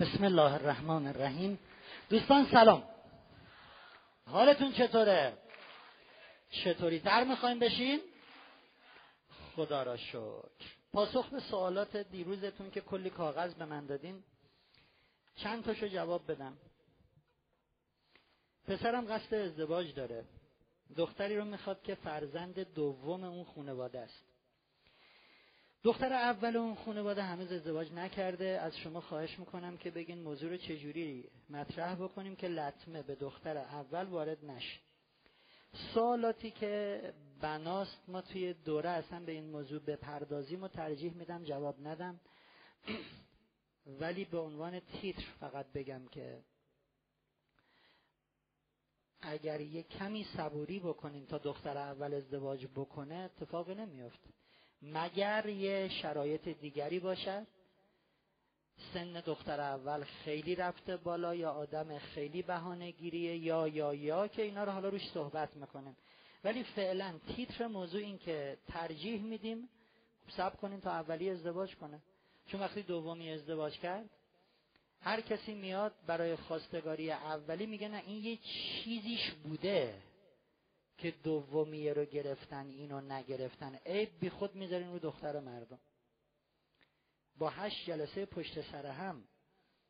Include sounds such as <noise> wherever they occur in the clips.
بسم الله الرحمن الرحیم. دوستان سلام. حالتون چطوره؟ چطوری در می‌خوایم بشین؟ خدا را شکر. پاسخ به سوالات دیروزتون که کلی کاغذ به من دادین چند تاشو جواب بدم. پسرم قصد ازدواج داره. دختری رو می‌خواد که فرزند دوم اون خانواده است. دختر اول اون خانواده هنوز ازدواج نکرده. از شما خواهش می‌کنم که بگین موضوع رو چجوری مطرح بکنیم که لطمه به دختر اول وارد نشه. سوالاتی که بناست ما توی دوره اصلا به این موضوع بپردازیم و ترجیح میدم جواب ندم. <clears throat> ولی به عنوان تیتر فقط بگم که اگر یه کمی صبوری بکنیم تا دختر اول ازدواج بکنه اتفاقی نمیافته. مگر یه شرایط دیگری باشد؟ سن دختر اول خیلی رفته بالا یا آدم خیلی بهانه گیریه یا یا یا که اینا رو حالا روش صحبت می‌کنیم. ولی فعلا تیتر موضوع این که ترجیح میدیم سب کنیم تا اولی ازدواج کنه. چون وقتی دومی ازدواج کرد هر کسی میاد برای خواستگاری اولی میگه نه این یه چیزیش بوده. که دومیه رو گرفتن اینو نگرفتن. عیب بی خود می‌ذارین رو دختر مردم. با هشت جلسه پشت سر هم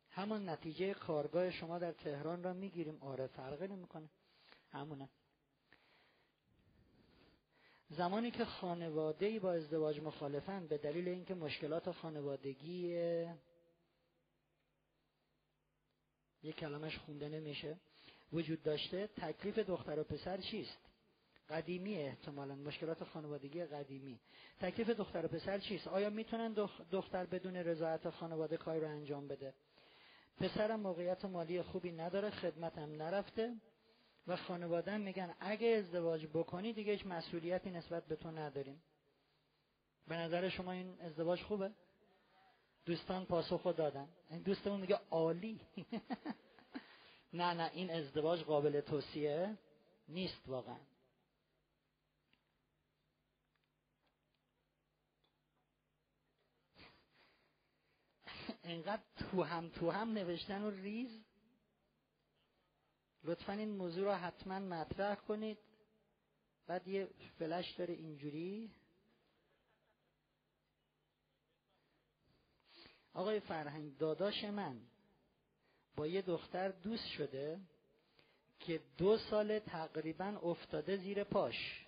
همون نتیجه کارگاه شما در تهران را می‌گیریم. آره فرقی نمی‌کنه. همونه. زمانی که خانواده با ازدواج مخالفن به دلیل اینکه مشکلات خانوادگی یک کلمش خونده نمیشه وجود داشته تکلیف دختر و پسر چیست؟ قدیمی احتمالا مشکلات خانوادگی قدیمی. تکلیف دختر و پسر چیست؟ آیا می‌تونن دختر بدون رضایت خانواده کاری رو انجام بده؟ پسرم موقعیت مالی خوبی نداره خدمتم نرفته و خانواده میگن اگه ازدواج بکنی دیگه هیچ مسئولیتی نسبت به تو نداریم. به نظر شما این ازدواج خوبه؟ دوستان پاسخ دادن. این دوستمون میگه عالی. <laughs> نه نه این ازدواج قابل توصیه نیست واقعا. انقدر تو هم تو هم نوشتن و ریز. لطفا این موضوع رو حتما مطرح کنید. بعد یه فلش داره اینجوری. آقای فرهنگ داداش من با یه دختر دوست شده که دو سال تقریبا افتاده زیر پاش.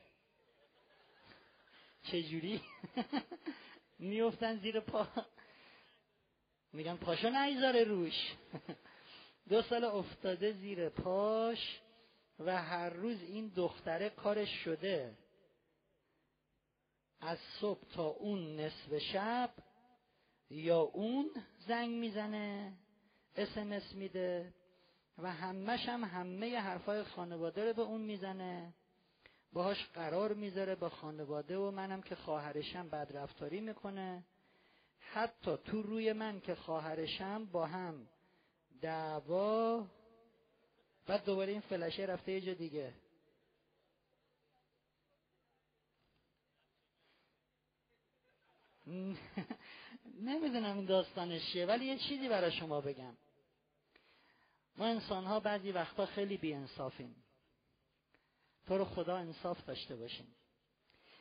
چجوری؟ <laughs> میفتن زیر پا. میگن پاشو نیذاره روش. <laughs> دو سال افتاده زیر پاش و هر روز این دختره کارش شده. از صبح تا اون نصف شب یا اون زنگ می‌زنه اسمس میده و همش هم همه حرفای خانواده رو به اون می‌زنه. باهاش قرار می‌ذاره با خانواده و منم که خواهرشم بدرفتاری می‌کنه. حتی تو روی من که خواهرشم با هم دعوا بعد دوباره این فلشه رفته یه جا دیگه. <laughs> نمی‌دونم این داستانش چیه ولی یه چیزی برای شما بگم. ما انسان ها بعضی وقتا خیلی بی انصافیم تو رو خدا انصاف داشته باشیم.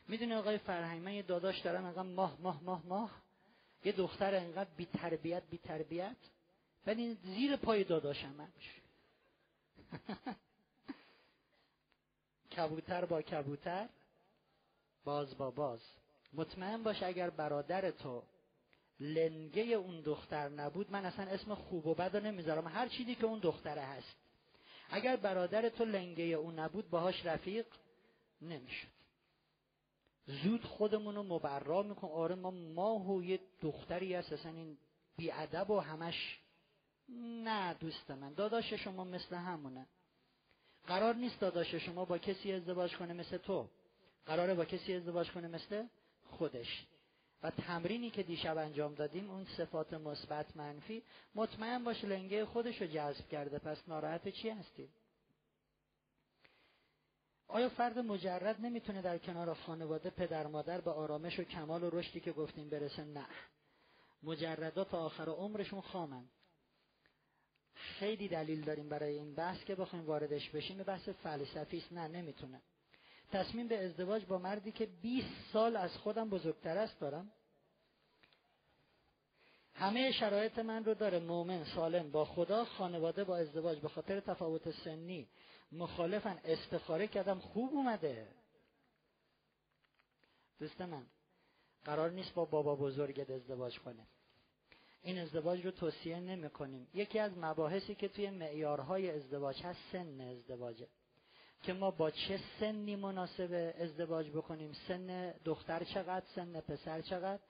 می‌دونی آقای فرهنگ من یه داداش دارم انقدر ماه ماه ماه ماه. یه دختر انقدر بی تربیت بی تربیت ولی زیر پای داداشم همش <laughs> کبوتر با کبوتر باز با باز. مطمئن باش اگر برادر تو لنگه اون دختر نبود من اصلا اسم خوب و بد نمی‌ذارم. هر چیزی که اون دختره هست. اگر برادر تو لنگه اون نبود باهاش رفیق نمی‌شد. زود خودمون رو مبرا میکن آره ما ماه و یه دختری هست اصلا این بیادب و همش نه دوست من. داداش شما مثل همونه. قرار نیست داداش شما با کسی ازدواج کنه مثل تو. قراره با کسی ازدواج کنه مثل خودش. و تمرینی که دیشب انجام دادیم اون صفات مثبت منفی مطمئن باش لنگه خودش رو جذب کرده. پس ناراحت چی هستید آیا فرد مجرد نمی‌تونه در کنار خانواده پدر مادر به آرامش و کمال و رشدی که گفتیم برسه؟ نه. مجردات تا آخر عمرشون خامن. خیلی دلیل داریم برای این بحث که بخوایم واردش بشیم. به بحث فلسفی است. نه نمی‌تونه. تصمیم به ازدواج با مردی که 20 سال از خودم بزرگتر است دارم. همه شرایط من رو داره. مؤمن سالم با خدا خانواده با ازدواج. به خاطر تفاوت سنی مخالفن. استخاره کردم خوب اومده. دوست من قرار نیست با بابا بزرگت ازدواج کنه. این ازدواج رو توصیه نمی کنیم یکی از مباحثی که توی معیارهای ازدواج هست سن ازدواجه. که ما با چه سنی مناسب ازدواج بکنیم؟ سن دختر چقدر؟ سن پسر چقدر؟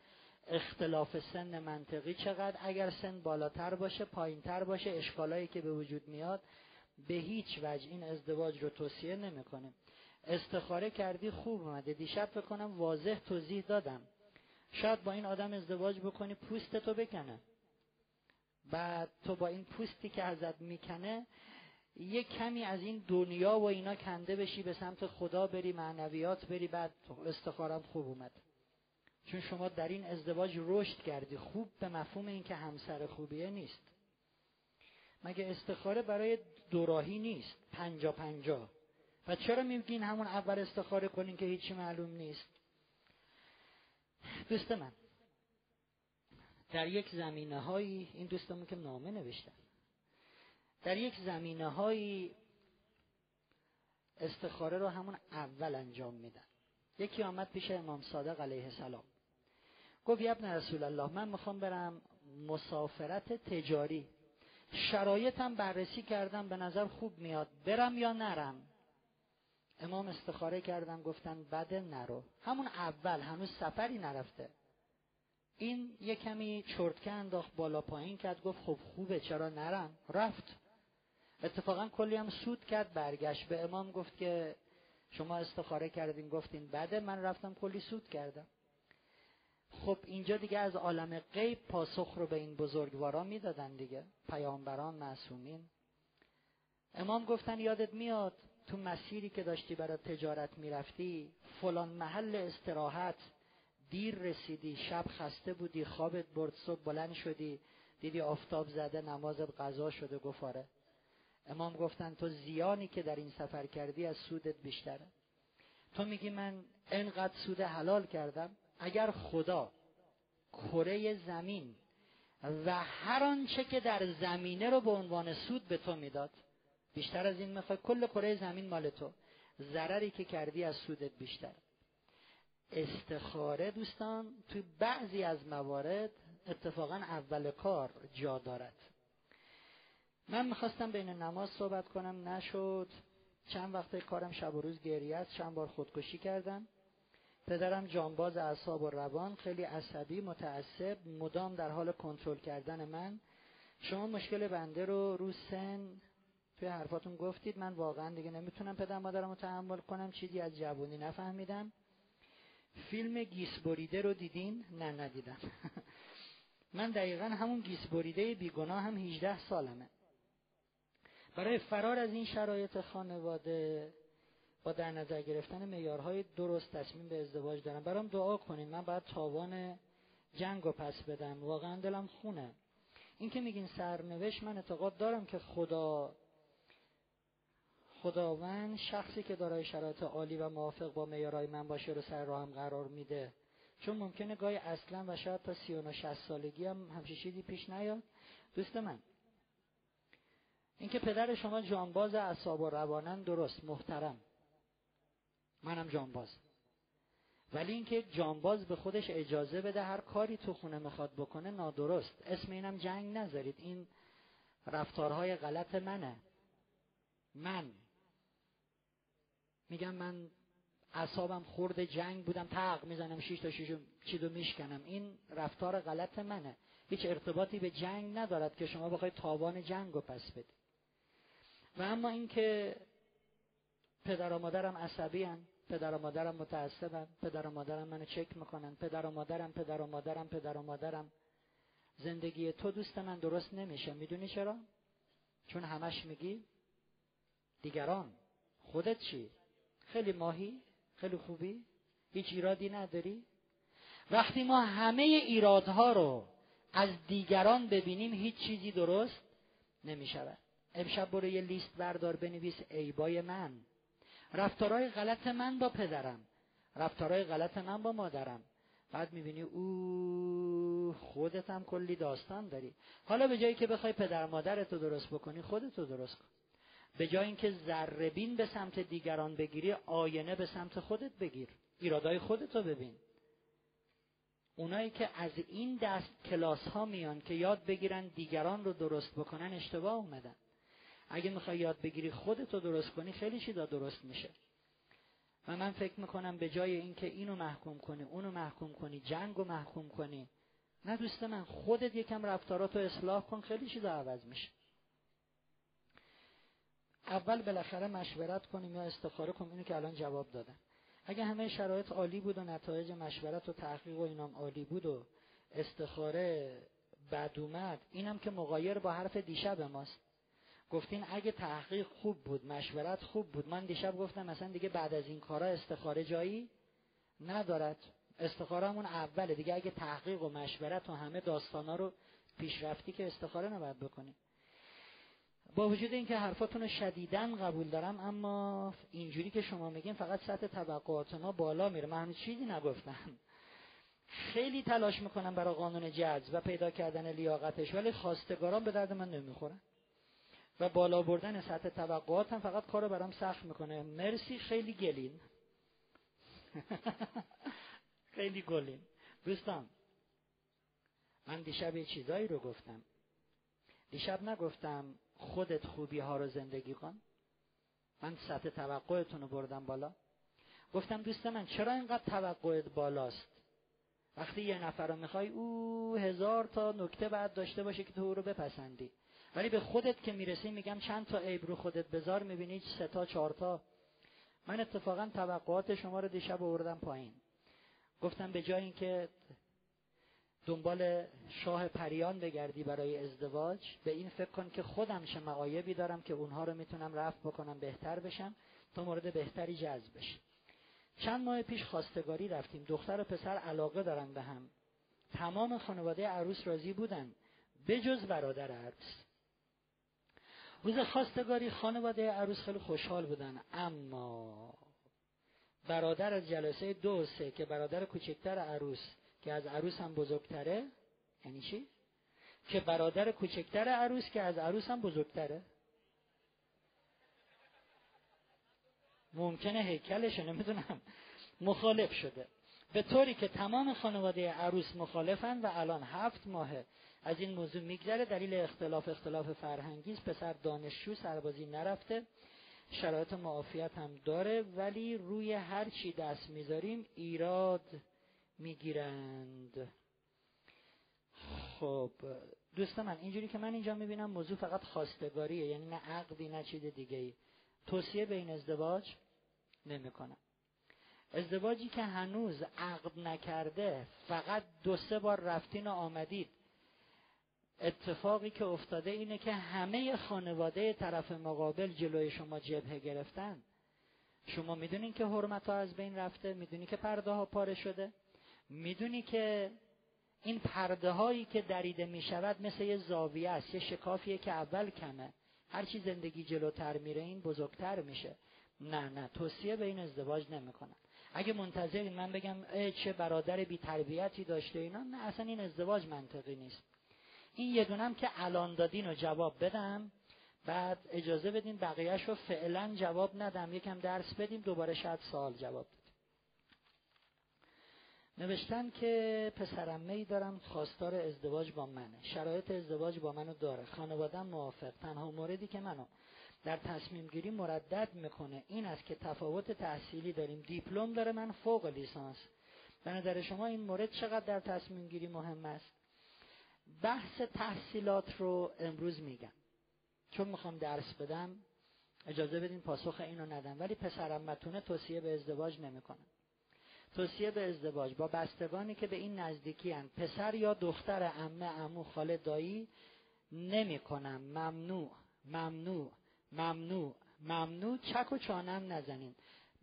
اختلاف سن منطقی چقدر؟ اگر سن بالاتر باشه پایینتر باشه اشکالایی که به وجود میاد به هیچ وجه. این ازدواج رو توصیه نمی‌کنیم استخاره کردی خوب اومده. دیشب فکر کنم واضح توضیح دادم. شاید با این آدم ازدواج بکنی پوست تو بکنه. بعد تو با این پوستی که ازت می‌کنه یه کمی از این دنیا و اینا کنده بشی به سمت خدا بری معنویات بری بعد استخارم خوب اومد. چون شما در این ازدواج رشد کردی. خوب به مفهوم اینکه همسر خوبیه نیست. مگه استخاره برای دوراهی نیست؟ پنجا پنجا. و چرا میگین همون اول استخاره کنین که هیچی معلوم نیست؟ دوست من در یک زمینه هایی این دوستمون که نامه نوشتن در یک زمینه هایی استخاره رو همون اول انجام میدن. یکی آمد پیش امام صادق علیه السلام. گفت ابن رسول الله من می‌خوام برم مسافرت تجاری شرایطم بررسی کردم به نظر خوب میاد. برم یا نرم؟ امام استخاره کردن گفتن بده نرو. همون اول هنوز سفری نرفته. این یه کمی چرتکه انداخت بالا پایین کرد گفت خب خوبه چرا نرم؟ رفت. اتفاقا کلی هم سود کرد برگشت به امام گفت که شما استخاره کردین گفتین بده من رفتم کلی سود کردم. خب اینجا دیگه از عالم غیب پاسخ رو به این بزرگواران می‌دادن دیگه. پیامبران معصومین. امام گفتن یادت میاد تو مسیری که داشتی برای تجارت می‌رفتی فلان محل استراحت دیر رسیدی شب خسته بودی خوابت برد صبح بلند شدی دیدی آفتاب زده نمازت قضا شده گفاره. امام گفتن تو زیانی که در این سفر کردی از سودت بیشتره. تو میگی من انقدر سود حلال کردم؟ اگر خدا کره زمین و هر آنچه که در زمینه رو به عنوان سود به تو می‌داد بیشتر از این می‌خوای کل کره زمین مال تو. ضرری که کردی از سودت بیشتر. استخاره دوستان توی بعضی از موارد اتفاقا اول کار جا دارد. من می‌خواستم بین نماز صحبت کنم نشد. چند وقت کارم شب و روز گریه است چند بار خودکشی کردم. پدرم جانباز اعصاب و روان خیلی عصبی متعصب مدام در حال کنترل کردن من. شما مشکل بنده رو رو سن توی حرفاتون گفتید. من واقعا دیگه نمی‌تونم پدر مادرم رو تحمل کنم. چیزی از جوانی نفهمیدم. فیلم گیس بریده رو دیدین؟ نه ندیدم. <laughs> من دقیقا همون گیس بریده بیگناه هم 18 سالمه. برای فرار از این شرایط خانواده با در نظر گرفتن معیارهای درست تصمیم به ازدواج دارم. برام دعا کنین. من باید تاوان جنگ رو پس بدم. واقعا دلم خونه. این که میگین سرنوشت من اعتقاد دارم که خدا خداوند شخصی که دارای شرایط عالی و موافق با معیارهای من باشه رو سر راهم قرار میده. چون ممکنه گاهی اصلا و شاید تا سی و شست سالگی هم همچین چیزی پیش نیاد. دوست من اینکه پدر شما جانباز اعصاب و روانن درست محترم. منم جانباز. ولی اینکه جانباز به خودش اجازه بده هر کاری تو خونه می‌خواد بکنه نادرست. اسم اینم جنگ نذارید. این رفتارهای غلط منه. من. میگم من اعصابم خورد جنگ بودم تق می‌زنم شیش تا شیش چیدو میشکنم. این رفتار غلط منه. هیچ ارتباطی به جنگ ندارد که شما بخواید تاوان جنگ رو پس بدید. و اما اینکه پدر و مادرم عصبی هن. پدر و مادرم متعصبن پدر و مادرم منو چک می‌کنن پدر و مادرم پدر و مادرم پدر و مادرم. زندگی تو دوست من درست نمیشه. می‌دونی چرا؟ چون همش میگی دیگران. خودت چی؟ خیلی ماهی خیلی خوبی هیچ ایرادی نداری. وقتی ما همه ایرادها رو از دیگران ببینیم هیچ چیزی درست نمی شود امشب برو یه لیست بردار بنویس ایبای من. رفتارهای غلط من با پدرم. رفتارهای غلط من با مادرم. بعد می‌بینی او خودت هم کلی داستان داری. حالا به جایی که بخوای پدر مادرتو درست بکنی خودتو درست کن. به جای اینکه ذربین به سمت دیگران بگیری آینه به سمت خودت بگیر. ایرادای خودتو ببین. اونایی که از این دست کلاس ها میان که یاد بگیرن دیگران رو درست بکنن اشتباه اومدن. اگه می‌خوای یاد بگیری خودتو درست کنی خیلی چیزا درست میشه. و من فکر می‌کنم به جای اینکه اینو محکوم کنی اونو محکوم کنی جنگ رو محکوم کنی نه دوست من خودت یکم رفتاراتو اصلاح کن خیلی چیزا عوض میشه. اول بالاخره مشورت کنیم یا استخاره کنیم اینو که الان جواب دادم. اگه همه شرایط عالی بود و نتایج مشورت و تحقیق و اینام عالی بود و استخاره بد اومد اینم که مقایر با حرف دیشب ماست. گفتین اگه تحقیق خوب بود مشورت خوب بود. من دیشب گفتم مثلا دیگه بعد از این کارا استخاره جایی ندارد. استخارهمون اوله. دیگه اگه تحقیق و مشورت و همه داستانا رو پیشرفتی که استخاره نباید بکنیم. با وجود اینکه حرفاتون رو شدیدن قبول دارم اما اینجوری که شما میگین فقط سطح توقعات ما بالا میره. من چیزی نگفتم. خیلی تلاش می‌کنم برای قانون جذب و پیدا کردن لیاقتش ولی خواستگاران به درد من نمی‌خورن. و بالا بردن سطح توقعات هم فقط کارو برام سخت می‌کنه. مرسی خیلی گلین. <laughs> خیلی گلین. دوستان من دیشب یه چیزایی رو گفتم. دیشب نگفتم خودت خوبی ها رو زندگی کن. من سطح توقعتون رو بردم بالا. گفتم دوست من چرا اینقدر توقعت بالاست؟ وقتی یه نفر رو می‌خوای او هزار تا نکته بعد داشته باشه که تو رو بپسندی. ولی به خودت که می‌رسی میگم چند تا عیب رو خودت بذار می‌بینی سه تا چهار تا. من اتفاقا توقعات شما رو دیشب آوردم پایین. گفتم به جای اینکه دنبال شاه پریان بگردی برای ازدواج به این فکر کن که خودم چه معایبی دارم که اونها رو می‌تونم رفع بکنم بهتر بشم تا مورد بهتری جذب بشه چند ماه پیش خواستگاری رفتیم. دختر و پسر علاقه دارن به هم. تمام خانواده عروس راضی بودن. بجز برادر عروس. روز خواستگاری خانواده عروس خیلی خوشحال بودن. اما برادر از جلسه دو سه که برادر کوچکتر عروس که از عروس هم بزرگتره یعنی چی؟ که برادر کوچکتر عروس که از عروس هم بزرگتره. ممکنه هیکلش نمی‌دونم. مخالف شده. به طوری که تمام خانواده عروس مخالفن و الان هفت ماهه. از این موضوع میگذره. دلیل اختلاف اختلاف فرهنگی پسر دانشجو سربازی نرفته. شرایط معافیت هم داره. ولی روی هر چی دست می‌ذاریم ایراد می‌گیرند. خب دوست من اینجوری که من اینجا می‌بینم موضوع فقط خواستگاریه. یعنی نه عقدی نه چیز دیگه ای توصیه به این ازدواج نمی‌کنم. ازدواجی که هنوز عقد نکرده فقط دو سه بار رفتین و آمدید. اتفاقی که افتاده اینه که همه خانواده طرف مقابل جلوی شما جبهه گرفتن. شما می‌دونین که حرمت ها از بین رفته می‌دونی که پرده ها پاره شده. می‌دونی که این پرده هایی که دریده می‌شود مثل یه زاویه است یه شکافیه که اول کمه. هرچی زندگی جلوتر میره این بزرگتر میشه. نه نه توصیه به این ازدواج نمی‌کنم. اگه منتظرین من بگم چه برادر بی تربیتی داشته اینا نه اصلا این ازدواج منطقی نیست. این یه دونم که الان دادین رو جواب بدم. بعد اجازه بدین بقیهش رو فعلا جواب ندم. یکم درس بدیم دوباره شاید سوال جواب بدیم. نوشتن که پسرم می دارم خواستار ازدواج با منه. شرایط ازدواج با منو داره. خانوادم موافق. تنها موردی که منو در تصمیم گیری مردد می‌کنه این است که تفاوت تحصیلی داریم. دیپلم داره من فوق لیسانس. به نظر شما این مورد چقدر در تصمیم گیری مهم است؟ بحث تحصیلات رو امروز میگم. چون می‌خوام درس بدم اجازه بدین پاسخ اینو ندم. ولی پسرم متونه توصیه به ازدواج نمی‌کنم توصیه به ازدواج با بستگانی که به این نزدیکی هن. پسر یا دختر امه امو خاله دایی نمی‌کنم. ممنوع ممنوع ممنوع ممنوع. چک و چانم نزنین.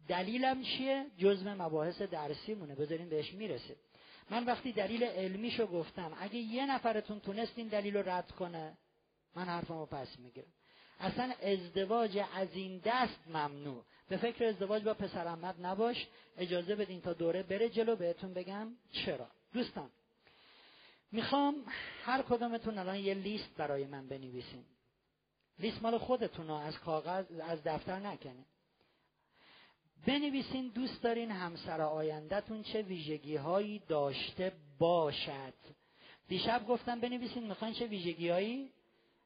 دلیلم چیه؟ جزم مباحث درسی مونه بذارین بهش می‌رسه من وقتی دلیل علمیشو گفتم اگه یه نفرتون تونست این دلیل رو رد کنه من حرفمو پس می‌گیرم. اصلا ازدواج از این دست ممنوع. به فکر ازدواج با پسر احمد نباش. اجازه بدین تا دوره بره جلو بهتون بگم چرا. دوستان می‌خوام هر کدومتون الان یه لیست برای من بنویسین. لیست مال خودتون از کاغذ از دفتر نکنه بنویسین دوست دارین همسر آیندهتون چه ویژگی هایی داشته باشد. دیشب گفتم بنویسین می‌خواین چه ویژگی هایی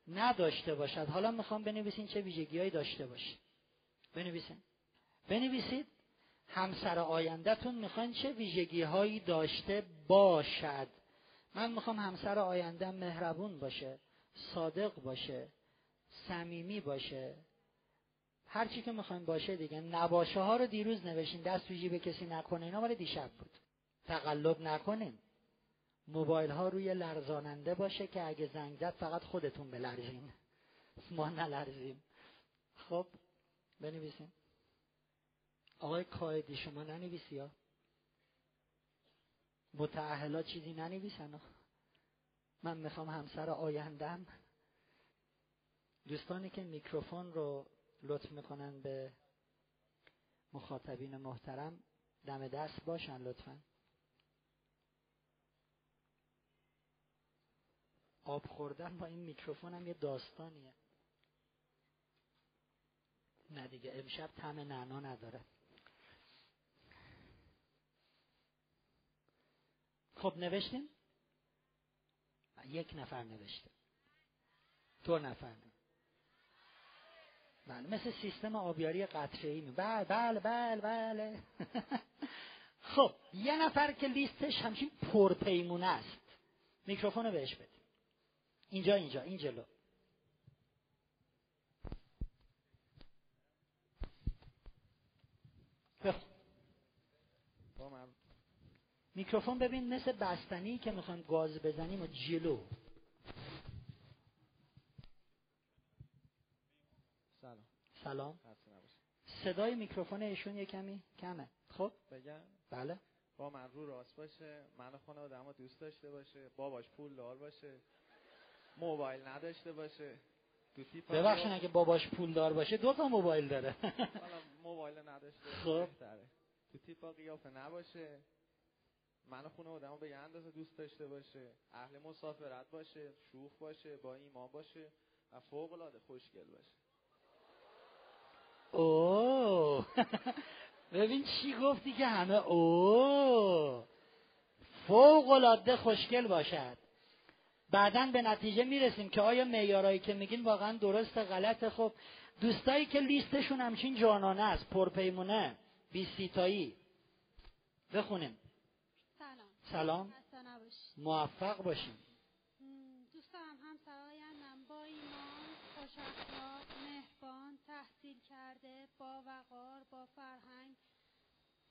نداشته باشد. حالا می‌خوام بنویسین چه ویژگی هایی داشته باشه بنویسین. بنویسید همسر آیندهتون می‌خواین چه ویژگی هایی داشته باشد. من می‌خوام همسر آینده مهربون باشه صادق باشه صمیمی باشه. هر چی که می‌خوایم باشه دیگه. نباشه ها رو دیروز نوشین دست تو جیب کسی نکنه اینا مال دیشب بود. تقلب نکنیم موبایل ها روی لرزاننده باشه که اگه زنگ زد فقط خودتون بلرزین. ما نلرزیم. خب بنویسیم آقای قائدی شما ننویسی ها متعهلا چیزی ننویسن؟ من می‌خوام همسر آیندم دوستانی که میکروفون رو لطف می‌کنن به مخاطبین محترم. دم دست باشن لطفا. آب خوردن با این میکروفون هم یه داستانیه. نه دیگه امشب تم نعنا نداره. خب نوشتیم یک نفر نوشته. دو نفر بله مثل سیستم آبیاری قطره ای بله بله بله بله. <laughs> خب یه نفر که لیستش همچین پرپیمونه است. میکروفون بهش بده. اینجا اینجا این جلو. میکروفون ببین مثل بستنی که می‌خوایم گاز بزنیم و جلو. سلام. صدای میکروفون ایشون یه کمی کمه. خب؟ بگم؟ بله. با من رو راست باشه من خانواده اما دوست داشته باشه باباش پول دار باشه موبایل نداشته باشه ببخشید اگه باباش پول دار باشه دو تا موبایل داره. <laughs> موبایل نداشته خب. تو تیپا قیافه نباشه. من خونه آدمو به یه اندازه دوست داشته باشه. اهل مسافرت باشه شوخ باشه با ایمان باشه و فوق العاده خوشگل باشه. اوه. <laughs> ببین چی گفتی که همه اوه. فوق العاده خوشگل باشد. بعدا به نتیجه می‌رسیم که آیا معیارایی که میگین واقعا درست غلطه؟ خب دوستایی که لیستشون همچین جانانه است پرپیمونه بیسیتایی بخونیم. سلام. موفق باشیم دوست دارم همسرایندم با ایمان خوش اخلاق مهربان تحصیل کرده با وقار با فرهنگ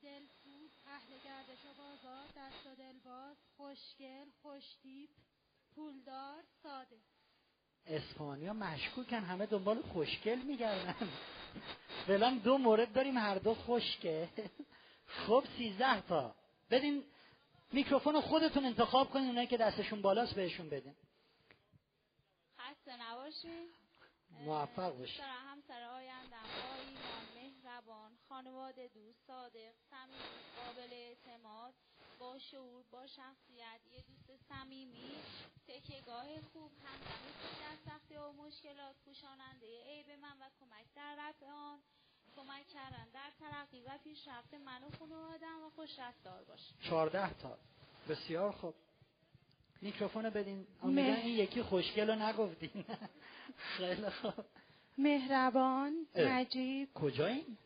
دلسوز اهل گردش و بازار دست و دلباز خوشگل خوشتیپ پولدار ساده. اسپانیا مشکوکن همه دنبال خوشگل میگردن. فعلا دو مورد داریم هر دو خوشگه خب سیزده تا. بدین میکروفون خودتون انتخاب کنین اونایی که دستشون بالاست بهشون بدین. خسته نباشین. موفق باشین همسر آیندم با ایمان مهربان خانواده دوست صادق صمیمی قابل اعتماد با شعور با شخصیت یه دوست صمیمی تکیهگاه خوب همدمی در سختی و مشکلات پوشاننده عیب من و کمک در رفع آن کمک کردن در ترقی و پیشرفت من و خانوادم و خوش رفتار باشه چهارده تا. بسیار خوب. میکروفون بدین. میگن این یکی خوشگل رو نگفتین <laughs> خیلی خوب. مهربان نجیب. کجا این؟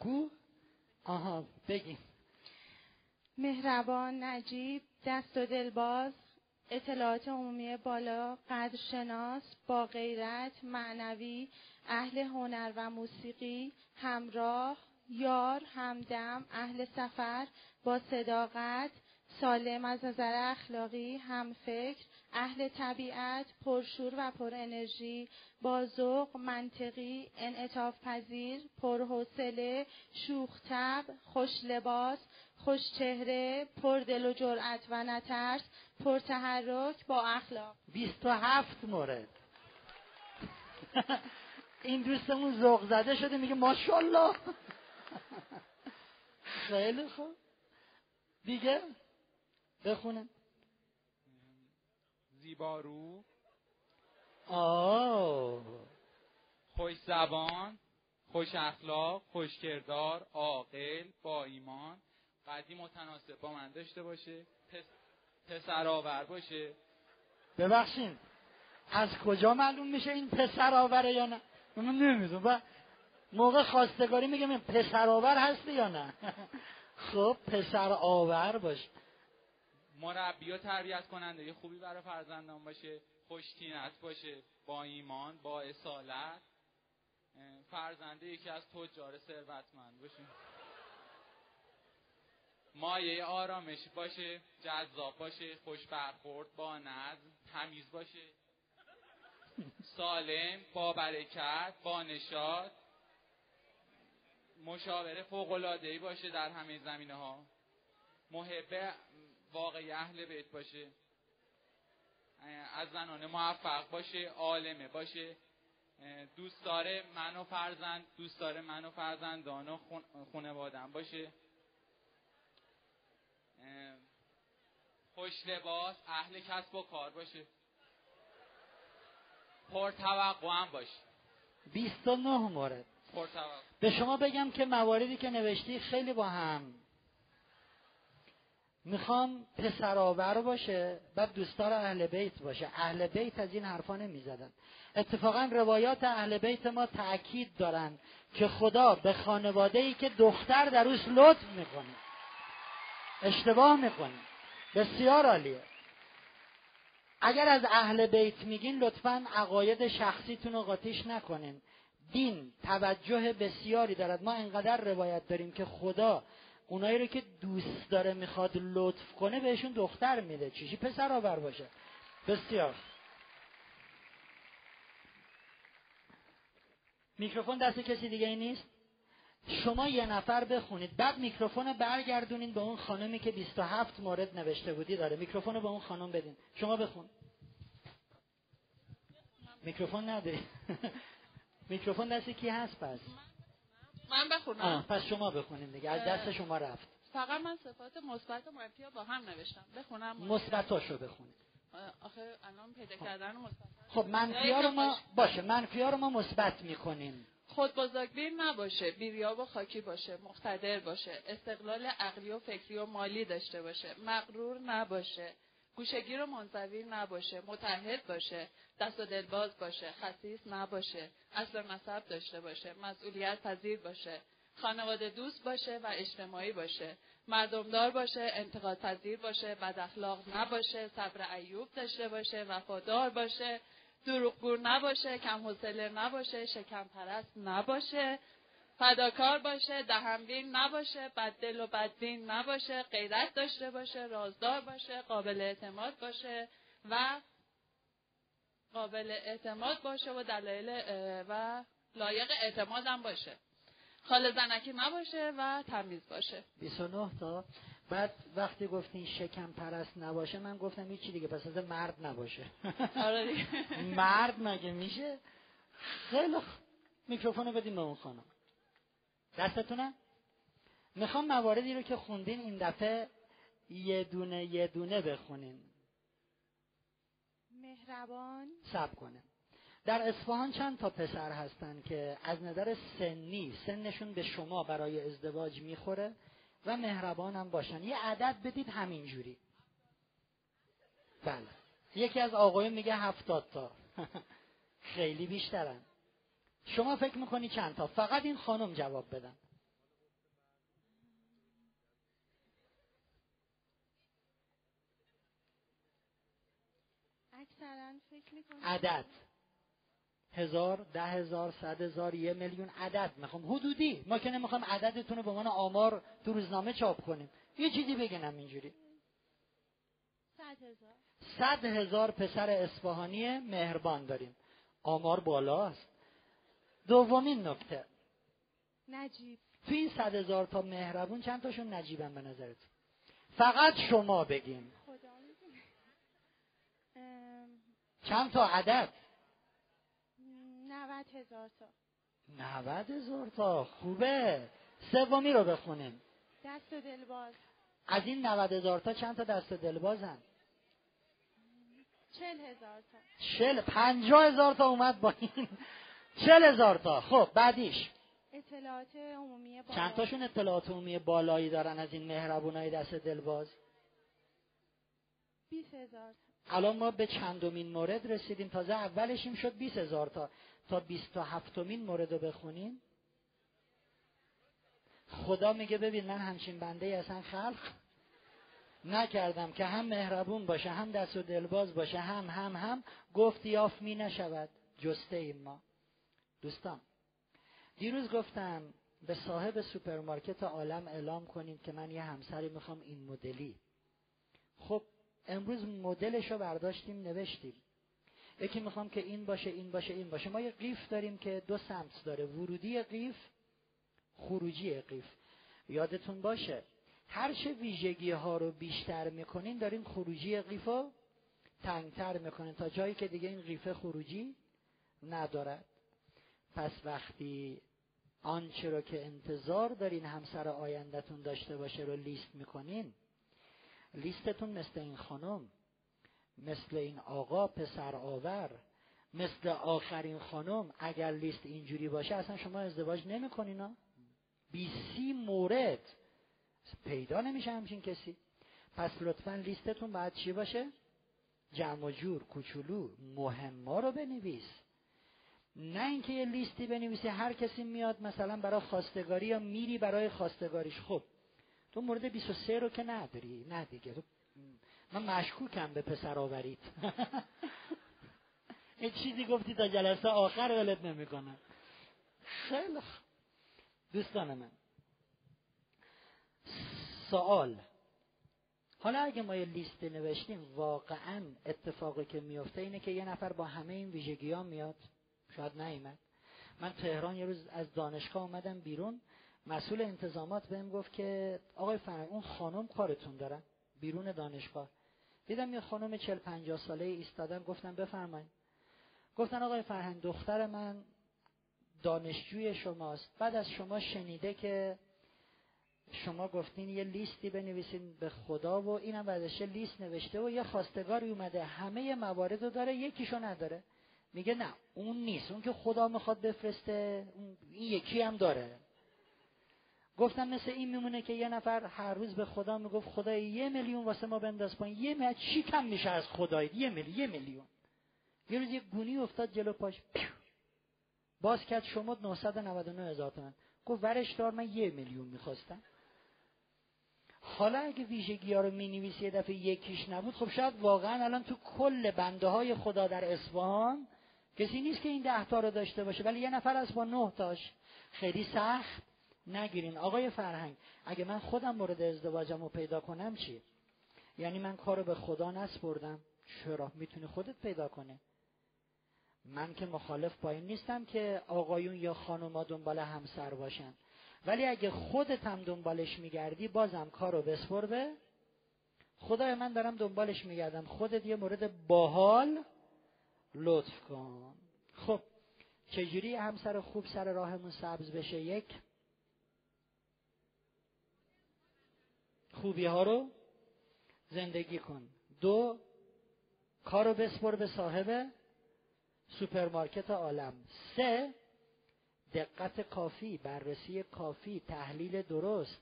کو؟ آها بگیم مهربان نجیب دست و دلباز اطلاعات عمومی بالا قدرشناس با غیرت معنوی اهل هنر و موسیقی همراه یار همدم اهل سفر با صداقت سالم از نظر اخلاقی هم فکر اهل طبیعت پرشور و پر انرژی با ذوق منطقی انعطاف پذیر پرحوصله شوخ خوش لباس خوشچهره پردل و جرأت و نترس پرتحرک با اخلاق. 27 مورد. <laughs> این دوستمون ذوق زده شده میگه ماشاءالله. <laughs> خیلی خوب. دیگه؟ بخونه زیبارو. آه. خوش زبان خوش اخلاق خوش کردار عاقل با ایمان. قدی متناسب با من داشته باشه. پس پسرآور باشه. ببخشین. از کجا معلوم میشه این پسر آوره یا نه؟ من نمی‌دونم. و موقع خواستگاری میگم این پسر آور هستی یا نه؟ <laughs> خب پسر آور باش. مربی تربیت کننده خوبی برای فرزندان باشه خوشتینت باشه با ایمان با اصالت. فرزنده یکی از تجار ثروتمند باشه. مایه آرامش باشه جذاب باشه خوش برخورد با نظم تمیز باشه. سالم با برکت با نشاط. مشاوره فوق‌العاده‌ای باشه در همه زمینه ها محب واقعی اهل بیت باشه. از زنانه موفق باشه عالمه باشه. دوست داره من و فرزند دوست داره من و فرزندان و باشه. خوش لباس اهل کسب و کار باشه. پرتوقع هم باشه. 29 مورد. پرتوقع به شما بگم که مواردی که نوشتی خیلی با هم می‌خوام پسرآور باشه بعد دوستدار اهل بیت باشه. اهل بیت از این حرفا نمی‌زدن. اتفاقا روایات اهل بیت ما تاکید دارن که خدا به خانواده ای که دختر در اوش لطف می‌کنه. اشتباه می‌کنه. بسیار عالیه. اگر از اهل بیت میگین لطفا عقاید شخصیتون رو قاطیش نکنین. دین توجه بسیاری دارد. ما انقدر روایت داریم که خدا اونایی رو که دوست داره می‌خواد لطف کنه بهشون دختر میده. چیشی پسر آور باشه؟ بسیار. میکروفون دست کسی دیگه ای نیست؟ شما یه نفر بخونید. بعد میکروفون رو برگردونین به اون خانمی که 27 مورد نوشته بودی. داره میکروفون رو به اون خانم بدین. شما بخون. میکروفون نداری <laughs> میکروفون دست کی هست پس؟ من بخونم. آه پس شما بخونید دیگه. از دست شما رفت. فقط من صفات مثبت و منفی رو با هم نوشتم. بخونم. مثبتاشو بخونید آخه الان پیدا کردن مثبت. خب منفی رو ما باشه منفی رو ما مثبت می‌کنیم. خود بزرگبین نباشه. بیریاب و خاکی باشه. مقتدر باشه. استقلال عقلی و فکری و مالی داشته باشه. مغرور نباشه. گوشگیر و منزوی نباشه متحد باشه دست و دلباز باشه خسیس نباشه اصل نسب داشته باشه مسئولیت پذیر باشه خانواده دوست باشه و اجتماعی باشه مردمدار باشه انتقاد پذیر باشه بد اخلاق نباشه صبر ایوب داشته باشه وفادار باشه دروغگو نباشه کم حوصله نباشه شکم پرست نباشه. فداکار باشه دهنبین نباشه بددل و بددین نباشه غیرت داشته باشه رازدار باشه قابل اعتماد باشه و قابل اعتماد باشه و دلایل و لایق اعتماد هم باشه. خال زنکی نباشه و تمیز باشه. 29 تا. بعد وقتی گفتین شکم پرست نباشه من گفتم هیچی دیگه پس از مرد نباشه. <laughs> آره دیگه. مرد مگه میشه؟ خیلی. میکروفونو بدیم به اون خانم. دستتونه؟ می‌خوام مواردی رو که خوندین این دفعه یه دونه یه دونه بخونین. مهربان. سب کنه. در اصفهان چند تا پسر هستن که از نظر سنی سنشون به شما برای ازدواج می‌خوره و مهربان هم باشن. یه عدد بدید همینجوری. بله. یکی از آقایون میگه هفتاد تا. <laughs> خیلی بیشترن. شما فکر می‌کنی چند تا؟ فقط این خانم جواب بدن. اکثرا فکر می‌کنم عدد. هزار ده هزار صد هزار یه میلیون عدد می‌خوام. حدودی. ما که نمی‌خوام عددتون رو به عنوان آمار تو روزنامه چاپ کنیم. یه چیزی بگنم اینجوری. صد هزار. صد هزار پسر اصفهانی مهربان داریم. آمار بالاست دومین نکته. نجیب. تو این صد هزار تا مهربون چند تاشون نجیبن به نظرت؟ فقط شما بگین. چند تا عدد؟ نوت هزار تا. نوت هزار تا. خوبه. سومی رو بخونیم. دست و دلباز. از این نوت هزار تا چند تا دست دلبازن؟ چل هزار تا. چل پنجاه هزار تا اومد با این. چل هزار تا. خب بعدیش. اطلاعات عمومی بالا. چند تاشون اطلاعات عمومی بالایی دارن از این مهربونای دست دلباز؟ بیس هزار تا. الان ما به چندمین مورد رسیدیم. تازه اولشیم شد 20 هزار تا. تا 27 مین مورد رو بخونیم. خدا میگه ببین من همچین بنده ای اصلا خلق نکردم که هم مهربون باشه هم دست و دلباز باشه هم هم هم. گفت یاف می نشود. جسته ایم ما. دوستان دیروز گفتم به صاحب سوپرمارکت عالم اعلام کنید که من یه همسری می‌خوام این مدلی. خب امروز مدلش رو برداشتیم نوشتیم. یکی می‌خوام که این باشه این باشه این باشه. ما یه قیف داریم که دو سمت داره. ورودی قیف خروجی قیف. یادتون باشه هر چه ویژگی ها رو بیشتر می‌کنین دارین خروجی قیف رو تنگتر می‌کنین. تا جایی که دیگه این قیفه خروجی ندارد پس وقتی آنچه رو که انتظار دارین همسر آیندهتون داشته باشه رو لیست می‌کنین لیستتون مثل این خانم مثل این آقا پسر آور مثل آخرین خانم اگر لیست اینجوری باشه اصلا شما ازدواج نمی‌کنین ها. بیسی مورد پیدا نمیشه همچین کسی. پس لطفا لیستتون باید چی باشه؟ جمع جور کوچولو مهما رو بنویس. نه اینکه یه لیستی بنویسی هر کسی میاد مثلا برای خواستگاری یا میری برای خواستگاریش. خب تو مورد 23 رو که نداری. نه دیگه. تو من مشکوکم به پسر آورید <laughs> یه چیزی گفتی تا جلسه آخر ولت نمی‌کنم خیلی دوستان من سوال. حالا اگه ما یه لیست نوشتیم واقعا اتفاقی که میفته اینه که یه نفر با همه این ویژگی ها میاد. شاید نیمد من تهران یه روز از دانشگاه اومدم بیرون. مسئول انتظامات بهم گفت که آقای فرنگ اون خانم کارتون دارن بیرون دانشگاه. دیدم یه خانم چل پنجاه ساله ایستادن گفتم بفرمایید. گفتن آقای فرهنگ دختر من دانشجوی شماست. بعد از شما شنیده که شما گفتین یه لیستی بنویسین به خدا و اینم بعدش لیست نوشته و یه خواستگاری اومده. همه موارد رو داره یکیشو نداره. میگه نه اون نیست. اون که خدا می‌خواد بفرسته این یکی هم داره. گفتم مثل این میمونه که یه نفر هر روز به خدا می‌گفت خدای یه میلیون واسه ما بنداز پایین. یه میلیون چی کم میشه از خدای یه میلیون یه میلیون. یه روز یه گونی افتاد جلو پاش. باز کرد شما 999 هزار تومن. گفت ورش دار من یه میلیون می‌خواستم. حالا اگه ویژگی ها رو می یه دفعه یکیش نبود خب شاید واقعا الان تو کل بنده های خدا در اصفهان کسی نیست که این ده تا رو داشته باشه ولی یه نفر از با نه تاش. خیلی سخت نگیرین. آقای فرهنگ اگه من خودم مورد ازدواجم رو پیدا کنم چی؟ یعنی من کارو به خدا نسپردم. چرا؟ می‌تونی خودت پیدا کنه من که مخالف با این نیستم که آقایون یا خانوما دنبال همسر باشن. ولی اگه خودت هم دنبالش میگردی بازم کارو بسپر به خدای. من دارم دنبالش میگردم. خودت یه مورد باحال لطف کن. خب چجوری همسر خوب سر راهمون سبز بشه؟ یک. خوبی ها رو زندگی کن. دو کارو بسپر به صاحب سوپرمارکت عالم. سه دقت کافی بررسی کافی تحلیل درست.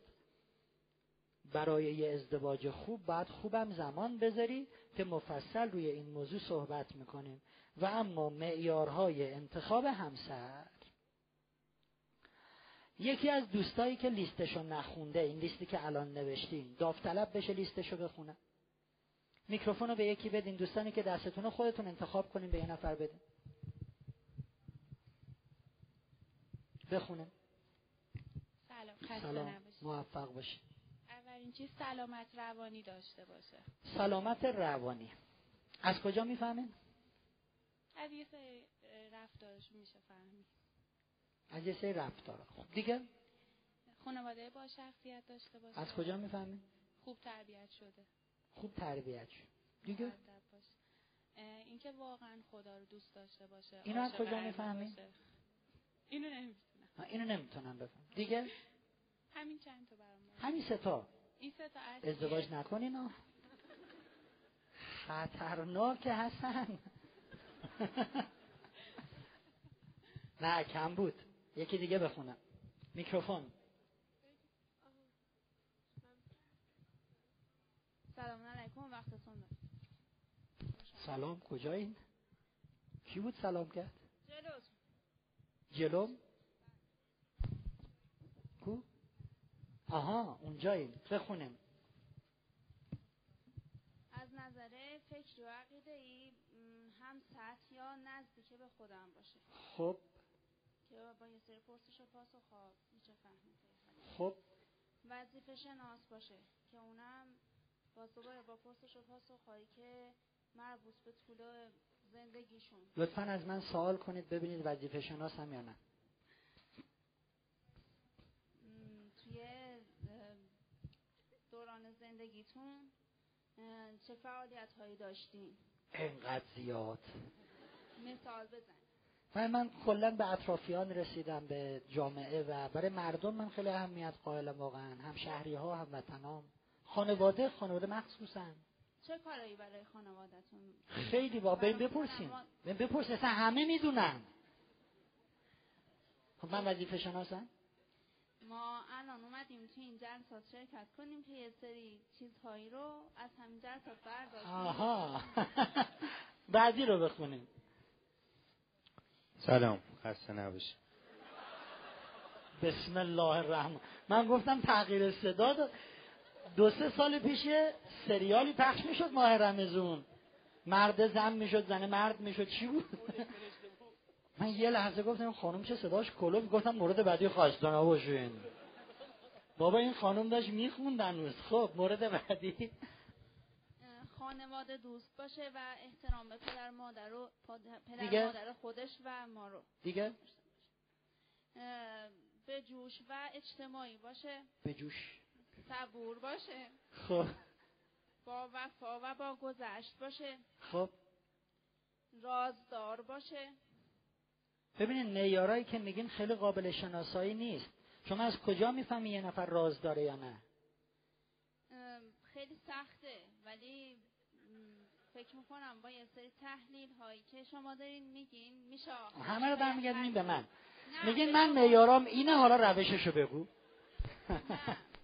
برای یه ازدواج خوب باید خوبم زمان بذاری که مفصل روی این موضوع صحبت می‌کنیم. و اما معیارهای انتخاب همسر. یکی از دوستایی که لیستشو نخونده این لیستی که الان نوشتیم داوطلب بشه لیستشو بخونه. میکروفون رو به یکی بدین دوستانی که دستتون رو خودتون انتخاب کنین به یه نفر بدین. بخونه. سلام سلام. موفق باشی اولین چیز سلامت روانی داشته باشه. سلامت روانی. از کجا می‌فهمین؟ از یه سری رفتارش میشه فهمید. از یه سری رفتار خب دیگه؟ خانواده با شخصیت داشته باشه. از کجا می‌فهمی؟ خوب تربیت شده. خوب تربیت شد. دیگه؟ اینکه واقعا خدا رو دوست داشته باشه اینو از کجا می‌فهمی؟ اینو نمی‌دونم من اینو نمی‌تونم بفهم دیگه؟ همین چند تا برام. همین ستا این سه تا. ازدواج نکنین خطرناک حسن <laughs> نه کم بود. یکی دیگه بخونم میکروفون. سلام علیکم وقتتون. سلام کجایین؟ کی بود سلام کرد؟ جلوتون. جلوم؟ کو؟ آها اونجایین بخونیم از نظر فکری و عقیده ای هم سطح یا نزدیک به خودم باشه. خب. که با یه سری پرسش و پاسخ ها میشه فهمید. خب. وظیفه شناس باشه که اونم باز دوباره با پرسش و پاسخ هایی که مربوط به طول زندگیشون. لطفا از من سوال کنید ببینید وظیفه شناس هم یا نه. توی دوران زندگیتون چه فعالیت هایی داشتین؟ انقدر زیاد. مثال بزن. و من کلا به اطرافیان رسیدم به جامعه و برای مردم من خیلی اهمیت قائلم واقعا. هم شهری ها هم وطنام. خانواده خانواده مخصوصا. چه کارایی برای خانوادتون خیلی با بین بپرسین بین بپرسین اصلا همه می‌دونن. خب من وظیفه شناسم؟ ما الان اومدیم توی این جلسات شرکت کنیم که یه سری چیزهایی رو از همین جلسات برداشتیم آها. <laughs> بعدی رو بخونیم. سلام خسته نباشی. بسم الله الرحمن. من گفتم تغییر صدا. دو سه سال پیش سریالی پخش می‌شد ماه رمزون مرد زن می‌شد زن مرد می‌شد. چی بود؟ من یه لحظه گفتم خانم چه صداش کلوف گفتم مورد بعدی خواستن باشین. بابا این خانم داشت میخوندن روز خب مورد بعدی. خانواده دوست باشه و احترام به پدر مادر پاد- پدر دیگه؟ مادر خودش و ما رو. دیگه؟ به جوش و اجتماعی باشه. به جوش. صبور باشه. خب. با وفا و با گذشت باشه. خب. رازدار باشه. ببینید معیارایی که میگین خیلی قابل شناسایی نیست. شما از کجا می‌فهمی یه نفر راز داره یا نه؟ خیلی سخته ولی فکر می‌کنم با یه سری تحلیل هایی که شما دارین میگین میشه همه رو برمیگردیم به من. میگین من معیارام اینه حالا روششو بگو.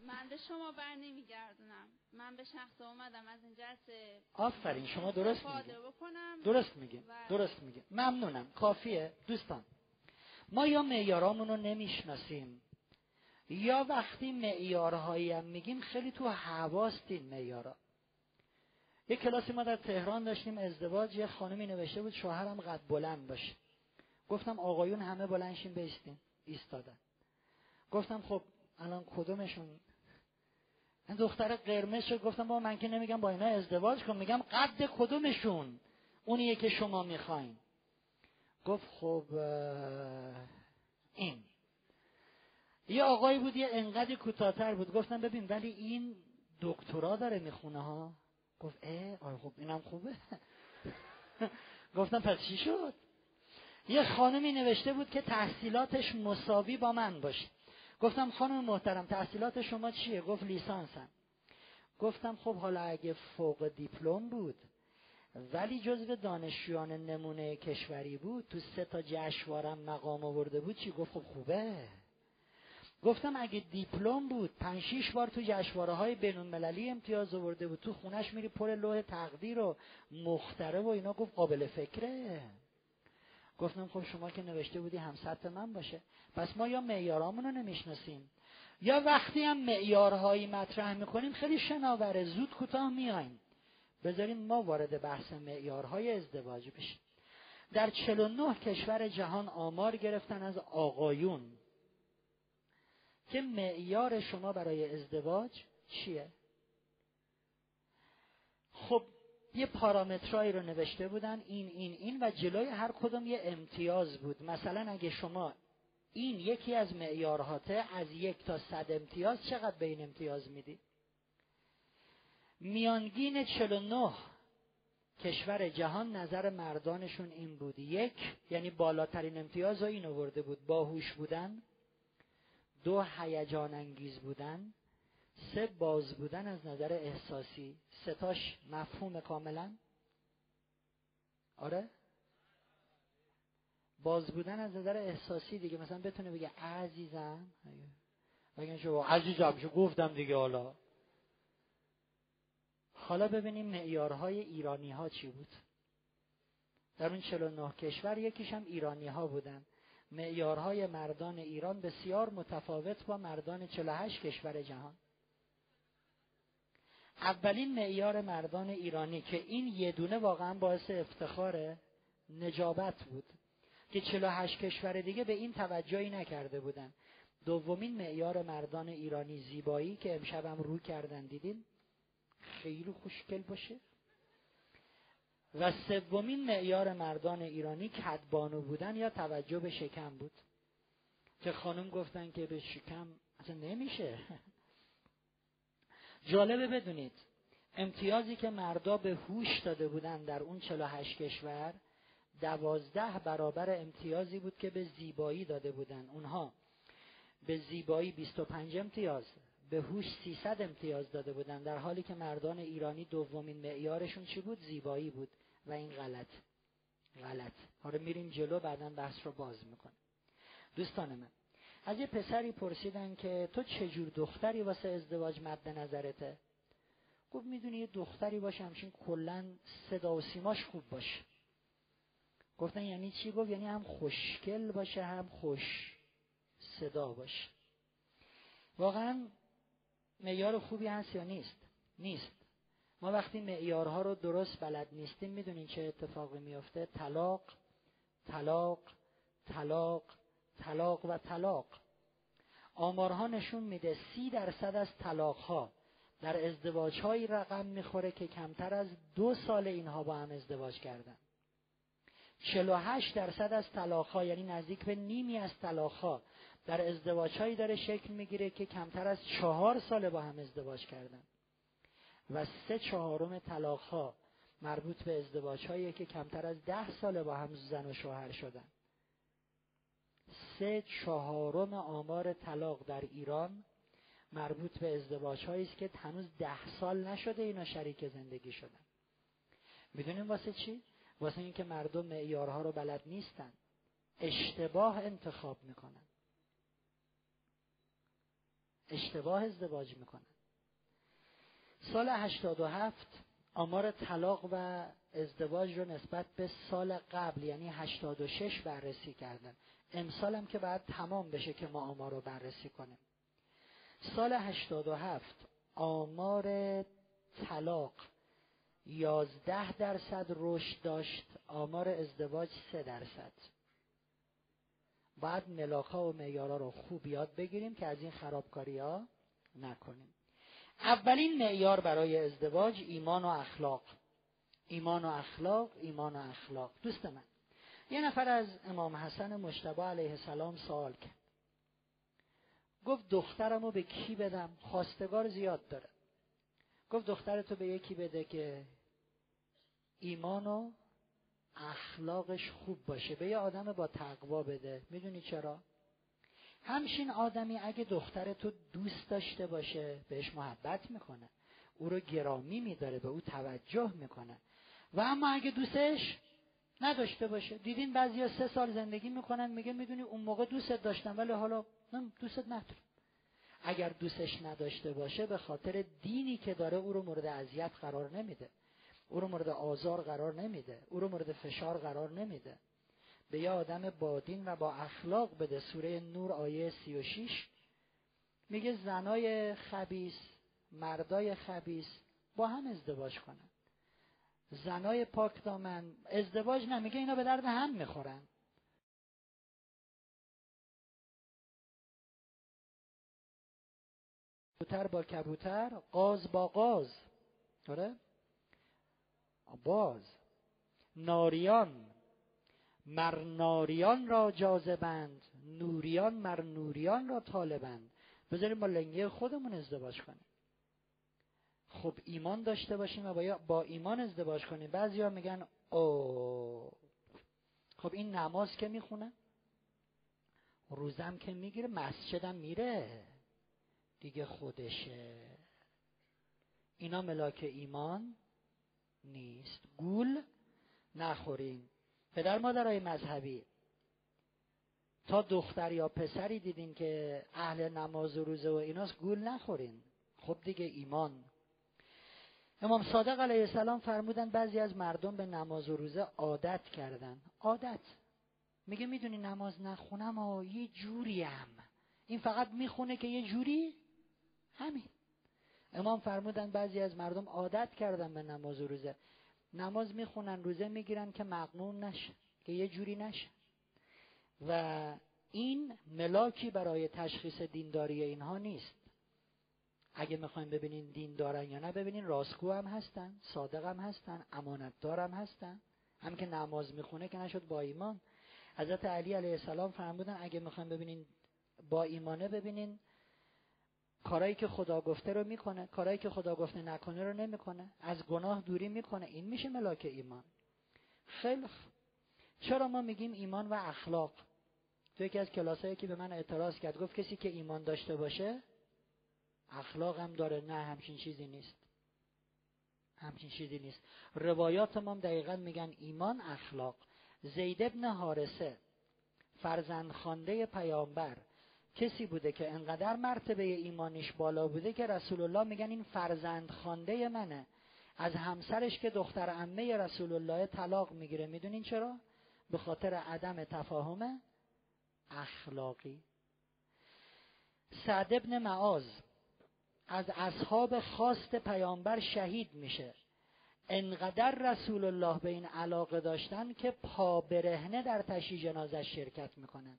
من به شما بر نمیگردونم. من به شخص اومدم از این جلسه. آفرین شما درست استفاده میگین. بکنم. درست میگین و- درست میگین. ممنونم کافیه. دوستان ما یا معیارامون رو نمی‌شناسیم یا وقتی معیارهایی هم میگیم خیلی تو حواست این معیارا. یه کلاسی ما در تهران داشتیم ازدواج. یه خانمی نوشته بود شوهرم قد بلند باشه. گفتم آقایون همه بلندشین بیستین ایستادن. گفتم خب الان کدومشون؟ این دختر قرمز شد. گفتم با من که نمیگم با اینا ازدواج کن. میگم قد کدومشون؟ اونیه که شما می‌خواین. گفت خب این. یه آقایی بود یه انقدر کوتاهتر بود. گفتم ببین ولی این دکترا داره می‌خونه ها. گفت اه آه خب اینم خوبه. <laughs> گفتم پس چی شد؟ یه خانمی نوشته بود که تحصیلاتش مساوی با من باشه. گفتم خانم محترم تحصیلات شما چیه؟ گفت لیسانسم. گفتم خب حالا اگه فوق دیپلم بود ولی جزو دانشجویان نمونه کشوری بود تو سه تا جشنوارم مقام آورده بود چی؟ گفت خب خوبه. گفتم اگه دیپلم بود پنج شیش بار تو جشنواره های بین المللی امتیاز آورده بود تو خونش میری پر لوح تقدیر و مختره و اینا گفت قابل فکره. گفتم خب شما که نوشته بودی هم سطح من باشه. پس ما یا معیارامون رو نمی‌شناسیم یا وقتی هم معیارهایی مطرح می‌کنیم خیلی شناوره زود کوتاه میایم بذارین ما وارد بحث معیارهای ازدواج بشیم. در 49 کشور جهان آمار گرفتن از آقایون. که معیار شما برای ازدواج چیه؟ خب یه پارامترایی رو نوشته بودن این این این و جلوی هر کدوم یه امتیاز بود. مثلا اگه شما این یکی از معیارهاته از یک تا صد امتیاز چقدر به این امتیاز میدی؟ میانگین 49 کشور جهان نظر مردانشون این بود. یک یعنی بالاترین امتیاز رو این آورده بود. باهوش بودن. دو هیجان انگیز بودن سه باز بودن از نظر احساسی. ستاش مفهوم کاملا. آره؟ باز بودن از نظر احساسی دیگه. مثلا بتونه بگه عزیزم. بگن شو عزیزم شو گفتم دیگه حالا. حالا ببینیم معیارهای ایرانی ها چی بود. در اون 49 کشور یکیش هم ایرانی ها بودن. معیارهای مردان ایران بسیار متفاوت با مردان 48 کشور جهان. اولین معیار مردان ایرانی که این یه دونه واقعا باعث افتخار نجابت بود که 48 کشور دیگه به این توجهی نکرده بودن. دومین معیار مردان ایرانی زیبایی که امشبم رو کردن دیدیم خیلی خوشگل باشه. و سومین معیار مردان ایرانی کدبانو بودن یا توجه به شکم بود. که خانم گفتن که به شکم اصلا نمیشه. <laughs> جالبه بدونید امتیازی که مردا به هوش داده بودن در اون 48 کشور دوازده برابر امتیازی بود که به زیبایی داده بودن. اونها به زیبایی 25 امتیاز به هوش 300 امتیاز داده بودن. در حالی که مردان ایرانی دومین معیارشون چی بود؟ زیبایی بود. و این غلط. غلط. حالا میریم جلو بعدا بحث رو باز می‌کنه دوستان من از یه پسری پرسیدن که تو چجور دختری واسه ازدواج مد نظرته؟ گفت می‌دونی یه دختری باشه همچین کلا صدا و سیماش خوب باشه. گفتن یعنی چی؟ گفت یعنی هم خوشگل باشه هم خوش صدا باشه. واقعا معیار خوبی هست یا نیست؟ نیست. ما وقتی معیارها رو درست بلد نیستیم می‌دونین چه اتفاقی میفته طلاق طلاق طلاق طلاق و طلاق. آمارها نشون میده سی درصد از طلاقها در ازدواج رقم می‌خوره که کمتر از دو سال اینها با هم ازدواج کردن. 48 درصد از طلاقها یعنی نزدیک به نیمی از طلاقها در ازدواج داره شکل می‌گیره که کمتر از چهار سال با هم ازدواج کردن. و سه چهارم طلاقها مربوط به ازدواج که کمتر از ده سال با هم زن و شوهر شدن. سه چهارم آمار طلاق در ایران مربوط به ازدواج است که هنوز ده سال نشده اینا شریک زندگی شدن. می‌دونیم واسه چی؟ واسه اینکه مردم معیارها رو بلد نیستن. اشتباه انتخاب می‌کنن. اشتباه ازدواج می‌کنن. سال 87 آمار طلاق و ازدواج رو نسبت به سال قبل یعنی 86 بررسی کردن. امسال هم که باید تمام بشه که ما آمار رو بررسی کنیم. سال 87 آمار طلاق 11 درصد رشد داشت آمار ازدواج 3 درصد. باید ملاکا و معیارا رو خوب یاد بگیریم که از این خرابکاری ها نکنیم. اولین معیار برای ازدواج ایمان و اخلاق. ایمان و اخلاق ایمان و اخلاق. دوست من یه نفر از امام حسن مشتبه علیه السلام سوال کرد. گفت دخترمو به کی بدم؟ خواستگار زیاد داره. گفت دخترتو به یکی بده که ایمان و اخلاقش خوب باشه. به یه آدم با تقوا بده. می‌دونی چرا؟ همشین آدمی اگه دختر تو دوست داشته باشه بهش محبت می‌کنه. او رو گرامی میداره به او توجه می‌کنه. و اما اگه دوستش نداشته باشه. دیدین بعضیا سه سال زندگی می‌کنن میگه می‌دونی اون موقع دوستت داشتم ولی حالا دوستت ندارم. اگر دوستش نداشته باشه به خاطر دینی که داره او رو مورد اذیت قرار نمیده. او رو مورد آزار قرار نمیده. او رو مورد فشار قرار نمیده. به یه آدم بادین و با اخلاق بده. سوره نور آیه 36 میگه زنای خبیس مردای خبیس با هم ازدواج کنن. زنای پاک دامن ازدواج نمیگه اینا به درد هم می‌خورن. کبوتر با کبوتر قاز با قاز. آره؟ باز. ناریان. مرناریان را جاذبند نوریان مر نوریان را طالبند. بذاریم با لنگه خودمون ازدواج کنیم. خب ایمان داشته باشیم و با ایمان ازدواج کنیم. بعضی ها میگن او خب این نماز که می‌خونه؟ روزم که می‌گیره مسجدم میره. دیگه خودشه. اینا ملاک ایمان نیست. گول نخورین. پدر مادرای مذهبی. تا دختر یا پسری دیدین که اهل نماز و روزه و ایناست گول نخورین. خب دیگه ایمان. امام صادق علیه السلام فرمودن بعضی از مردم به نماز و روزه عادت کردن. عادت. میگه می‌دونی نماز نخونم و یه جوریم. این فقط می‌خونه که یه جوری؟ همین. امام فرمودن بعضی از مردم عادت کردن به نماز و روزه. نماز می‌خونن روزه می‌گیرن که مقنون نشه که یه جوری نشه. و این ملاکی برای تشخیص دینداری اینها نیست. اگه می‌خوایم ببینین دین دارن یا نه ببینین راستگو هم هستن صادق هم هستن امانت دارم هستن. هم که نماز می‌خونه که نشد با ایمان. حضرت علی علیه السلام فرمودن اگه می‌خوایم ببینین با ایمانه ببینین کارایی که خدا گفته رو می‌کنه کارایی که خدا گفته نکنه رو نمی‌کنه. از گناه دوری می‌کنه. این میشه ملاک ایمان. خیلی چرا ما میگیم ایمان و اخلاق؟ تو یکی از کلاسایی که به من اعتراض کرد گفت کسی که ایمان داشته باشه اخلاق هم داره. نه همچین چیزی نیست. همچین چیزی نیست. روایات ما دقیقا میگن ایمان اخلاق. زید ابن حارسه فرزند خانده پیامبر کسی بوده که انقدر مرتبه ایمانش بالا بوده که رسول الله میگن این فرزند خانده منه. از همسرش که دختر عمه رسول الله طلاق می‌گیره. می‌دونین چرا؟ به خاطر عدم تفاهم اخلاقی. سعد ابن معاذ از اصحاب خواست پیامبر شهید میشه. انقدر رسول الله به این علاقه داشتن که پا برهنه در تشییع جنازه شرکت می‌کنن.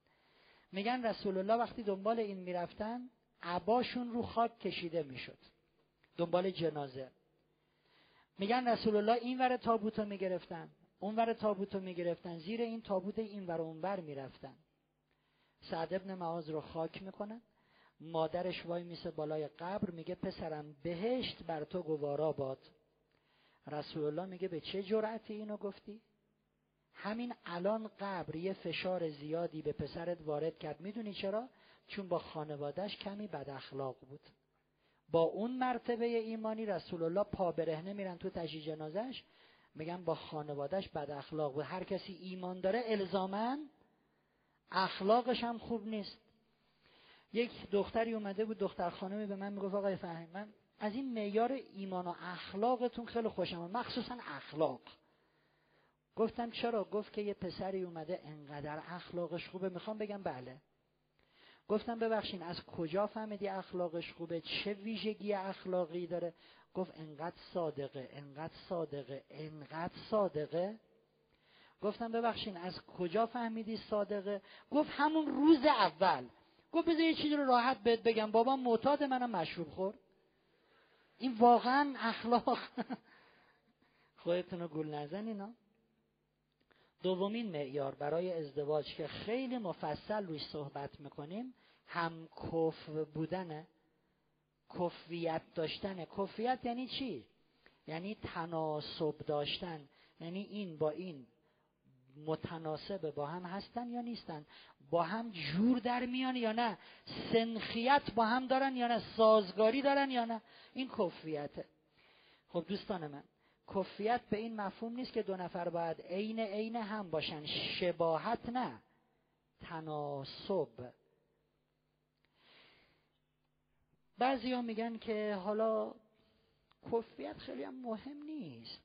میگن رسول الله وقتی دنبال این می‌رفتن عباشون رو خاک کشیده می‌شد. دنبال جنازه. میگن رسول الله این ور تابوت رو می‌گرفتن اون ور تابوت رو می‌گرفتن زیر این تابوت این ور اون ور می‌رفتن. سعد ابن معاذ رو خاک می‌کنن. مادرش وای میسه بالای قبر میگه پسرم بهشت بر تو گوارا باد. رسول الله میگه به چه جرأتی اینو گفتی؟ همین الان قبر یه فشار زیادی به پسرت وارد کرد. می‌دونی چرا؟ چون با خانوادهش کمی بد اخلاق بود. با اون مرتبه ایمانی رسول الله پا برهنه میرن تو تجهیز جنازش میگن با خانوادهش بد اخلاق بود. هر کسی ایمان داره الزامن اخلاقش هم خوب نیست. یک دختری اومده بود دختر خانمی به من می‌گفت آقای فهمی من از این معیار ایمان و اخلاقتون خیلی خوشم مخصوصا اخلاق. گفتم چرا؟ گفت که یه پسری اومده انقدر اخلاقش خوبه. می‌خوام بگم بله. گفتم ببخشین از کجا فهمیدی اخلاقش خوبه؟ چه ویژگی اخلاقی داره؟ گفت انقدر صادقه انقدر صادقه انقدر صادقه. گفتم ببخشین از کجا فهمیدی صادقه؟ گفت همون روز اول. گفت بذار یه چیزی رو راحت بهت بگم. بابا معتاد منم مشروب خورد. این واقعا اخلاق. <laughs> خودتون رو گول نزن اینا دومین معیار برای ازدواج که خیلی مفصل روش صحبت می‌کنیم هم کف بودنه کفیت داشتن. کفیت یعنی چی؟ یعنی تناسب داشتن. یعنی این با این متناسب با هم هستن یا نیستن؟ با هم جور در میان یا نه؟ سنخیت با هم دارن یا نه؟ سازگاری دارن یا نه؟ این کفیته خب دوستان من کفیت به این مفهوم نیست که دو نفر باید عین عین هم باشن. شباهت نه تناسب. بعضی ها میگن که حالا کفیت خیلی هم مهم نیست.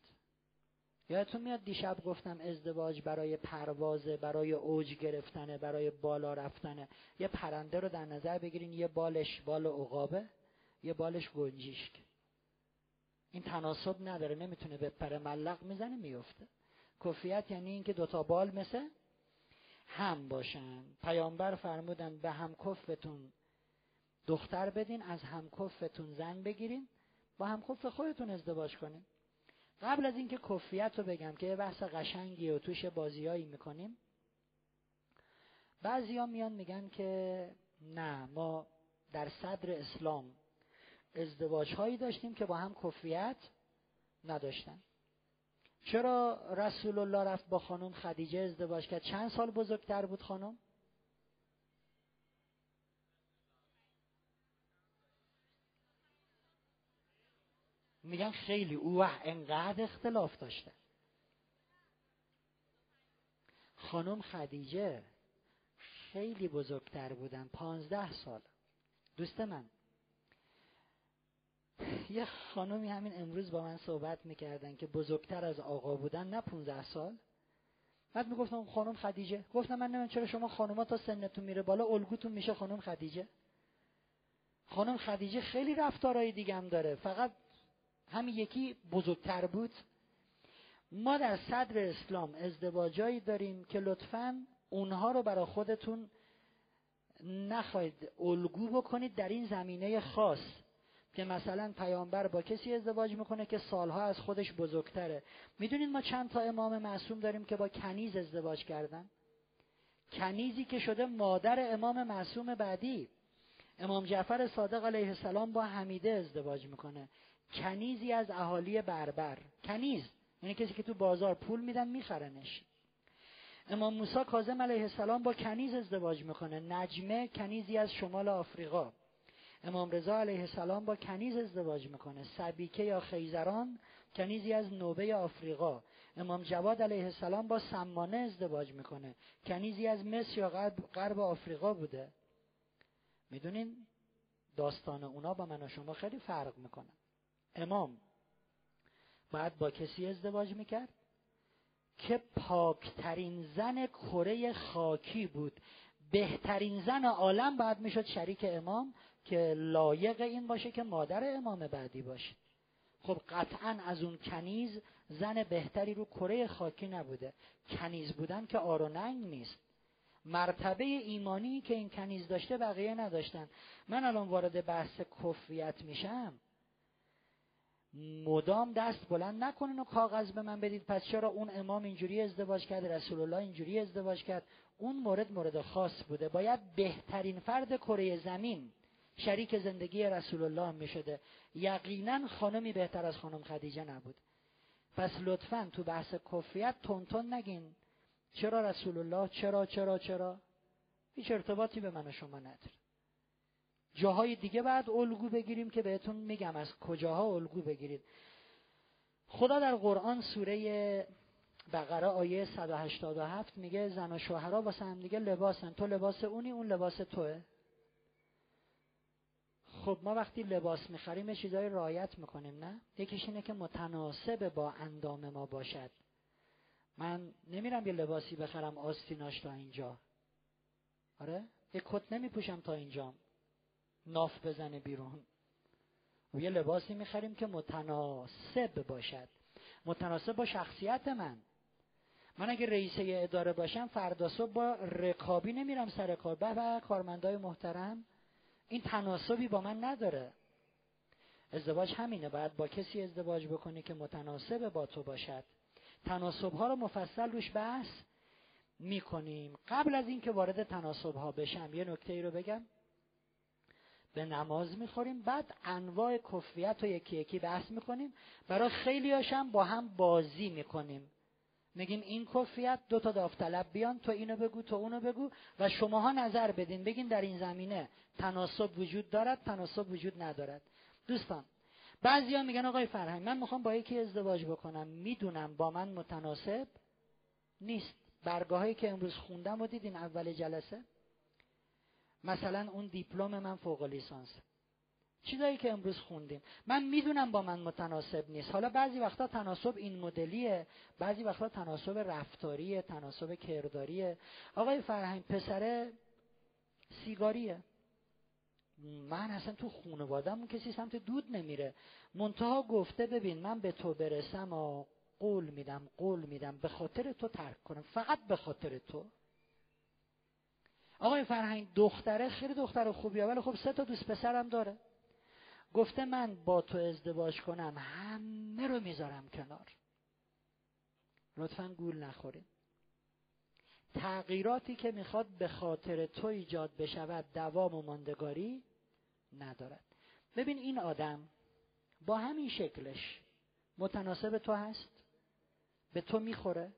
یادتون میاد دیشب گفتم ازدواج برای پروازه برای اوج گرفتنه برای بالا رفتنه یه پرنده رو در نظر بگیرین یه بالش بال عقابه یه بالش گنجیشک این تناسب نداره نمی‌تونه به پر ملق می‌زنه میفته. کفیت یعنی اینکه دوتا بال مثل هم باشن. پیامبر فرمودن به هم کفتون دختر بدین از هم کفتون زن بگیرین با هم کف خودتون ازدواج کنین. قبل از اینکه کفیت رو بگم که یه بحث قشنگی و توش بازیایی می‌کنیم. بعضی ها میان میگن که نه ما در صدر اسلام ازدواج هایی داشتیم که با هم کفریت نداشتن. چرا رسول الله رفت با خانم خدیجه ازدواج کرد؟ چند سال بزرگتر بود خانم؟ میگن خیلی او انقدر اختلاف داشته. خانم خدیجه خیلی بزرگتر بودن پانزده سال. دوست من یه خانمی همین امروز با من صحبت می‌کردن که بزرگتر از آقا بودن نه 15 سال. بعد می‌گفتم خانم خدیجه. گفتم من نمی‌دونم چرا شما خانوما تا سنتون میره بالا الگوتون میشه خانم خدیجه. خانم خدیجه خیلی رفتارهای دیگه هم داره. فقط همین یکی بزرگتر بود. ما در صدر اسلام ازدواجایی داریم که لطفا اونها رو برای خودتون نخواهید الگو بکنید در این زمینه خاص. که مثلا پیامبر با کسی ازدواج می‌کنه که سالها از خودش بزرگتره. می‌دونید ما چند تا امام معصوم داریم که با کنیز ازدواج کردن؟ کنیزی که شده مادر امام معصوم بعدی. امام جعفر صادق علیه السلام با حمیده ازدواج می‌کنه. کنیزی از اهالی بربر. کنیز یعنی کسی که تو بازار پول میدن میخرنش. امام موسی کاظم علیه السلام با کنیز ازدواج می‌کنه. نجمه کنیزی از شمال آفریقا. امام رضا علیه السلام با کنیز ازدواج می‌کنه. سبیکه یا خیزران کنیزی از نوبه آفریقا. امام جواد علیه السلام با سمانه ازدواج می‌کنه. کنیزی از مصر یا غرب, آفریقا بوده. می‌دونین؟ داستان اونا با من و شما خیلی فرق می‌کنه. امام بعد با کسی ازدواج می‌کرد که پاکترین زن کره خاکی بود. بهترین زن عالم بعد می‌شد شریک امام. که لایق این باشه که مادر امام بعدی باشه. خب قطعا از اون کنیز زن بهتری رو کره خاکی نبوده. کنیز بودن که آروننگ نیست. مرتبه ایمانی که این کنیز داشته بقیه نداشتن. من الان وارد بحث کفریت میشم. مدام دست بلند نکنین و کاغذ به من بدید. پس چرا اون امام اینجوری ازدواج کرد رسول الله اینجوری ازدواج کرد؟ اون مورد مورد خاص بوده. باید بهترین فرد کره زمین شریک زندگی رسول الله می شده یقینا خانمی بهتر از خانم خدیجه نبود. پس لطفا تو بحث کفریت تون نگین. چرا رسول الله؟ چرا چرا چرا؟ هیچ ارتباطی به من و شما نداره. جاهای دیگه بعد الگو بگیریم که بهتون میگم از کجاها الگو بگیرید. خدا در قرآن سوره بقره آیه 187 میگه زن و شوهرها واسه هم دیگه لباسن. تو لباس اونی اون لباس توه. خب ما وقتی لباس می‌خریم چیزای رایت می‌کنیم نه؟ یکیش اینه که متناسب با اندام ما باشد. من نمیرم یه لباسی بخرم آستیناش تا اینجا. آره؟ یه کت نمیپوشم تا اینجا. ناف بزنه بیرون. و یه لباسی می‌خریم که متناسب باشد. متناسب با شخصیت من. من اگه رئیسه اداره باشم فردا صبح با رکابی نمیرم سر کار. به و کارمندای محترم. این تناسبی با من نداره. ازدواج همینه باید با کسی ازدواج بکنی که متناسب با تو باشد. تناسب ها رو مفصل روش بحث می‌کنیم. قبل از اینکه وارد تناسب ها بشم یه نکته ای رو بگم. به نماز می‌خوریم بعد انواع کفریت رو یکی یکی بحث می‌کنیم. برای خیلی هاشم با هم بازی می‌کنیم. میگیم این کفریت دو تا داوطلب بیان تو اینو بگو تو اونو بگو و شماها نظر بدین. بگین در این زمینه تناسب وجود دارد تناسب وجود ندارد. دوستان بعضیا میگن آقای فرهنگ من می‌خوام با یکی ازدواج بکنم. می‌دونم با من متناسب نیست. برگاهایی که امروز خوندم و دیدین اول جلسه. مثلا اون دیپلم من فوق لیسانس چیزایی که امروز خوندیم. من می‌دونم با من متناسب نیست. حالا بعضی وقتا تناسب این مدلیه بعضی وقتا تناسب رفتاریه تناسب کرداریه. آقای فرهنگ پسر سیگاریه. من اصلا تو خانوادم کسی سمت دود نمیره. منتها گفته ببین من به تو برسم و قول میدم قول میدم. به خاطر تو ترک کنم. فقط به خاطر تو. آقای فرهنگ دختره خیلی دختر خوبیه ولی خب سه تا دوست پسرم داره. گفته من با تو ازدواج کنم همه رو می‌ذارم کنار. لطفا گول نخورید. تغییراتی که می‌خواد به خاطر تو ایجاد بشود دوام و ماندگاری ندارد. ببین این آدم با همین شکلش متناسب تو هست؟ به تو می‌خوره؟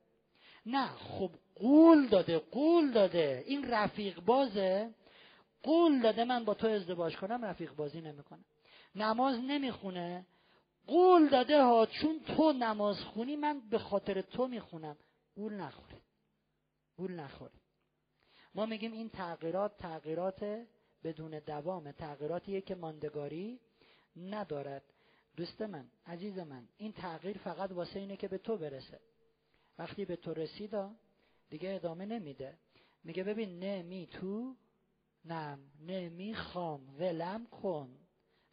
نه خب قول داده قول داده. این رفیق بازه. قول داده من با تو ازدواج کنم رفیق بازی نمی‌کنه. نماز نمی‌خونه. قول داده ها چون تو نماز خونی من به خاطر تو می‌خونم. قول نخوره. قول نخوره. ما میگیم این تغییرات تغییرات بدون دوام. تغییراتیه که ماندگاری ندارد. دوست من عزیز من این تغییر فقط واسه اینه که به تو برسه. وقتی به تو رسیدا دیگه ادامه نمیده. میگه ببین نمی تو نم نمی خام ولم کن.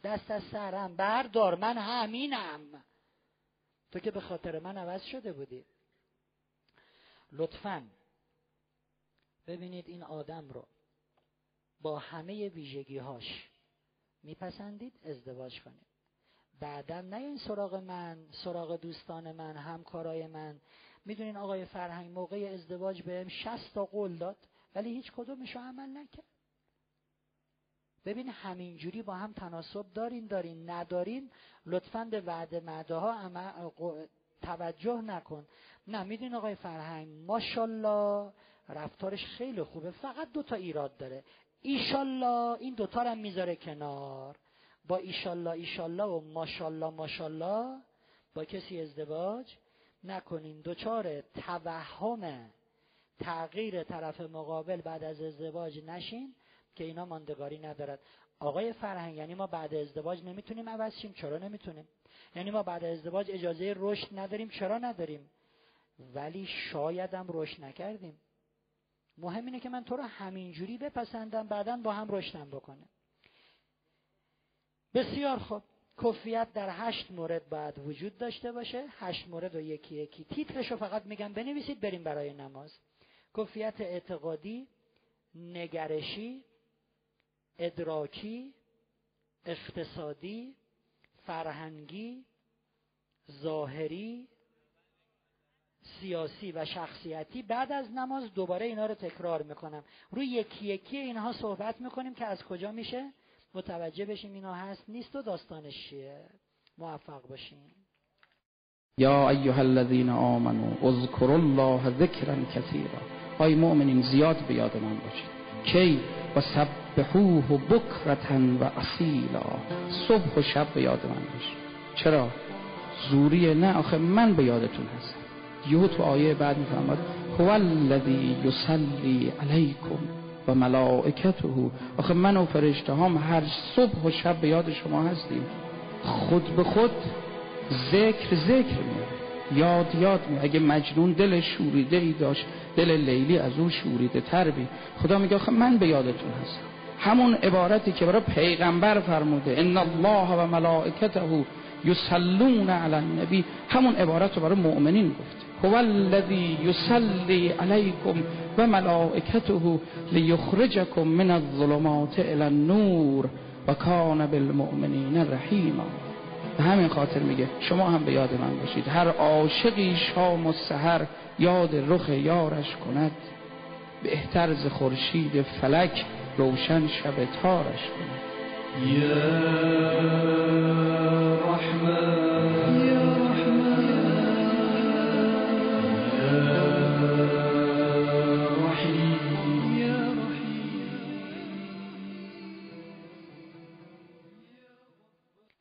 دست از سرم بردار من همینم. تو که به خاطر من عوض شده بودی. لطفا ببینید این آدم رو با همه ویژگی هاش میپسندید ازدواج کنید. بعدا نه این سراغ من سراغ دوستان من همکارای من. می‌دونین آقای فرهنگ موقع ازدواج بهم 60 تا قول داد ولی هیچ کدومش عمل نکرد. ببین همینجوری با هم تناسب دارین دارین ندارین لطفا به وعده مده ها توجه نکن. نه می‌دونین آقای فرهنگ ماشالله رفتارش خیلی خوبه. فقط دو تا ایراد داره. ایشالله این دوتا رو می‌ذاره کنار. با ایشالله ایشالله و ماشالله ماشالله با کسی ازدواج نکنین دچار توهم تغییر طرف مقابل بعد از ازدواج نشین. که اینا ماندگاری ندارد. آقای فرهنگ یعنی ما بعد ازدواج نمی‌تونیم عوض شیم؟ چرا نمی‌تونیم؟ یعنی ما بعد ازدواج اجازه رشد نداریم؟ چرا نداریم؟ ولی شایدم رشد نکردیم. مهم اینه که من تو رو همینجوری بپسندم بعدا با هم رشدم بکنه بسیار خوب. کفیت در هشت مورد باید وجود داشته باشه. هشت مورد و یکی یکی. تیترش رو فقط میگم بنویسید بریم برای نماز. کفیت اعتقادی نگرشی ادراکی اقتصادی فرهنگی ظاهری سیاسی و شخصیتی. بعد از نماز دوباره اینا رو تکرار می‌کنم. روی یکی یکی اینها صحبت می‌کنیم که از کجا میشه. متوجه بشیم اینا هست نیست و داستانش چیه. موفق باشیم یا ایها الذین آمنوا اذکروا الله ذکرا کثیرا. ای مؤمنین زیاد به یاد من باشید. کی و سبحوه بکرتا و اصیلا. صبح و شب به یاد من باشید چرا؟ زوری نه آخه من به یادتون هستم. یهو تو آیه بعد میفرماد هو الذی یصلی علیکم و ملائکته. آخه من و فرشته هم هر صبح و شب به یاد شما هستیم. خود به خود ذکر ذکر میاد یاد یاد می اگه مجنون دل شوریده ای داشت دل لیلی از اون شوریده تر بی خدا میگه آخه من به یادتون هستم. همون عبارتی که برای پیغمبر فرموده ان الله و ملائکته یصلون علی النبی. همون عبارت رو برای مؤمنین گفته. هو الذی یصلی علیکم و ملائکته لیخرجکم من الظلمات الى النور و کان بالمؤمنین رحیما. به همین خاطر میگه شما هم به یاد من باشید. هر عاشقی شام و سحر یاد رخ یارش کند. بهتر ز خورشید فلک روشن شب تارش کند یا رحمن.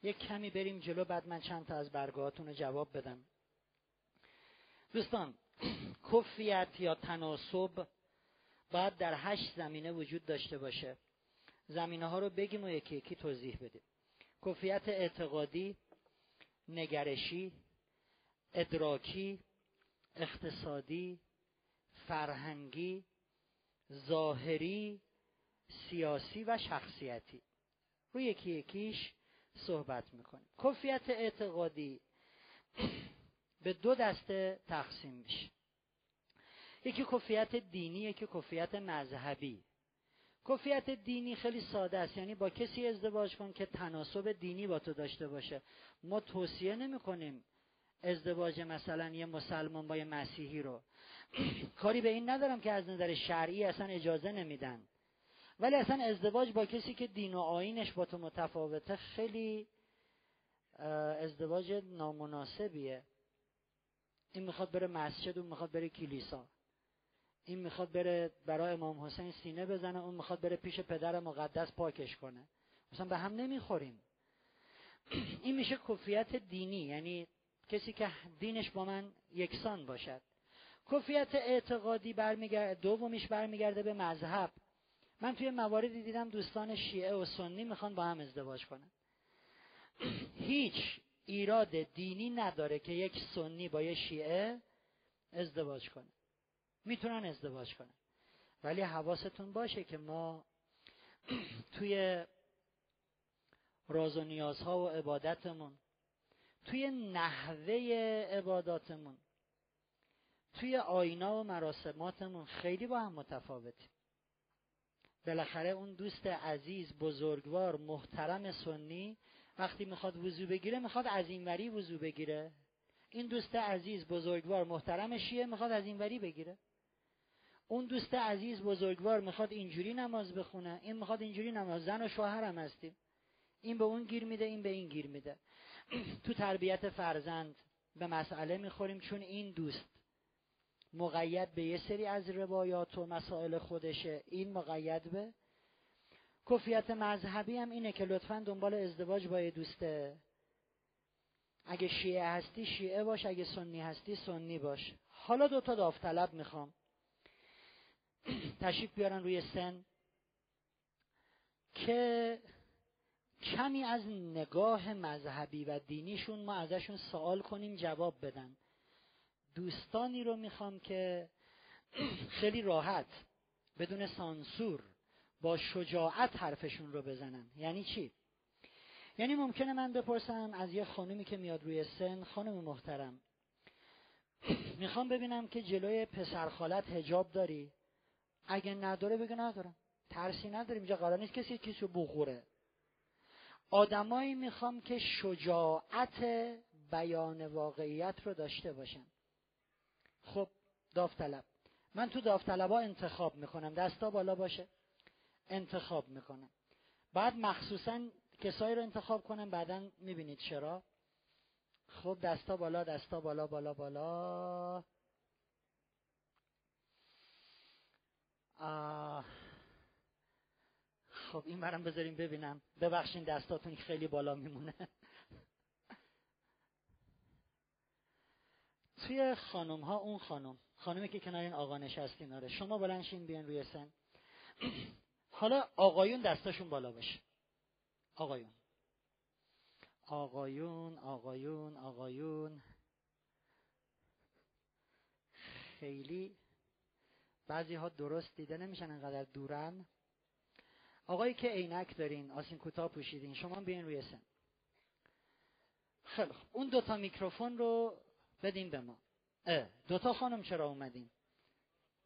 یک کمی بریم جلو بعد من چند تا از برگاهاتون رو جواب بدم. دوستان کفیت یا تناسب باید در هشت زمینه وجود داشته باشه. زمینه ها رو بگیم و یکی یکی توضیح بدیم. کفیت اعتقادی نگرشی ادراکی اقتصادی فرهنگی ظاهری سیاسی و شخصیتی. روی یکی یکیش صحبت می‌کنیم. کفیت اعتقادی <clears throat> به دو دسته تقسیم میشه. یکی کفیت دینی یکی کفیت مذهبی. کفیت دینی خیلی ساده است. یعنی با کسی ازدواج کن که تناسب دینی با تو داشته باشه. ما توصیه نمی کنیم ازدواج مثلا یه مسلمان با یه مسیحی رو. <clears throat> کاری به این ندارم که از نظر شرعی اصلا اجازه نمیدن. ولی اصلا ازدواج با کسی که دین و آینش با تو متفاوته خیلی ازدواج نامناسبیه. این می‌خواد بره مسجد اون می‌خواد بره کلیسا. این می‌خواد بره برای امام حسین سینه بزنه اون می‌خواد بره پیش پدر مقدس پاکش کنه. مثلا به هم نمی‌خوریم. این میشه کفیت دینی یعنی کسی که دینش با من یکسان باشد. کفیت اعتقادی برمیگرده دومیش برمیگرده به مذهب. من توی مواردی دیدم دوستان شیعه و سنی می‌خوان با هم ازدواج کنن. هیچ ایراد دینی نداره که یک سنی با یه شیعه ازدواج کنه. می‌تونن ازدواج کنن. ولی حواستون باشه که ما <clears throat> توی راز و نیازها و عبادتمون توی نحوه عباداتمون توی آینا و مراسماتمون خیلی با هم متفاوتیم. بالاخره اون دوست عزیز بزرگوار محترم سنی وقتی می‌خواد وضو بگیره می‌خواد از اینوری وضو بگیره. این دوست عزیز بزرگوار محترم شیعه می‌خواد از اینوری بگیره. اون دوست عزیز بزرگوار می‌خواد اینجوری نماز بخونه این می‌خواد اینجوری نماز زن و شوهرم هستیم. این به اون گیر میده این به این گیر میده. <clears throat> تو تربیت فرزند به مسئله می‌خوریم چون این دوست مقید به یه سری از روایات و مسائل خودشه. این مقید به کفیت مذهبی هم اینه که لطفا دنبال ازدواج با یه دوسته اگه شیعه هستی شیعه باش اگه سنی هستی سنی باش. حالا دوتا داوطلب می‌خوام. تشریف بیارن روی سن که کمی از نگاه مذهبی و دینیشون ما ازشون سوال کنیم جواب بدن. دوستانی رو می‌خوام که <clears throat> خیلی راحت بدون سانسور با شجاعت حرفشون رو بزنن. یعنی چی؟ یعنی ممکنه من بپرسم از یه خانومی که میاد روی سن خانم محترم <clears throat> می‌خوام ببینم که جلوی پسر خالت هجاب داری؟ اگه نداره بگه ندارم. ترسی نداریم. اینجا قرار نیست کسی کسی رو بخوره. آدمایی می‌خوام که شجاعت بیان واقعیت رو داشته باشن. خب داوطلب. من تو داوطلبا انتخاب می‌کنم. دستا بالا باشه. انتخاب می‌کنم. بعد مخصوصا کسایی رو انتخاب کنم. بعدا می‌بینید چرا. خب دستا بالا دستا بالا بالا بالا. خب این برم بذاریم ببینم. ببخشین دستاتون خیلی بالا میمونه. توی خانم ها اون خانم خانمی که کنار این آقا نشستین آره. شما بلنشین بیان روی سن. حالا آقایون دستاشون بالا باشه. آقایون. آقایون آقایون آقایون. خیلی بعضی ها درست دیده نمیشن انقدر دورن. آقایی که عینک دارین آسین کوتاه پوشیدین شما بیاین روی سن. خیلی خوب. اون دوتا میکروفون رو بدین به ما. دوتا خانم چرا اومدین؟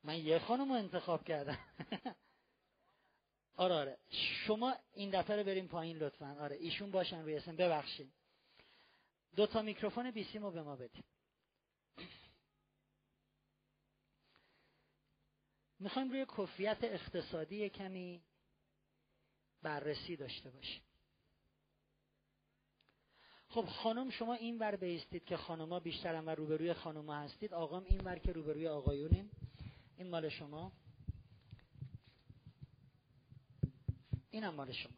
من یه خانم رو انتخاب کردم. <laughs> آره آره. شما این دفعه رو بریم پایین لطفا. آره ایشون باشن روی اسم ببخشید. دو تا میکروفون بیسیم رو به ما بدیم می‌خوایم روی کفیت اقتصادی کمی بررسی داشته باشیم. خب خانم شما این ور بیستید که خانوما بیشترن و روبروی خانوما هستید آقام این ور که روبروی آقایونیم. این مال شما. اینم مال شما.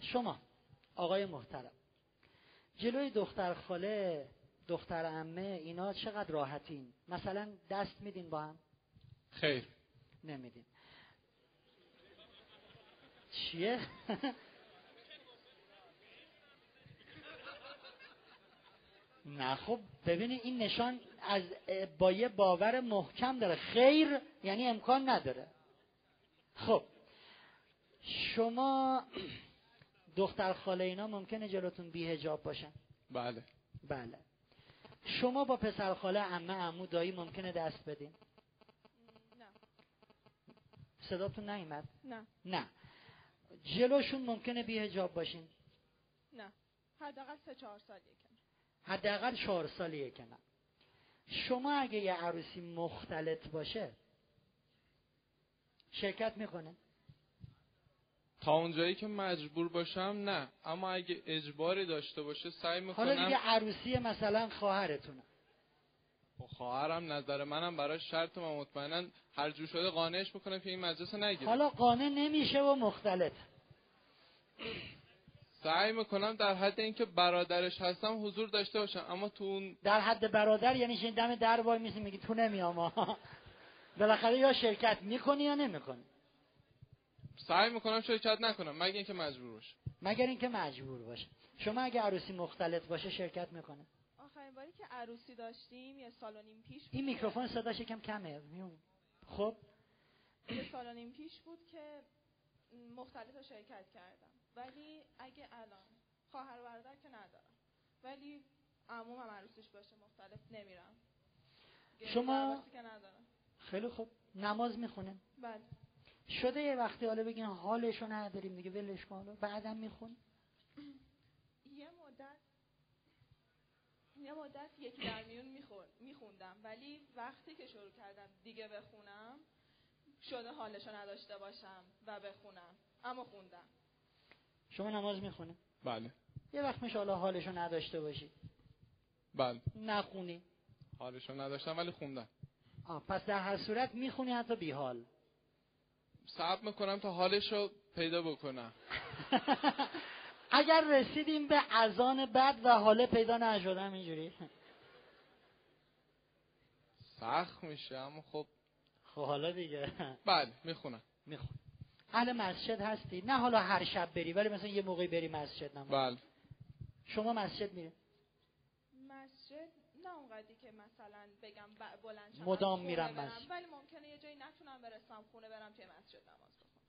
شما آقای محترم جلوی دختر خاله دختر امه اینا چقدر راحتین؟ مثلا دست میدین با هم؟ خیر. نمیدین. چیه؟ <laughs> نه خب ببینید این نشان از با یه باور محکم داره. خیر یعنی امکان نداره. خب شما <clears throat> دختر خاله اینا ممکنه جلوتون بی هجاب باشن؟ بله. بله. شما با پسر خاله عمه عمو دایی ممکنه دست بدین؟ نه. صداتون نیومد؟ نه. نه. جلوشون ممکنه بی هجاب باشین؟ نه. حداقل سه چهار سالیه که حداقل چهار سالیه که نه شما اگه یه عروسی مختلط باشه شرکت می‌کنه؟ تا اونجایی که مجبور باشم نه. اما اگه اجباری داشته باشه سعی می‌کنم حالا دیگه عروسی مثلا خواهرتونه. خب خواهرم نظر منم برای شرط من مطمئنا هر جور شده قانعش می‌کنم که این مجلس نگیره. حالا قانع نمیشه و مختلط. سعی می‌کنم در حد اینکه برادرش هستم حضور داشته باشم. اما تو اون در حد برادر یعنی شین دم در وای میسی میگی تو نمیام بالاخره یا شرکت می‌کنی یا نمی‌کنی. سعی می‌کنم شرکت نکنم مگه اینکه مجبور باشه. مگر اینکه مجبور باشه. شما اگه عروسی مختلط باشه شرکت می‌کنه. آخرین باری که عروسی داشتیم یه سال و نیم پیش بود این میکروفون صداش یکم کمه. خب. یه سال و نیم پیش بود که مختلط رو شرکت کردم. ولی اگه الان خواهر و برادر که ندارم. ولی عمومم عروسیش باشه مختلف نمیرم. شما- دربستی که ندارم. خیلی خوب. نماز می‌خونه بله. شده یه وقتی حالا بگین حالشو نداریم دیگه ولش کن حالا بعدم میخون یه مدت یه مدت یکی در میون میخوندم. ولی وقتی که شروع کردم دیگه بخونم شده حالشو نداشته باشم و بخونم. اما خوندم. شما نماز می‌خونه بله. یه وقت میشه حالا حالشو نداشته باشی. بله. نخونی. حالشو نداشتم ولی خوندم. آه پس در هر صورت می‌خونی حتی بی حال. صبر می‌کنم تا حالشو پیدا بکنم. <laughs> اگر رسیدیم به اذان بعد و حاله پیدا نشدم اینجوری. سخت میشه اما خب. خب حالا دیگه. بله می‌خونم. میخون اهل مسجد هستی. نه حالا هر شب بری ولی مثلا یه موقعی بری مسجد نماز. بله. شما مسجد میره مسجد اونقدری که مثلا بگم بلند شم مدام میرم. مسجد. ولی ممکنه یه جایی نتونم برسم خونه برم توی مسجد نماز بخونم.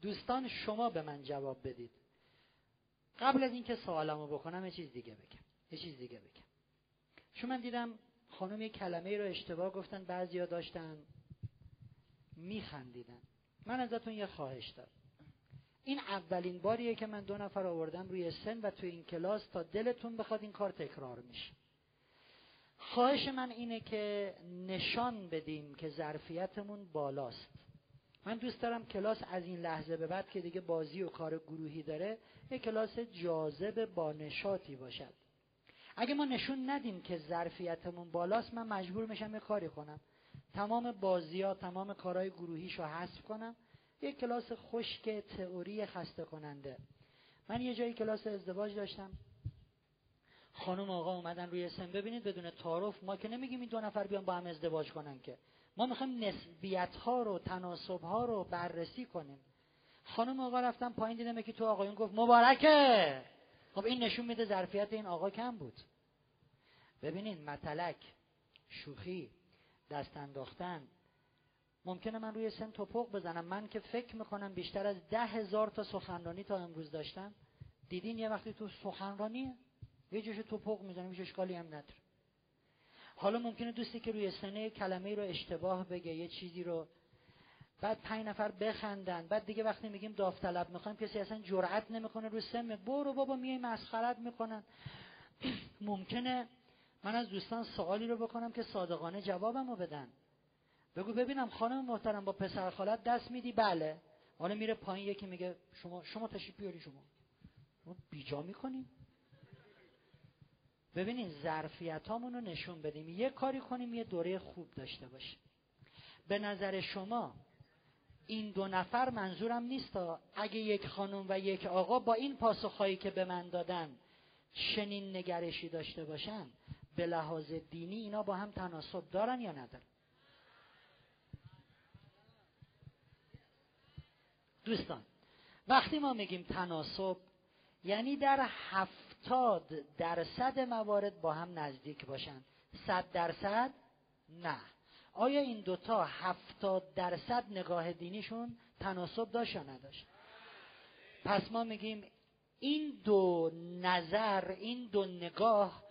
دوستان شما به من جواب بدید. قبل از اینکه سوالمو بکنم یه چیز دیگه بگم. یه چیز دیگه بگم. چون من دیدم خانم یه کلمه ای رو اشتباه گفتن بعضیا داشتن میخندیدن. من ازتون یه خواهش دارم. این اولین باریه که من دو نفر آوردم روی سن و تو این کلاس تا دلتون بخواد این کار تکرار میشه. خواهش من اینه که نشان بدیم که ظرفیتمون بالاست. من دوست دارم کلاس از این لحظه به بعد که دیگه بازی و کار گروهی داره یه کلاس جاذب با نشاطی باشد. اگه ما نشون ندیم که ظرفیتمون بالاست من مجبور میشم یه کاری کنم. تمام بازی ها تمام کارهای گروهیشو حذف کنم. یه کلاس خشک تئوری خسته کننده من یه جایی کلاس ازدواج داشتم. خانم آقا اومدن روی سن. ببینید بدون تعارف ما که نمیگیم این دو نفر بیان با هم ازدواج کنن که. ما می‌خوایم نسبیت ها رو تناسب ها رو بررسی کنیم. خانم آقا رفتن پایین دیدم که تو آقایون گفت مبارکه! خب این نشون میده ظرفیت این آقا کم بود. ببینین متلک شوخی دست انداختن. ممکنه من روی سن توپق بزنم. من که فکر می‌کنم بیشتر از ده هزار تا سخنرانی تا امروز داشتم. دیدین یه وقتی تو سخنرانیه؟ یه جوش توپق می‌زنم هیچ اشکالی هم نداره. حالا ممکنه دوستی که روی سنه کلمه رو اشتباه بگه یه چیزی رو. بعد پنج نفر بخندن بعد دیگه وقتی میگیم داوطلب می‌خوایم کسی اصلا جرئت نمی‌کنه رو میگه برو بابا میای مسخرت می‌کنن. <clears throat> ممکنه من از دوستان سوالی رو بکنم که صادقانه جوابمو بدن. بگو ببینم خانم محترم با پسر خالت دست میدی؟ بله. حالا میره پایین یکی میگه شما شما تشریف بیاری شما. شما بیجا می‌کنیم ببینین ظرفیت رو نشون بدیم. یه کاری کنیم یه دوره خوب داشته باشیم. به نظر شما این دو نفر منظورم نیست اگه یک خانم و یک آقا با این پاسخهایی که به من دادن چنین نگرشی داشته باشن به لحاظ دینی اینا با هم تناسب دارن یا ندارن؟ دوستان وقتی ما میگیم تناسب یعنی در هفتاد درصد موارد با هم نزدیک باشن صد درصد؟ نه. آیا این دوتا هفتاد درصد نگاه دینیشون تناسب داشت یا نداشت؟ پس ما میگیم این دو نظر این دو نگاه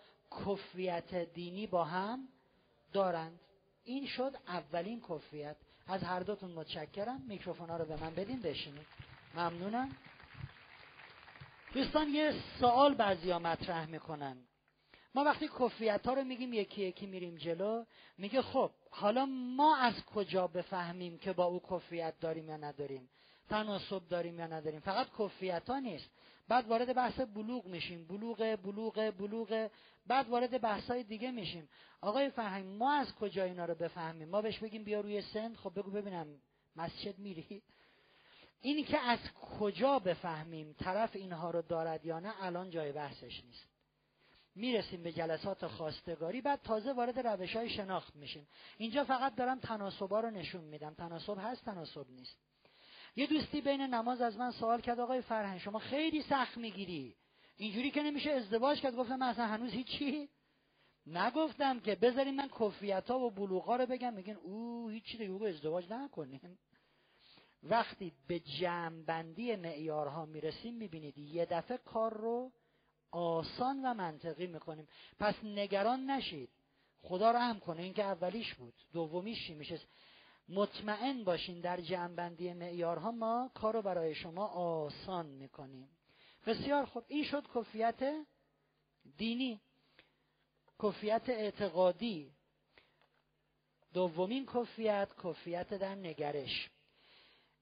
کفیت دینی با هم دارند. این شد اولین کفیت. از هر دوتون متشکرم. میکروفونا رو به من بدین بشینید. ممنونم. دوستان یه سوال بعضیا مطرح می‌کنن. ما وقتی کفیت ها رو میگیم یکی یکی میریم جلو میگه خب حالا ما از کجا بفهمیم که با او کفیت داریم یا نداریم؟ تناسب داریم یا نداریم؟ فقط کفیت ها نیست. بعد وارد بحث بلوغ میشیم. بلوغ بلوغ بلوغ. بعد وارد بحث های دیگه میشیم. آقای فهم ما از کجا اینا رو بفهمیم؟ ما بهش بگیم بیا روی سن خب بگو ببینم مسجد میری؟ اینی که از کجا بفهمیم طرف اینها رو دارد یا نه الان جای بحثش نیست. می‌رسیم به جلسات خواستگاری بعد تازه وارد روش های شناخت میشیم. اینجا فقط دارم تناسبا رو نشون میدم. تناسب هست تناسب نیست. یه دوستی بین نماز از من سوال کرد آقای فرهنگ شما خیلی سخت می‌گیری. اینجوری که نمیشه ازدواج کرد. گفتم اصلا هنوز هیچی نگفتم که بذاریم من کفیت ها و بلوغا رو بگم. میگن او هیچی دیگه ازدواج نکنیم وقتی به جمعبندی معیارها می‌رسیم می‌بینید یه دفعه کار رو آسان و منطقی می‌کنیم. پس نگران نشید. خدا رحم کنه این که اولیش بود دومیش چی میشه مطمئن باشین در جمعبندی معیارها ما کار رو برای شما آسان می‌کنیم. بسیار خوب. این شد کفیت دینی. کفیت اعتقادی. دومین کفیت کفیت در نگرش.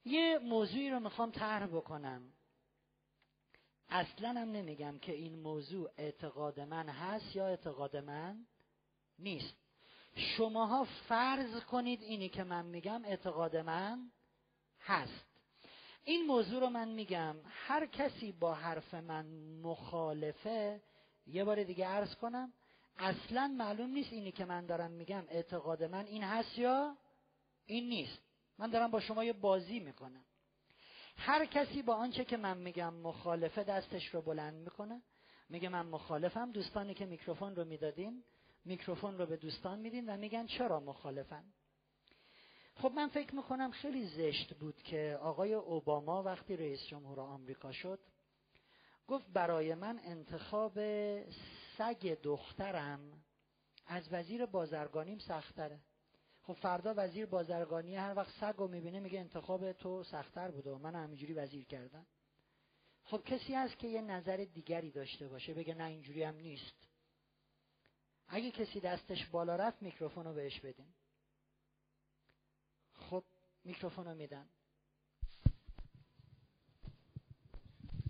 یه موضوعی رو می‌خوام طرح بکنم. اصلا هم نمیگم که این موضوع اعتقاد من هست یا اعتقاد من نیست. شماها فرض کنید اینی که من میگم اعتقاد من هست. این موضوع رو من میگم. هر کسی با حرف من مخالفه یه بار دیگه عرض کنم اصلا معلوم نیست اینی که من دارم میگم اعتقاد من این هست یا این نیست. من دارم با شما یه بازی می‌کنم. هر کسی با آنچه که من میگم مخالفه دستش رو بلند می‌کنه. میگه من مخالفم. دوستانی که میکروفون رو می‌دادین میکروفون رو به دوستان میدین و میگن چرا مخالفن؟ خب من فکر می‌کنم خیلی زشت بود که آقای اوباما وقتی رئیس جمهور آمریکا شد گفت برای من انتخاب سگ دخترم از وزیر بازرگانیم سختره. خب فردا وزیر بازرگانی هر وقت سگ رو می‌بینه میگه انتخاب تو سختتر بوده و من همینجوری وزیر کردم. خب کسی هست که یه نظر دیگری داشته باشه بگه نه اینجوری هم نیست. اگه کسی دستش بالا رفت میکروفون رو بهش بدین. خب میکروفون رو میدن.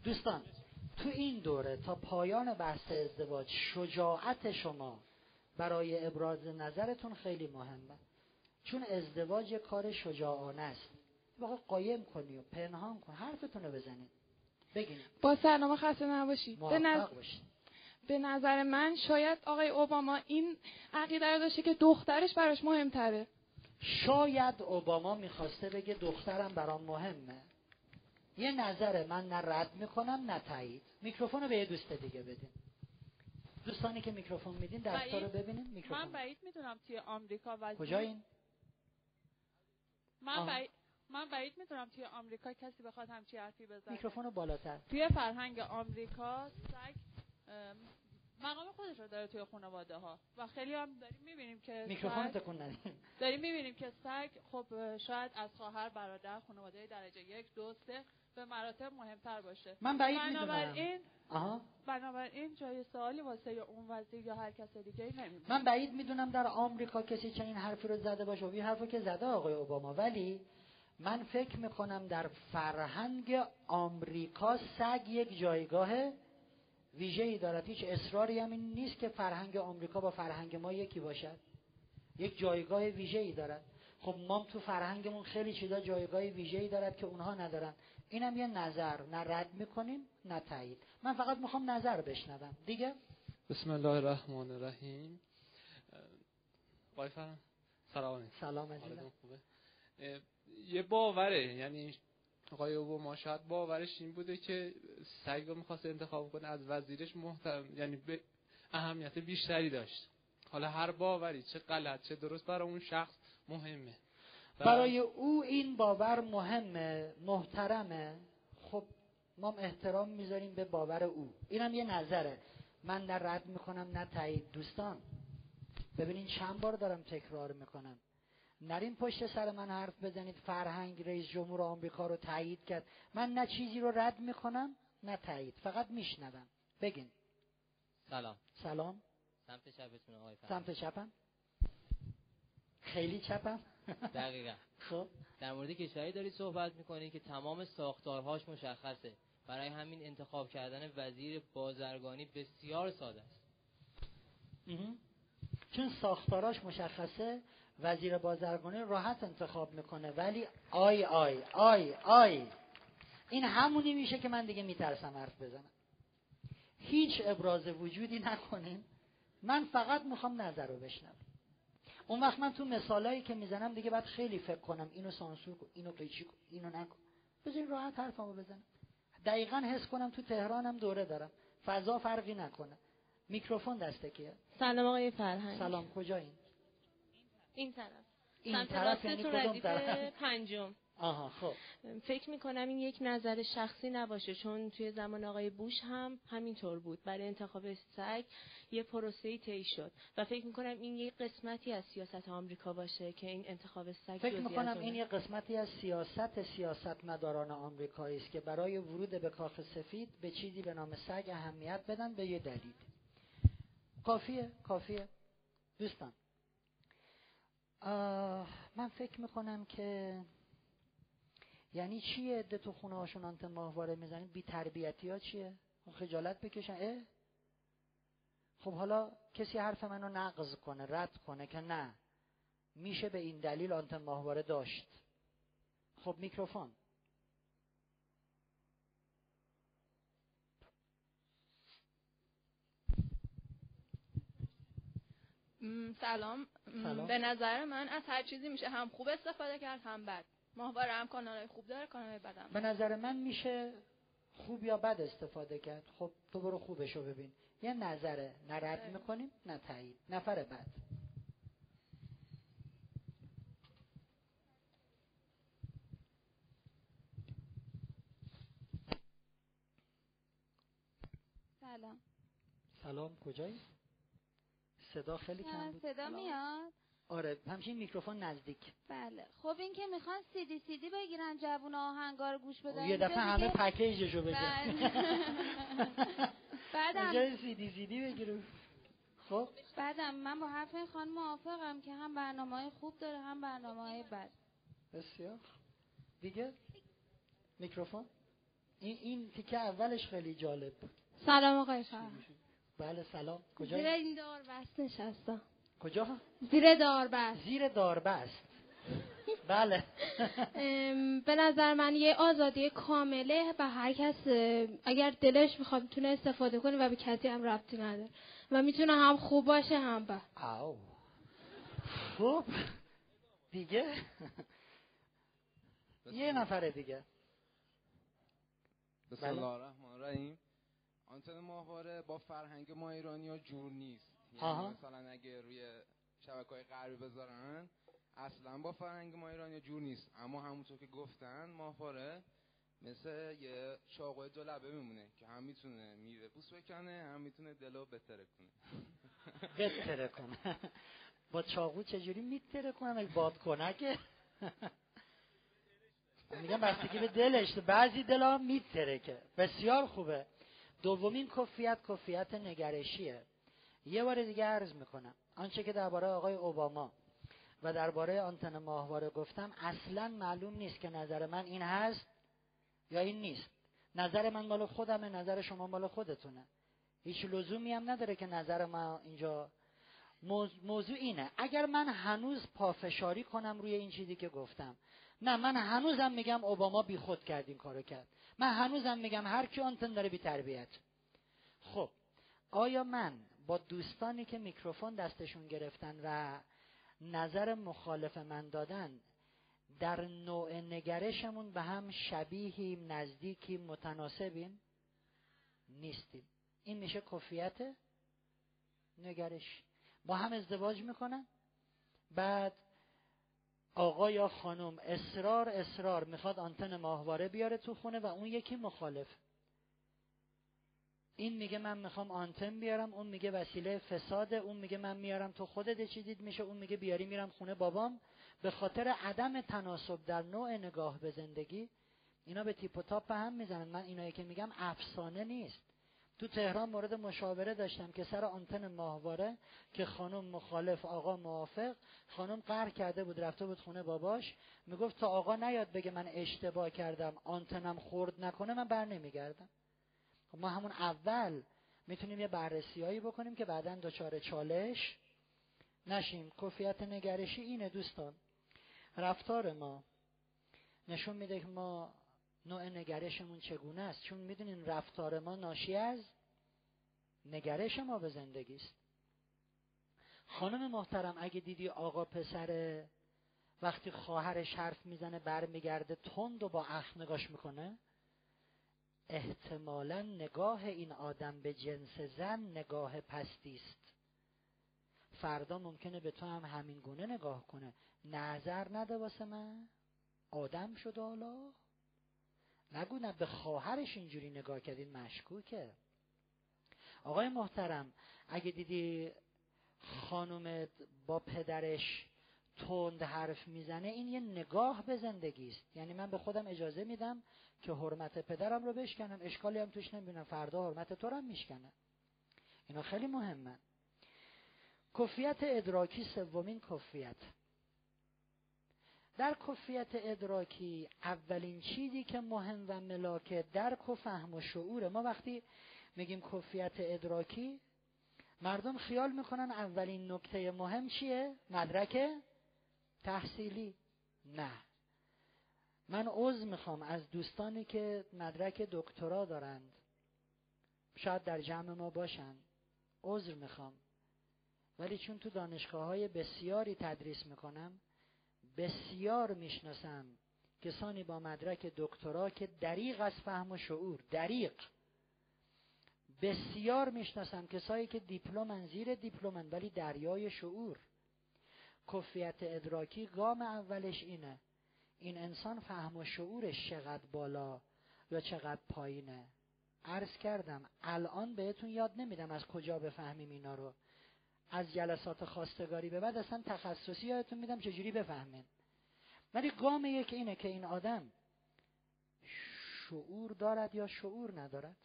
دوستان تو این دوره تا پایان بحث ازدواج شجاعت شما برای ابراز نظرتون خیلی مهمه. چون ازدواج کار شجاعانه است. واقعا قایم کنی و پنهان کن. حرفتون رو بزنید. بگین. با سرنامه خسته نباشید به, نظر... به نظر من شاید آقای اوباما این عقیده رو داشته که دخترش براش مهمتره. شاید اوباما می‌خواسته بگه دخترم برام مهمه. یه نظر من نه رد می‌کنم نه تایید. میکروفون رو به یه دوست دیگه بدین. دوستانی که میکروفون میدین دستا رو ببینین میکروفون من بعید می‌دونم توی آمریکا وزیر کجا این من بعید من بعید می‌دونم توی آمریکا کسی بخواد همچی حرفی بزنه. میکروفون رو بالاتر. توی فرهنگ آمریکا سگ مقام خودش رو داره توی خانواده ها و خیلی هم داریم می‌بینیم که میکروفون تکون ندیم. داریم می‌بینیم که سگ خب شاید از خواهر برادر خانواده درجه یک دو سه به مراتب مهمتر باشه. من بعید بنابراین آها. بنابراین جای سوالی واسه اون وزیر یا هر کس دیگه نمی‌دونم من بعید می‌دونم در آمریکا کسی چنین حرفی رو زده باشه. و این حرفو که زده آقای اوباما. ولی من فکر می‌کنم در فرهنگ آمریکا سگ یک جایگاه ویژه‌ای دارد. هیچ اصراری هم این نیست که فرهنگ آمریکا با فرهنگ ما یکی باشد. یک جایگاه ویژه‌ای دارد. خب ما تو فرهنگمون خیلی چیزا جایگاه ویژه‌ای دارد که اونها ندارن. اینم یه نظر. نه رد می‌کنیم نه تایید. من فقط می‌خوام نظر بشنوم. دیگه؟ بسم الله الرحمن الرحیم. وای سلام سلام عزیزم. یه باوره. یعنی آقای ما شاید باورش این بوده که سگ رو می‌خواست انتخاب کنه از وزیرش محترم یعنی به اهمیت بیشتری داشت. حالا هر باوری چه غلط چه درست برای اون شخص مهمه. برای او این باور مهمه محترمه. خب ما احترام می‌ذاریم به باور او. اینم یه نظره. من نه رد می‌کنم نه تایید. دوستان ببینین چند بار دارم تکرار می‌کنم. نرین پشت سر من حرف بزنید. فرهنگ رئیس جمهور آمریکا رو تایید کرد. من نه چیزی رو رد می‌کنم نه تایید. فقط میشنوم. بگین. سلام. سلام. سمت چپتون آقای سمت چپم؟ خیلی چپم. دقیقا. خب. در مورد کشوری دارید صحبت می‌کنید که تمام ساختارهاش مشخصه. برای همین انتخاب کردن وزیر بازرگانی بسیار ساده است. چون ساختاراش مشخصه وزیر بازرگانی راحت انتخاب می‌کنه ولی آی آی آی آی. این همونی میشه که من دیگه میترسم حرف بزنم. هیچ ابراز وجودی نکنین. من فقط می‌خوام نظر رو بشنوم. اون وقت من تو مثالایی که می‌زنم دیگه باید خیلی فکر کنم. اینو سانسور کن اینو قیچی کن اینو نکن. بذارین راحت حرفمو بزنم. دقیقا حس کنم تو تهرانم دوره دارم. فضا فرقی نکنه. میکروفون دسته کیه؟ سلام آقای فرهنگ. سلام کجایین؟ این طرف. این طرف یعنی کدوم طرف؟ پنجم. آها خب. فکر می‌کنم این یک نظر شخصی نباشه چون توی زمان آقای بوش هم همینطور بود. برای انتخاب سگ یه پروسه طی شد. و فکر می‌کنم این یک قسمتی از سیاست آمریکا باشه که این انتخاب سگ فکر می‌کنم این. یه قسمتی از سیاست سیاستمداران آمریکایی است که برای ورود به کاخ سفید به چیزی به نام سگ اهمیت بدن به یه دلیل. کافیه؟ کافیه. دوستان. من فکر می‌کنم که یعنی چیه عده تو خونه هاشون آنت ماهواره می‌زنید بی تربیتی ها چیه؟ خجالت بکشن. اه؟ خب حالا کسی حرف منو نقض کنه رد کنه که نه. میشه به این دلیل آنت ماهواره داشت. خب میکروفون. سلام. سلام. به نظر من از هر چیزی میشه هم خوب استفاده کرد هم بد. ماهواره هم کانالای خوب داره کانالای بد هم به نظر من میشه خوب یا بد استفاده کرد. خب تو برو خوبشو ببین. یه نظره نه رد می‌کنیم نه تایید. نفر بعد. سلام. سلام کجایی؟ صدا خیلی کم بود. صدا میاد. آره همچین میکروفون نزدیک. بله. خب این که می‌خوان سی دی سی دی بگیرن جوون آهنگار گوش بدن یه دفعه همه دیگه- پکیجشو بگیر بله. <laughs> بعدم اینجا سی دی سی دی بگیرو. خب؟ بعدم من با حرف این خانم موافقم که هم برنامه های خوب داره هم برنامه های بد. بسیار. دیگه؟ میکروفون؟ این این تیکه اولش خیلی جالب بود. سلام آقای فرهنگ بله سلام. زیر کجا این داربست نشستم کجا؟ زیر داربست. زیر داربست. بله. <laughs> به نظر من یه آزادی کامله و هر کس اگر دلش می‌خواد می‌تونه استفاده کنه و به کسی هم ربطی نداره. و می‌تونه هم خوب باشه هم بد. او خب دیگه؟ یه نفر دیگه. بسم بله. الله الرحمن الرحیم. آنتن ماهواره با فرهنگ ما ایرانی ها جور نیست. یعنی. مثلا اگه روی شبکه های غربی بذارن اصلا با فرهنگ ما ایرانی جور نیست. اما همونطور که گفتن ماهواره مثل یه چاقوی دو لبه میمونه که هم می‌تونه میوه بوس بکنه هم می‌تونه دلو بتره کنه. بتره کنه. با چاقو چجوری میتره کنم اگه باد کنکه میگم بستگی به دلش. بعضی دلا میتره که. بسیار خوبه. دومین کفیت کفیت نگرشیه. یه بار دیگه عرض می‌کنم. آنچه که درباره آقای اوباما و درباره آنتن ماهواره گفتم اصلا معلوم نیست که نظر من این هست یا این نیست. نظر من مال خودمه نظر شما مال خودتونه. هیچ لزومی هم نداره که نظر ما اینجا. موضوع, اینه. اگر من هنوز پافشاری کنم روی این چیزی که گفتم نه من هنوزم میگم اوباما بی خود کرد این کارو کرد. من هنوزم میگم هر کی آنتن داره بی تربیت خب آیا من با دوستانی که میکروفون دستشون گرفتن و نظر مخالف من دادن در نوع نگرشمون به هم شبیهیم نزدیکیم متناسبیم نیستیم. این میشه کفیت نگرش. با هم ازدواج می‌کنن. بعد آقا یا خانم اصرار اصرار می‌خواد آنتن ماهواره بیاره تو خونه و اون یکی مخالف. این میگه من می‌خوام آنتن بیارم اون میگه وسیله فساده اون میگه من میارم تو خودت چی دید میشه اون میگه بیاری میرم خونه بابام. به خاطر عدم تناسب در نوع نگاه به زندگی اینا به تیپ و تاپ به هم می‌زنن. من اینایی که میگم افسانه نیست. تو تهران مورد مشاوره داشتم که سر آنتن ماهواره که خانم مخالف آقا موافق. خانم قهر کرده بود رفته بود خونه باباش. می‌گفت تا آقا نیاد بگه من اشتباه کردم آنتنم خورد نکنه من بر نمیگردم. ما همون اول می‌تونیم یه بررسی هایی بکنیم که بعدا دچار چالش نشیم. کفیت نگرشی اینه دوستان. رفتار ما نشون میده که ما نوع نگرشمون چگونه است. چون می‌دونین رفتار ما ناشی از نگرش ما به زندگی است. خانم محترم اگه دیدی آقا پسر وقتی خواهرش حرف می‌زنه برمیگرده تند و با اخ نگاش می‌کنه احتمالا نگاه این آدم به جنس زن نگاه پستی است. فردا ممکنه به تو هم همین گونه نگاه کنه. نظر نده واسه من. آدم شد حالا. نگو نه به خواهرش اینجوری نگاه کردین مشکوکه. آقای محترم اگه دیدی خانومت با پدرش تند حرف می‌زنه این یه نگاه به زندگی است. یعنی من به خودم اجازه میدم که حرمت پدرم رو بشکنم اشکالی هم توش نمی‌بینم. فردا حرمت تو هم میشکنه اینا خیلی مهمه. کفیت ادراکی سومین کفیت. در کفیت ادراکی اولین چیزی که مهم و ملاک درک و فهم و شعور ما وقتی میگیم کفیت ادراکی مردم خیال می‌کنن اولین نکته مهم چیه؟ مدرک تحصیلی؟ نه. من عضو می‌خوام از دوستانی که مدرک دکترا دارند. شاید در جمع ما باشن. عذر می‌خوام. ولی چون تو دانشگاه های بسیاری تدریس می‌کنم بسیار می‌شناسم کسانی با مدرک دکترا که دریق از فهم و شعور دریق بسیار می‌شناسم کسایی که دیپلمن زیر دیپلمن ولی دریای شعور. کفیت ادراکی گام اولش اینه. این انسان فهم و شعورش چقدر بالا یا چقدر پایینه. عرض کردم الان بهتون یاد نمیدم از کجا بفهمیم اینا رو. از جلسات خواستگاری به بعد اصلا تخصصی یادتون میدم چجوری بفهمین. ولی گام یک اینه که این آدم شعور دارد یا شعور ندارد؟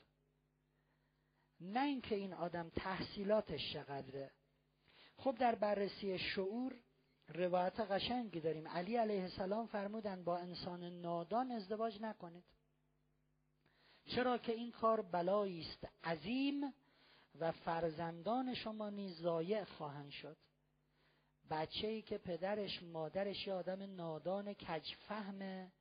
نه اینکه این آدم تحصیلاتش چقدره. خب در بررسی شعور روایت قشنگی داریم. علی علیه السلام فرمودن با انسان نادان ازدواج نکنید. چرا که این کار بلایی است. عظیم و فرزندان شما نیز ضایع خواهند شد. بچه ای که پدرش مادرش یه آدم نادان کجفهم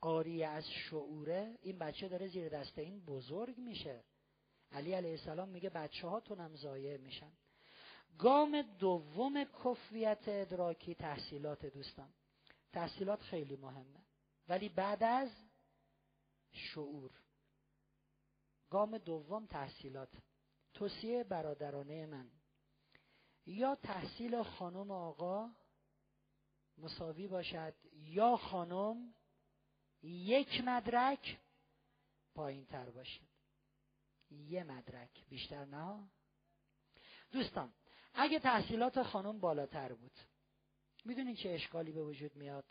آری از شعوره این بچه داره زیر دست این بزرگ میشه. علی علیه السلام میگه بچه هاتونم ضایع میشن. گام دوم کفیت ادراکی تحصیلات دوستان. تحصیلات خیلی مهمه. ولی بعد از شعور. گام دوم تحصیلات. توصیه برادرانه من. یا تحصیل خانم آقا مساوی باشد یا خانم یک مدرک پایین تر باشد. یه مدرک بیشتر نه؟ دوستان اگه تحصیلات خانم بالاتر بود. می‌دونین چه اشکالی به وجود میاد؟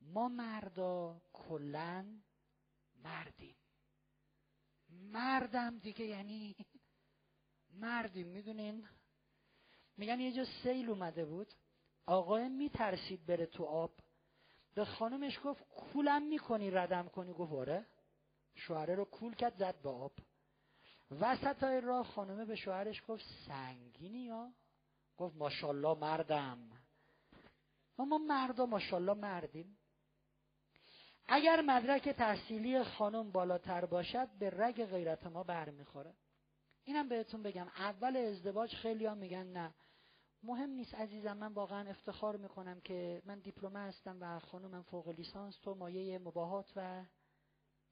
ما مردا کلا مردیم. مردم دیگه یعنی مردیم می‌دونین؟ میگن یه جا سیل اومده بود. آقای میترسید بره تو آب. به خانمش گفت کولم می‌کنی ردم کنی؟ گفت آره. شوهره رو کول کرد زد به آب. وسط های راه خانمه به شوهرش گفت سنگینی یا گفت ماشالله مردم. ما مردا ماشالله مردیم. اگر مدرک تحصیلی خانم بالاتر باشد به رگ غیرت ما برمیخوره. اینم بهتون بگم اول ازدواج خیلی هم میگن نه. مهم نیست عزیزم من واقعا افتخار می‌کنم که من دیپلمه هستم و خانومم فوق لیسانس تو مایه مباهات و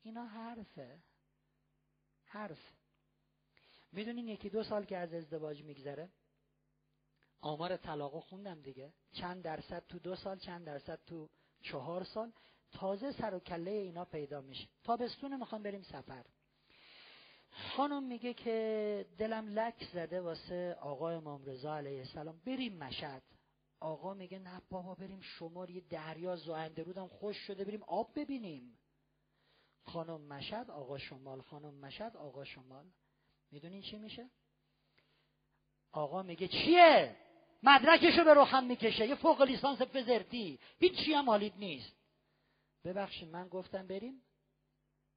اینا حرفه. حرف. می‌دونین یکی دو سال که از ازدواج میگذره. آمار طلاق خوندم دیگه. چند درصد تو دو سال چند درصد تو چهار سال. تازه سر و کله اینا پیدا میشه. تابستون می‌خوام بریم سفر. خانم میگه که دلم لک زده واسه آقا امام رضا علیه السلام. بریم مشهد. آقا میگه نه بابا بریم شمار یه دریا زاینده رودم. خوش شده بریم آب ببینیم. خانم مشد آقا شمال. خانم مشد آقا شمال. می‌دونین چی میشه؟ آقا میگه چیه؟ مدرکشو به روخم می‌کشه. یه فوق لیسانس فزرتی. هیچ چی هم حالیت نیست. ببخشید من گفتم بریم.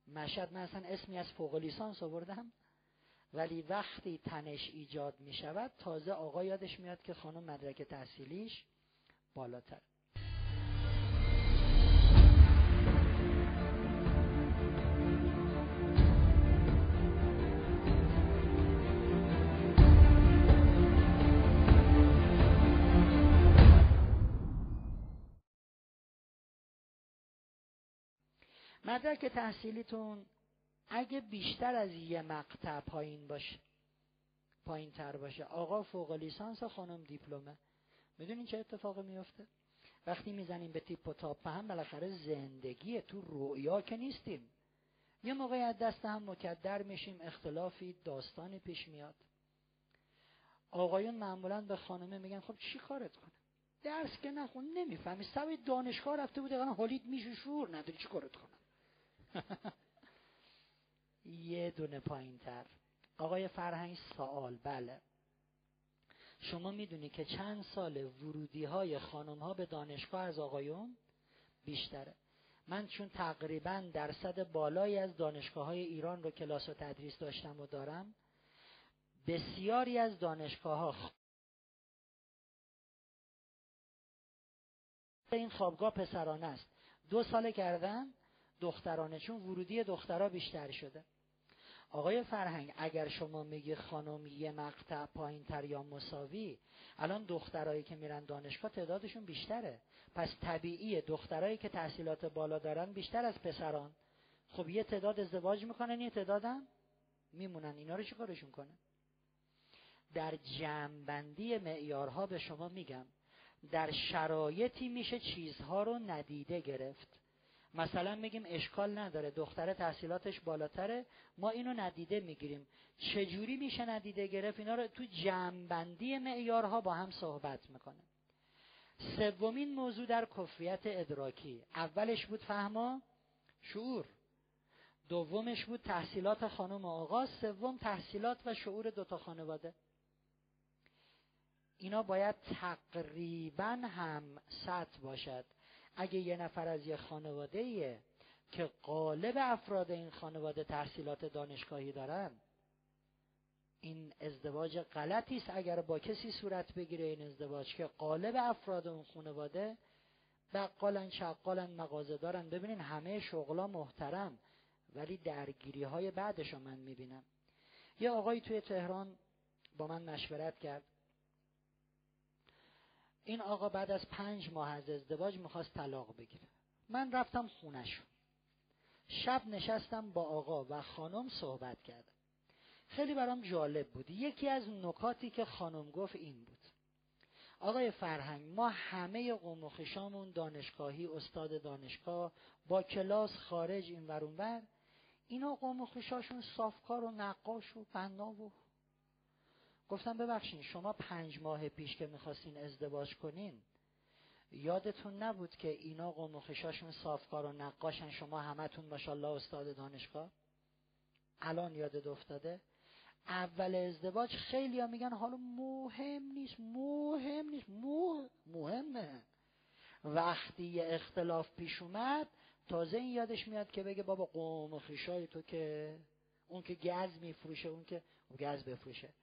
مشهد من اصلا اسمی از فوق لیسانس آوردم. ولی وقتی تنش ایجاد می شود تازه آقا یادش میاد که خانم مدرک تحصیلیش بالاتر. مدرک تحصیلیتون اگه بیشتر از یه مقطع پایین باشه پایین تر باشه. آقا فوق لیسانس خانم دیپلمه. می‌دونین چه اتفاقی میفته وقتی می‌زنیم به تیپ و تاپ هم بالاخره زندگی تو رویا که نیستیم. یه موقعی از دست هم مکدر میشیم اختلافی داستانی پیش میاد. آقایون معمولا به خانمه میگن خب چی کارت کنه درس که نخون نمی‌فهمی. سوی دانشگاه رفته بود حالیت میشه شور نداری. چی کارت کنه <laughs> یه دونه پایین تر آقای فرهنگ سوال بله. شما می‌دونی که چند سال ورودی های خانم ها به دانشگاه از آقایون؟ بیشتره. من چون تقریبا درصد بالایی از دانشگاه های ایران رو کلاس و تدریس داشتم و دارم بسیاری از دانشگاه ها این خوابگاه پسرانه است. دو سال کردن دخترانه چون ورودی دخترها بیشتر شده. آقای فرهنگ اگر شما میگی خانم یه مقطع پایین تر یا مساوی الان دخترایی که میرن دانشگاه تعدادشون بیشتره. پس طبیعیه دخترایی که تحصیلات بالا دارن بیشتر از پسران. خب یه تعداد ازدواج می‌کنن یه تعدادم میمونن. اینا رو چیکارشون کنه در جمعبندی معیارها به شما میگم. در شرایطی میشه چیزها رو ندیده گرفت. مثلا میگیم اشکال نداره دختره تحصیلاتش بالاتره ما اینو ندیده می‌گیریم. چجوری میشه ندیده گرفت؟ اینا رو تو جمعبندی معیارها با هم صحبت می‌کنه. سومین موضوع در کفریت ادراکی. اولش بود فهما شعور. دومش بود تحصیلات خانم و آقا. سوم تحصیلات و شعور دوتا خانواده. اینا باید تقریبا هم سطح باشد. اگه یه نفر از یه خانواده که قالب افراد این خانواده تحصیلات دانشگاهی دارن این ازدواج غلطی است اگر با کسی صورت بگیره این ازدواج که قالب افراد اون خانواده بقالن شقالن مغازه دارن. ببینین همه شغلا محترم ولی درگیری های بعدش من می‌بینم. یه آقایی توی تهران با من مشورت کرد. این آقا بعد از پنج ماه از ازدواج می‌خواست طلاق بگیره. من رفتم خونش شب نشستم با آقا و خانم صحبت کردم. خیلی برام جالب بود. یکی از نکاتی که خانم گفت این بود. آقای فرهنگ ما همه قوم دانشگاهی استاد دانشگاه با کلاس خارج این ورون بر اینا قوم خشاشون صافکار و نقاش و بنا و گفتم ببخشین شما پنج ماه پیش که می‌خواستین ازدواج کنین یادتون نبود که اینا قوم و خشاشون صافکار و نقاشن؟ شما همتون ماشاءالله استاد دانشگاه. الان یادت افتاده؟ اول ازدواج خیلی ها میگن حالا مهم نیست مهم نیست مو... مهمه. وقتی یه اختلاف پیش اومد تازه این یادش میاد که بگه بابا قوم و خیشای تو که اون که گز میفروشه اون که گز بفروشه.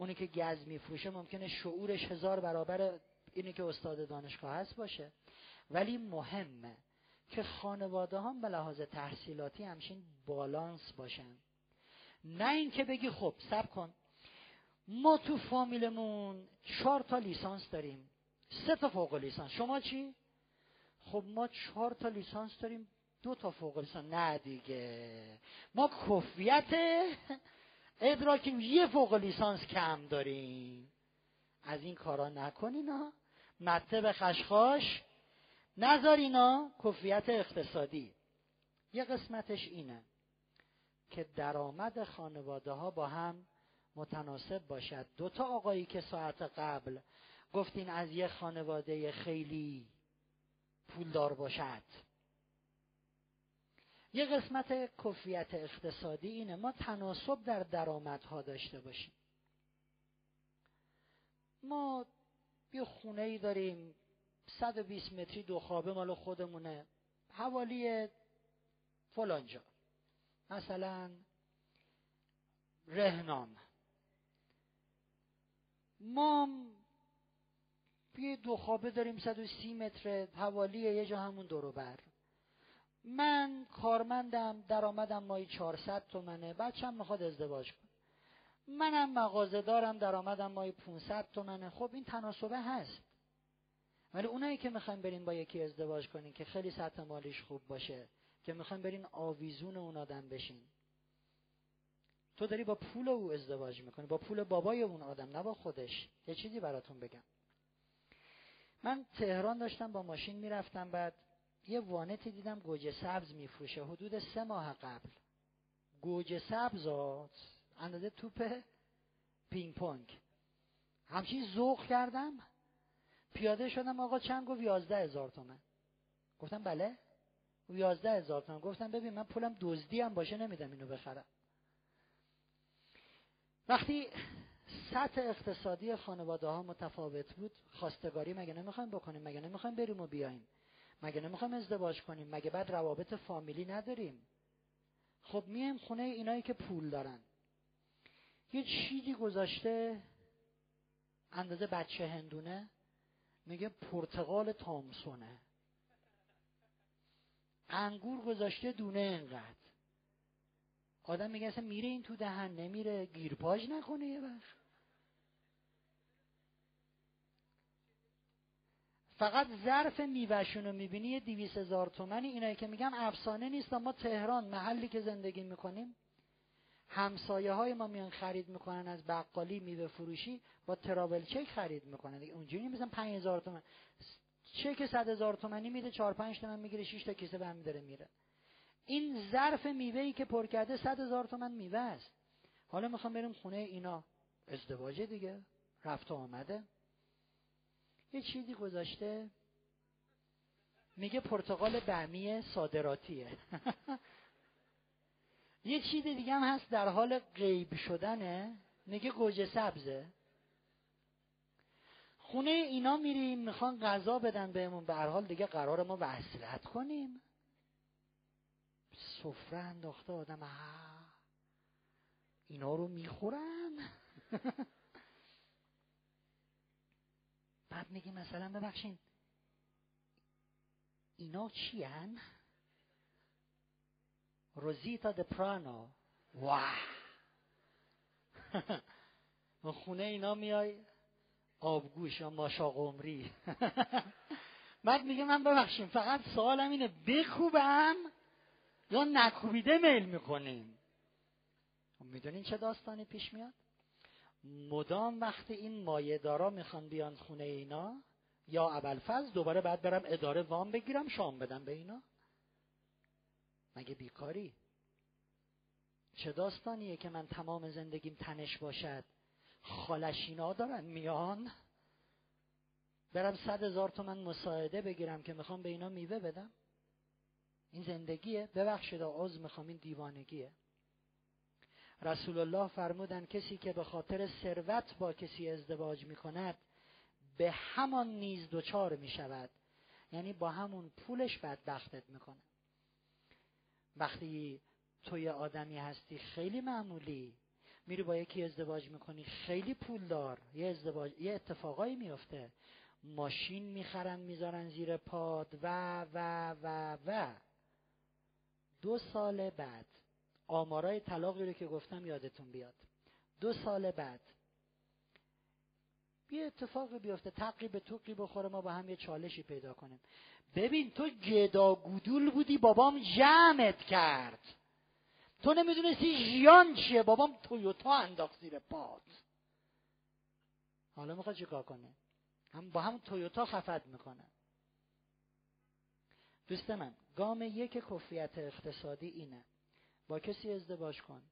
اونی که گز میفروشه ممکنه شعورش هزار برابر اینی که استاد دانشگاه هست باشه. ولی مهمه که خانواده هم به لحاظ تحصیلاتی همچین بالانس باشن. نه اینکه بگی خب سب کن. ما تو فامیلمون چهار تا لیسانس داریم. سه تا فوق لیسانس. شما چی؟ خب ما چهار تا لیسانس داریم. دو تا فوق لیسانس. نه دیگه. ما کفیت ادراکیم یه فوق لیسانس کم داریم. از این کارا نکنینا مطب خشخاش. نذارینا کفیت اقتصادی. یه قسمتش اینه که درآمد خانواده ها با هم متناسب باشد. دوتا آقایی که ساعت قبل گفتین از یه خانواده خیلی پولدار باشد. یه قسمت کفیت اقتصادی اینه. ما تناسب در درآمدها داشته باشیم. ما یه خونه ای داریم 120 متری دو خوابه مال خودمونه. حوالی فلانجا. مثلا رهنان ما یه دو خوابه داریم 130 متر حوالی یه جا همون دورو بر. من کارمندم درآمدم مایی 400 تومنه. بچم می‌خواد ازدواج کنه. منم مغازه دارم درآمدم مایی 500 تومنه. خب این تناسبه هست. ولی اونایی که می‌خوایم برین با یکی ازدواج کنین که خیلی سطح مالیش خوب باشه که می‌خوایم برین آویزون اون آدم بشین تو داری با پول او ازدواج می‌کنی با پول بابای اون آدم نه با خودش. یه چیزی براتون بگم. من تهران داشتم با ماشین می‌رفتم بعد یه وانتی دیدم گوجه سبز میفروشه. حدود سه ماه قبل. گوجه سبز اندازه توپ پینگ پونگ. همچین ذوق کردم. پیاده شدم آقا چند گفت؟ یازده هزار تومن. گفتم بله. یازده هزار تومن. گفتم ببین من پولم دزدی هم باشه نمیدم اینو بخرم. وقتی سطح اقتصادی خانواده ها متفاوت بود خواستگاری مگه نمی‌خوایم بکنیم؟ مگه نمی‌خوایم بریم و بیایم مگه نمی‌خوایم ازدواج کنیم؟ مگه بعد روابط فامیلی نداریم؟ خب میایم خونه اینایی که پول دارن. یه چیزی گذاشته اندازه بچه هندونه میگه پرتقال تامسونه. انگور گذاشته دونه انقدر آدم میگه اصلا میره این تو دهن نمیره. گیرپاج نکنه یه وقت. فقط ظرف میوهشون رو می‌بینی یه دیویس هزار تومنی. اینایی که میگم افسانه نیست ما تهران محلی که زندگی می‌کنیم همسایه های ما میان خرید می‌کنن از بقالی میوه فروشی با ترابل چک خرید می‌کنن. اونجوری مثلا 5000 تومن. چک 100 هزار تومنی میده 4 5 تومن می‌گیره 6 تا کیسه برمی داره میره. این ظرف میوه ای که پر کرده 100 هزار تومن میوه است. حالا می‌خوام بریم خونه اینا. ازدواجه دیگه. رفت آمده. یه چیزی گذاشته. میگه پرتقال بعمی صادراتیه. <laughs> یه چیز دیگه هم هست در حال غیب شدنه. میگه گوجه سبزه. خونه اینا میریم می‌خوان غذا بدن بهمون. به هر حال دیگه قرار ما وصلت کنیم. سفره انداخته آدم اینا رو می‌خورن. <laughs> بعد میگی مثلا ببخشین. اینا چی هن؟ روزیتا پرانو. واه! <laughs> خونه اینا میای آبگوش یا ماشا قمری <laughs> بعد میگه من ببخشیم فقط سوالم اینه بکوبم یا نکوبیده میل می‌کنیم می‌دونین چه داستانی پیش میاد؟ مدام وقتی این مایه دارا می‌خوان بیان خونه اینا یا ابلفز دوباره بعد برم اداره وام بگیرم شام بدم به اینا؟ مگه بیکاری؟ چه داستانیه که من تمام زندگیم تنش باشد؟ خالشینا دارن میان. برم صد هزار تومن مساعده بگیرم که می‌خوام به اینا میوه بدم. این زندگیه. ببخشید عوض می‌خوام این دیوانگیه. رسول الله فرمودن کسی که به خاطر ثروت با کسی ازدواج می‌کند به همان نیز دچار می‌شود. یعنی با همون پولش بدبختت می‌کنه. وقتی تو یه آدمی هستی خیلی معمولی. میری با یکی ازدواج می‌کنی خیلی پولدار یه ازدواج یه اتفاقایی میفته ماشین می‌خرن می‌ذارن زیر پاد و و و و. دو سال بعد آمارای طلاقی رو که گفتم یادتون بیاد. دو سال بعد. یه اتفاقی بیفته. تقی به توقی بخوره ما با هم یه چالشی پیدا کنیم. ببین تو گدا گودول بودی بابام جمعت کرد. تو نمی‌دونستی ژیان چیه؟ بابام تویوتا انداخت زیر پاد. حالا می‌خواد چیکار کنه؟ هم با هم تویوتا خفت می‌کنه. دوست من گام یک کفیت اقتصادی اینه. با کسی ازدواج کن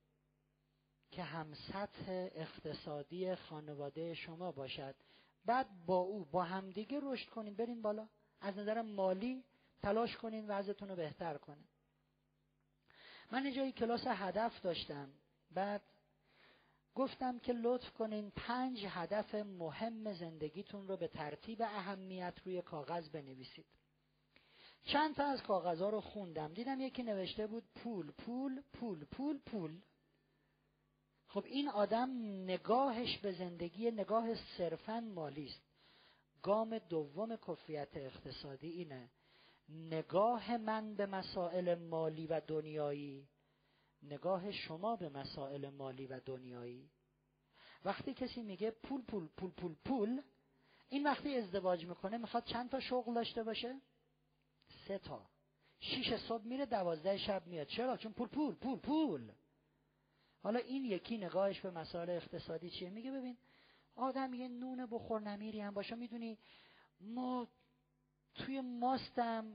که هم سطح اقتصادی خانواده شما باشد. بعد با او با همدیگه رشد کنین برین بالا. از نظر مالی تلاش کنین وضعتون رو بهتر کنین. من جایی کلاس هدف داشتم. بعد گفتم که لطف کنین پنج هدف مهم زندگیتون رو به ترتیب اهمیت روی کاغذ بنویسید. چند تا از کاغذها رو خوندم. دیدم یکی نوشته بود پول پول پول پول پول. خب این آدم نگاهش به زندگی نگاه صرفا مالی است. گام دوم کفیت اقتصادی اینه. نگاه من به مسائل مالی و دنیایی نگاه شما به مسائل مالی و دنیایی. وقتی کسی میگه پول پول پول پول پول این وقتی ازدواج می‌کنه می‌خواد چند تا شغل داشته باشه؟ سه تا. شیش صبح میره دوازده شب میاد. چرا؟ چون پول پول پول پول. حالا این یکی نگاهش به مسائل اقتصادی چیه؟ میگه ببین آدم یه نون بخور نمیری هم باشه. می‌دونی ما توی ماستم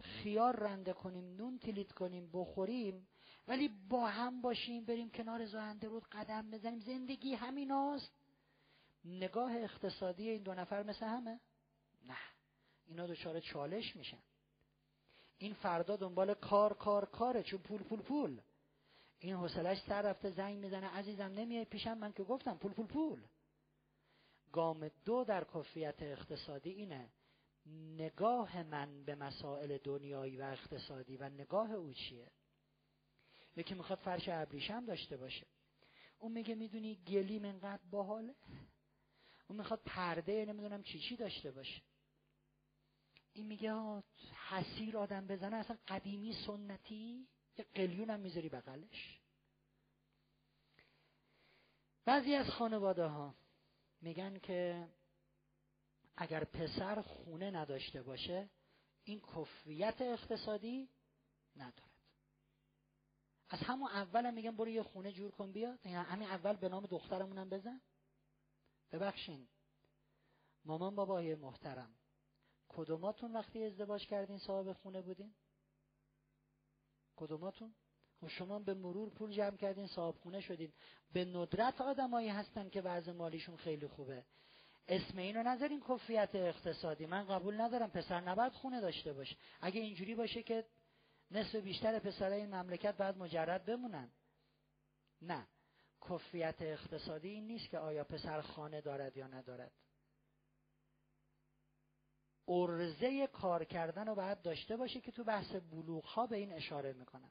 خیار رنده کنیم نون تلیت کنیم بخوریم ولی با هم باشیم بریم کنار زاینده رود قدم بزنیم. زندگی همین هاست نگاه اقتصادی این دو نفر مثل همه؟ نه. اینا دچار چالش میشن. این فردا دنبال کار کار کاره چون پول پول پول. این حوصلش سر رفته زنگ می‌زنه عزیزم نمیای پیشم؟ من که گفتم پول پول پول. گام دو در کفیت اقتصادی اینه. نگاه من به مسائل دنیایی و اقتصادی و نگاه او چیه؟ یکی می‌خواد فرش ابریشم داشته باشه. اون میگه می‌دونی گلیم انقدر باحاله؟ اون می‌خواد پرده نمی‌دونم چی چی داشته باشه. این میگه حسیر آدم بزنه اصلا قدیمی سنتی یه قلیون هم می‌ذاری بغلش. بعضی از خانواده ها میگن که اگر پسر خونه نداشته باشه این کفیت اقتصادی ندارد. از همون اول هم میگن برو یه خونه جور کن بیاد. یعنی همین اول به نام دخترمونم بزن. ببخشین. مامان بابای محترم. کدوماتون وقتی ازدواج کردین صاحب خونه بودین؟ کدوماتون؟ و خب شما به مرور پول جمع کردین صاحب خونه شدین. به ندرت آدمایی هستن که وضع مالیشون خیلی خوبه. اسم اینو نذارین کفیت اقتصادی. من قبول ندارم پسر نباید خونه داشته باشه. اگه اینجوری باشه که نصف بیشتر پسرای این مملکت باید مجرد بمونن. نه. کفیت اقتصادی این نیست که آیا پسر خانه دارد یا ندارد. ارزه کار کردن رو باید داشته باشه که تو بحث بلوغ ها به این اشاره می‌کنن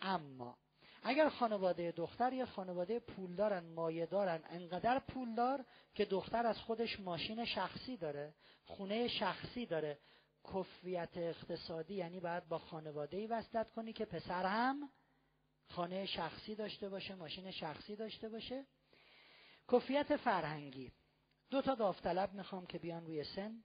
اما اگر خانواده دختر یا خانواده پولدارن مایه دارن انقدر پولدار که دختر از خودش ماشین شخصی داره خونه شخصی داره کفیت اقتصادی یعنی باید با خانواده ای وصلت کنی که پسر هم خانه شخصی داشته باشه ماشین شخصی داشته باشه. کفیت فرهنگی. دو تا داوطلب می‌خوام که بیان روی سن.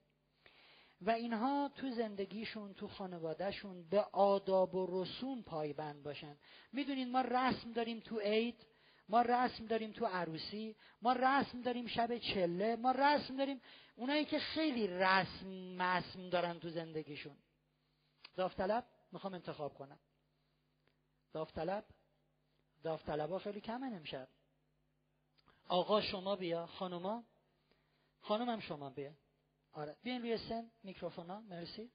و اینها تو زندگیشون تو خانوادهشون به آداب و رسوم پایبند باشن. می‌دونین ما رسم داریم تو عید ما رسم داریم تو عروسی ما رسم داریم شب چله ما رسم داریم اونایی که خیلی رسم مسم دارن تو زندگیشون. داوطلب می‌خوام انتخاب کنم. داوطلب داوطلب ها خیلی کمه نمیشه آقا شما بیا خانوما. خانومم شما بیا. آره. بیاین روی سن. میکروفون مرسی.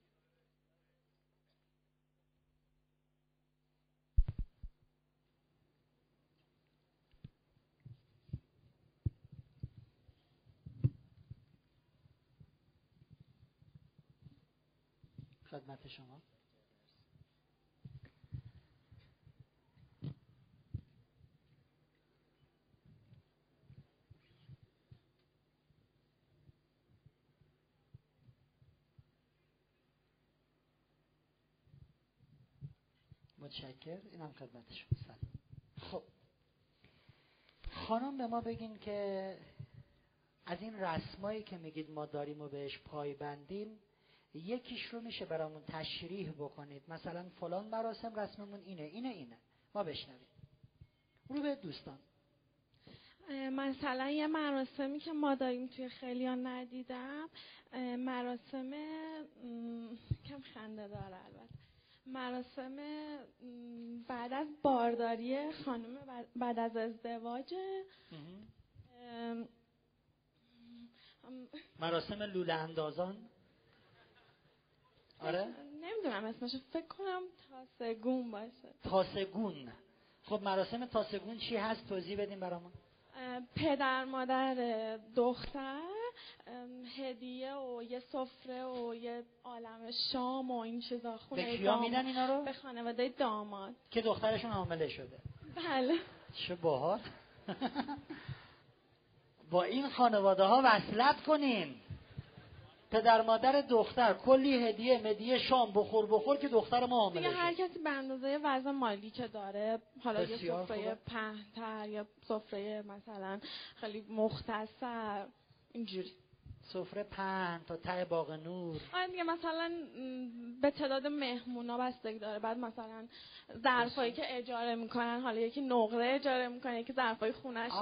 خدمت شما. متشکر. اینم خدمت شما خب. خانم به ما بگین که از این رسمایی که میگید ما داریم و بهش پایبندیم یکیش رو میشه برامون تشریح بکنید. مثلا فلان مراسم رسممون اینه اینه اینه. ما بشنویم. رو به دوستان. مثلا یه مراسمی که ما داریم توی خیلی ندیدم مراسم کم خنده داره البته. مراسم بعد از بارداری خانم بعد از ازدواج مراسم لوله اندازان. آره؟ نمی‌دونم اسمش فکر کنم تاسگون باشه. تاسگون. خب مراسم تاسگون چی هست؟ توضیح بدیم برامون. پدر مادر دختر. هدیه و یه سفره و یه عالم شام و این چیزا. خونه به کیا میدن اینا رو؟ به خانواده داماد. که دخترشون حامله شده. بله. چه باحال. <laughs> با این خانواده ها وصلت کنین پدر مادر دختر کلی هدیه مدیه شام بخور بخور که دختر ما حامله دیگه هر کسی به اندازه وضع مالی که داره حالا یه سفره. پهنتر یا سفره مثلا خیلی مختصر اینجوری. سفره پهن تا ته باغ نور. آره دیگه مثلا به تعداد مهمونا بستگی داره. بعد مثلا ظرفایی که اجاره می‌کنن حالا یکی نقره اجاره می‌کنه یکی ظرفای خونه‌ش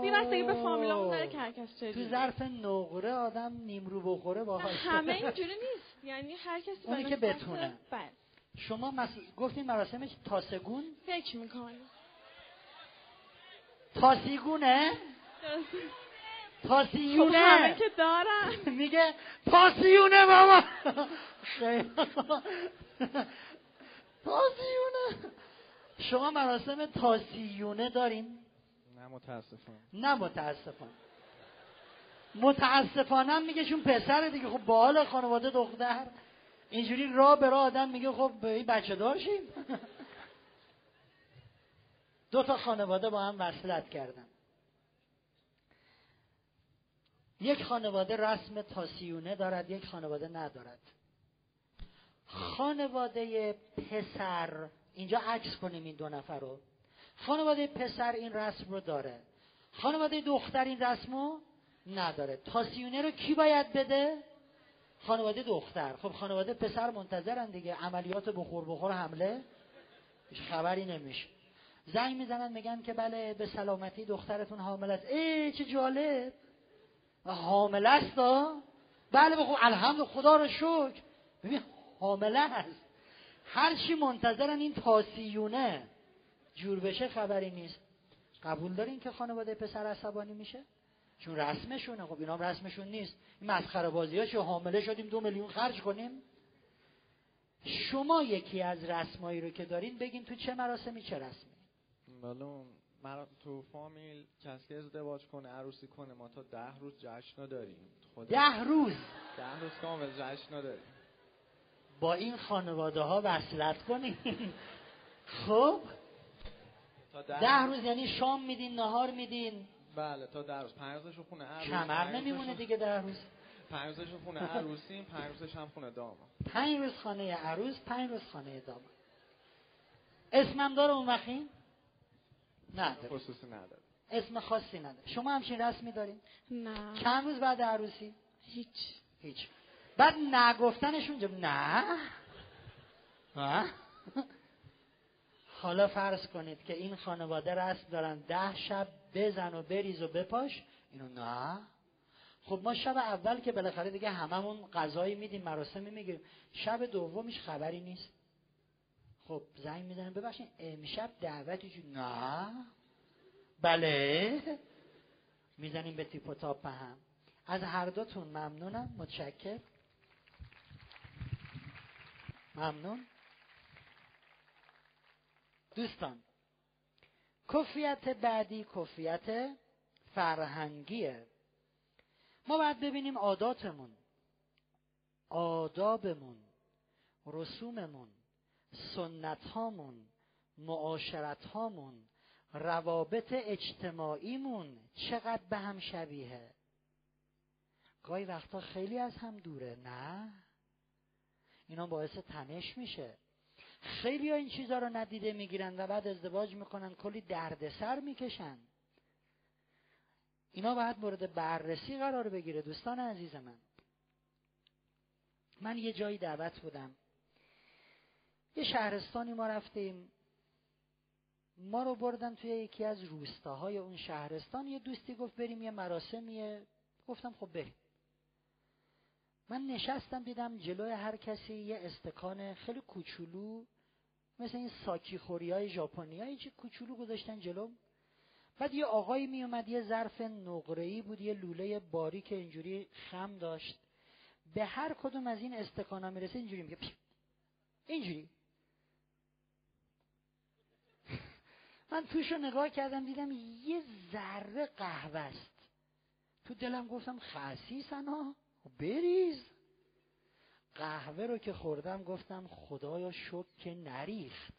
دیگه بستگی به فامیلامون داره که هر کس تو چجوری ظرف نقره آدم نیمرو بخوره باحال همه اینجوری نیست. یعنی هر کسی به اونی که بتونه. بله. شما مس... گفتین مراسمش تاسگون؟ فکر می‌کنی تاسیگونه؟ تاسیونه خب که دارن. <laughs> میگه پاسیونه بابا. تاسیونه شما مراسم تاسیونه دارین؟ نه متاسفم نه متاسفانه. متاسفانه هم میگه چون پسر دیگه. خب باحال خانواده دختر. اینجوری راه به راه آدم میگه خب به این بچه دار شیم <laughs> دو تا خانواده با هم وصلت کردن. یک خانواده رسم تاسیونه دارد یک خانواده ندارد. خانواده پسر اینجا عکس کنیم این دو نفر رو. خانواده پسر این رسم رو داره. خانواده دختر این رسم رو نداره. تاسیونه رو کی باید بده؟ خانواده دختر. خب خانواده پسر منتظرن دیگه. عملیات بخور بخور حمله خبری نمیشه. زنگ می‌زنن میگن که بله به سلامتی دخترتون حامل است. ای چه جالب! حامله است؟ بله بخو الحمد خدا رو شکر. ببین حامله است. هر چی منتظرن این تاسیونه جور بشه خبری نیست. قبول دارین که خانواده پسر عصبانی میشه؟ چون رسمشونه. خب اینا رسمشون نیست. این مسخره بازی ها چه حامله شدیم دو میلیون خرج کنیم؟ شما یکی از رسمایی رو که دارین بگین تو چه مراسمی چه رسمی؟ معلوم مرا تو فامیل کسی که ازدواج کنه عروسی کنه ما تا ده روز جشن داریم. خود ده روز؟ ده روز کامل جشن داریم. با این خانواده ها وصلت کنین خب؟ تا ده, ده روز. یعنی شام میدین نهار میدین؟ بله تا ده روز. پنج روزش خونه عروس کمر نمیمونه دیگه ده روز. پنج روزش خونه عروسیم پنج روزش هم خونه داماد پنج روز خانه عروس پنج روز خانه داماد اسمم داره اون وقتی؟ نه خصوصی نداره. اسم خاصی نداره. شما همچین رسمی دارین؟ نه. چند روز بعد عروسی؟ هیچ. هیچ. بعد نگفتنشون جب نه. ها؟ <laughs> حالا فرض کنید که این خانواده رسم دارن ده شب بزن و بریز و بپاش. اینو نه. خب ما شب اول که بالاخره دیگه هممون غذایی میدیم مراسمی می‌گیریم. شب دومیش خبری نیست. خب زنگ می‌زنه ببخشید امشب دعوتی جو نه. بله. می‌زنیم به تیپ و تاپ هم. از هر دوتون ممنونم. متشکر ممنون. دوستان کفیت بعدی کفیت فرهنگیه. ما باید ببینیم عاداتمون آدابمون رسوممون. سنت هامون معاشرت هامون روابط اجتماعیمون چقدر به هم شبیه؟ گاهی وقتا خیلی از هم دوره نه؟ اینا باعث تنش میشه. خیلی ها این چیزها رو ندیده می‌گیرن و بعد ازدواج می‌کنن کلی دردسر می‌کشن. اینا باید مورد بررسی قرار بگیره. دوستان عزیز من من یه جایی دعوت بودم. یه شهرستانی ما رفتیم. ما رو بردن توی یکی از روستاهای اون شهرستان. یه دوستی گفت بریم یه مراسمیه. گفتم خب بریم. من نشستم دیدم جلوی هر کسی یه استکان خیلی کوچولو مثل این ساکی خوری های ژاپنی های کوچولو گذاشتن جلو. بعد یه آقایی می اومد یه ظرف نقره‌ای بود یه لوله باری که اینجوری خم داشت. به هر کدوم از این استکانا می‌رسه اینجوری میگه اینجوری. من توش رو نگاه کردم دیدم یه ذره قهوه است. تو دلم گفتم خسیس انا بریز. قهوه رو که خوردم گفتم خدایا شک که نریخت.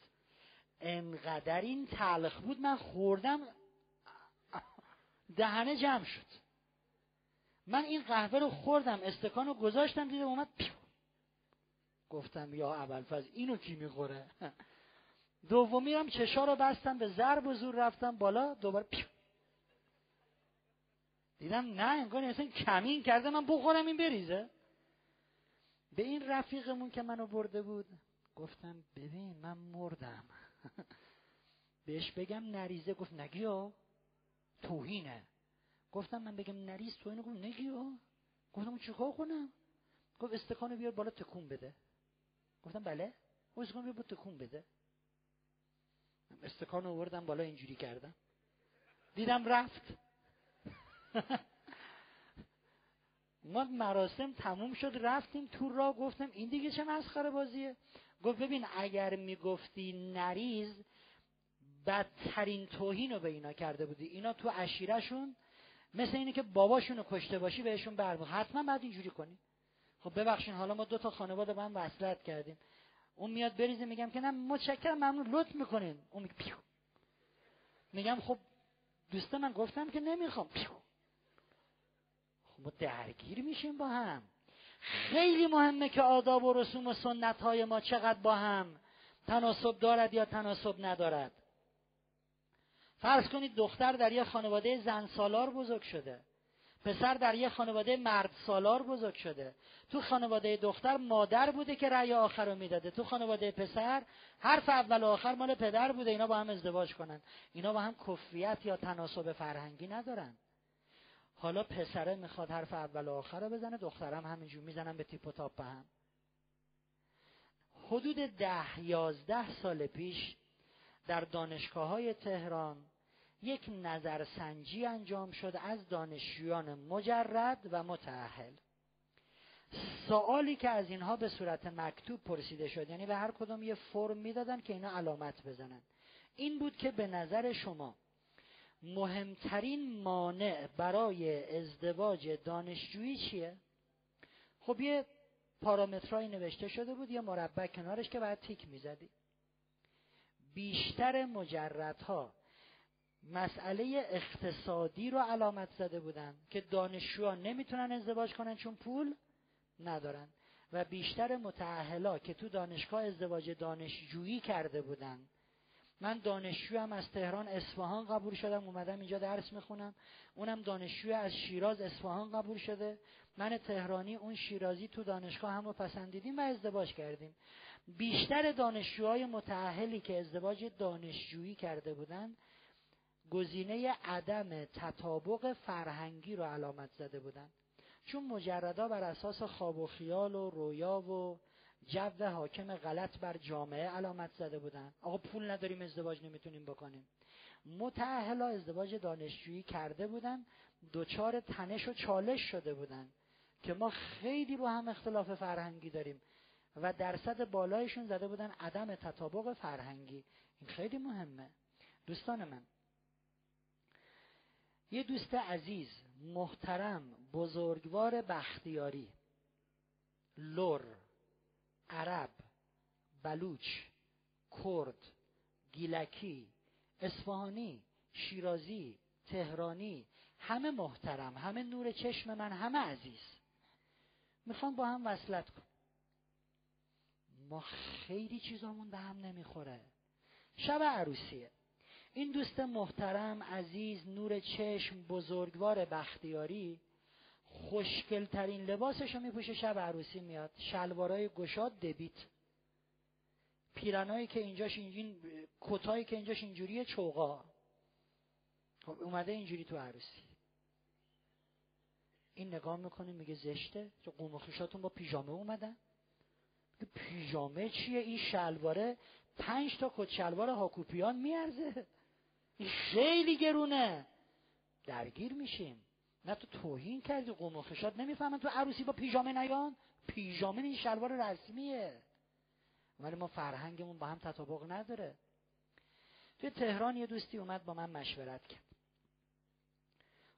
انقدر این تلخ بود من خوردم دهنه جمع شد. من این قهوه رو خوردم استکان رو گذاشتم دیدم اومد پیو. گفتم یا اول فاز اینو کی می‌خوره؟ دومی هم چشا رو بستم به ضرب و زور رفتم بالا دوباره پیو. دیدم نه انگار اصلا کمین کرده من بخورم این بریزه. به این رفیقمون که منو برده بود گفتم ببین من مردم. <laughs> بهش بگم نریزه گفت نگیا توهینه. گفتم من بگم نریز توهینه گفت نگیا گفتم چیکار کنم؟ گفت استکانو بیار بالا تکون بده. گفتم بله. گفت استکانو بیار بالا تکون بده. استکان آوردم بالا اینجوری کردم. دیدم رفت. <laughs> ما مراسم تموم شد رفتیم تو را گفتم این دیگه چه مسخره بازیه؟ گفت ببین اگر می‌گفتی نریز بدترین توهین رو به اینا کرده بودی. اینا تو اشیرشون مثل اینه که باباشون رو کشته باشی بهشون بر حتما بعد اینجوری کنی. خب ببخشین حالا ما دو تا خانواده با هم وصلت کردیم. اون میاد بریزه میگم که نه متشکرم ممنون لطف می‌کنین. اون میگه پیو. میگم خب دوست من گفتم که نمی‌خوام. پیو. خب ما درگیر میشیم با هم. خیلی مهمه که آداب و رسوم و سنت های ما چقدر با هم تناسب دارد یا تناسب ندارد. فرض کنید دختر در یه خانواده زن سالار بزرگ شده. پسر در یه خانواده مرد سالار بزرگ شده. تو خانواده دختر مادر بوده که رأی آخر رو می‌داده. تو خانواده پسر حرف اول و آخر مال پدر بوده. اینا با هم ازدواج کنن. اینا با هم کفریت یا تناسب فرهنگی ندارن. حالا پسره می‌خواد حرف اول و آخر رو بزنه دخترم همینجور می‌زنن به تیپ و تاپ به هم. حدود ده یازده سال پیش در دانشگاه های تهران یک نظرسنجی انجام شد از دانشجویان مجرد و متعهل سوالی که از اینها به صورت مکتوب پرسیده شد یعنی به هر کدوم یه فرم می‌دادن که اینا علامت بزنن. این بود که به نظر شما مهمترین مانع برای ازدواج دانشجویی چیه؟ خب یه پارامترهایی نوشته شده بود یه مربع کنارش که بعد تیک می‌زدی. بیشتر مجردها مسئله اقتصادی رو علامت زده بودن که دانشجوها نمی‌تونن ازدواج کنن چون پول ندارن. و بیشتر متعهلا که تو دانشگاه ازدواج دانشجویی کرده بودن. من دانشجو هم از تهران اصفهان قبول شدم اومدم اینجا درس می‌خونم. اونم دانشجو از شیراز اصفهان قبول شده. من تهرانی اون شیرازی تو دانشگاه هم رو پسندیدیم و ازدواج کردیم. بیشتر دانشجوهای متعهلی که ازدواج دانشجویی کرده بودن گزینه عدم تطابق فرهنگی رو علامت زده بودن. چون مجردا بر اساس خواب و خیال و رویا و جو حاکم غلط بر جامعه علامت زده بودن. آقا پول نداریم ازدواج نمی‌تونیم بکنیم. متعهلا ازدواج دانشجویی کرده بودن دوچار تنش و چالش شده بودن که ما خیلی با هم اختلاف فرهنگی داریم و درصد بالایشون زده بودن عدم تطابق فرهنگی. این خیلی مهمه. دوستان من یه دوست عزیز محترم بزرگوار بختیاری. لور عرب بلوچ کرد گیلکی اصفهانی شیرازی تهرانی همه محترم همه نور چشم من همه عزیز. می‌خوام با هم وصلت کن ما خیلی چیزامون به هم نمی‌خوره. شب عروسیه. این دوست محترم عزیز نور چشم بزرگوار بختیاری خوشگلترین لباسش رو میپوشه شب عروسی میاد. شلوارای گشاد دبیت. پیرنایی که اینجاش اینجین کتایی که اینجاش اینجوریه چوقا خب اومده اینجوری تو عروسی. این نگاه می‌کنه میگه زشته. چه قوم با پیژامه اومدن. پیژامه چیه؟ این شلواره پنج تا کت شلوار هاکوپیان میارزه. این خیلی گرونه. درگیر میشیم. نه تو توهین کردی قوم و خشاد نمی‌فهمن. تو عروسی با پیژامه نیان. پیژامه این شلوار رسمیه. ولی ما فرهنگمون با هم تطابق نداره. توی تهران یه دوستی اومد با من مشورت کرد.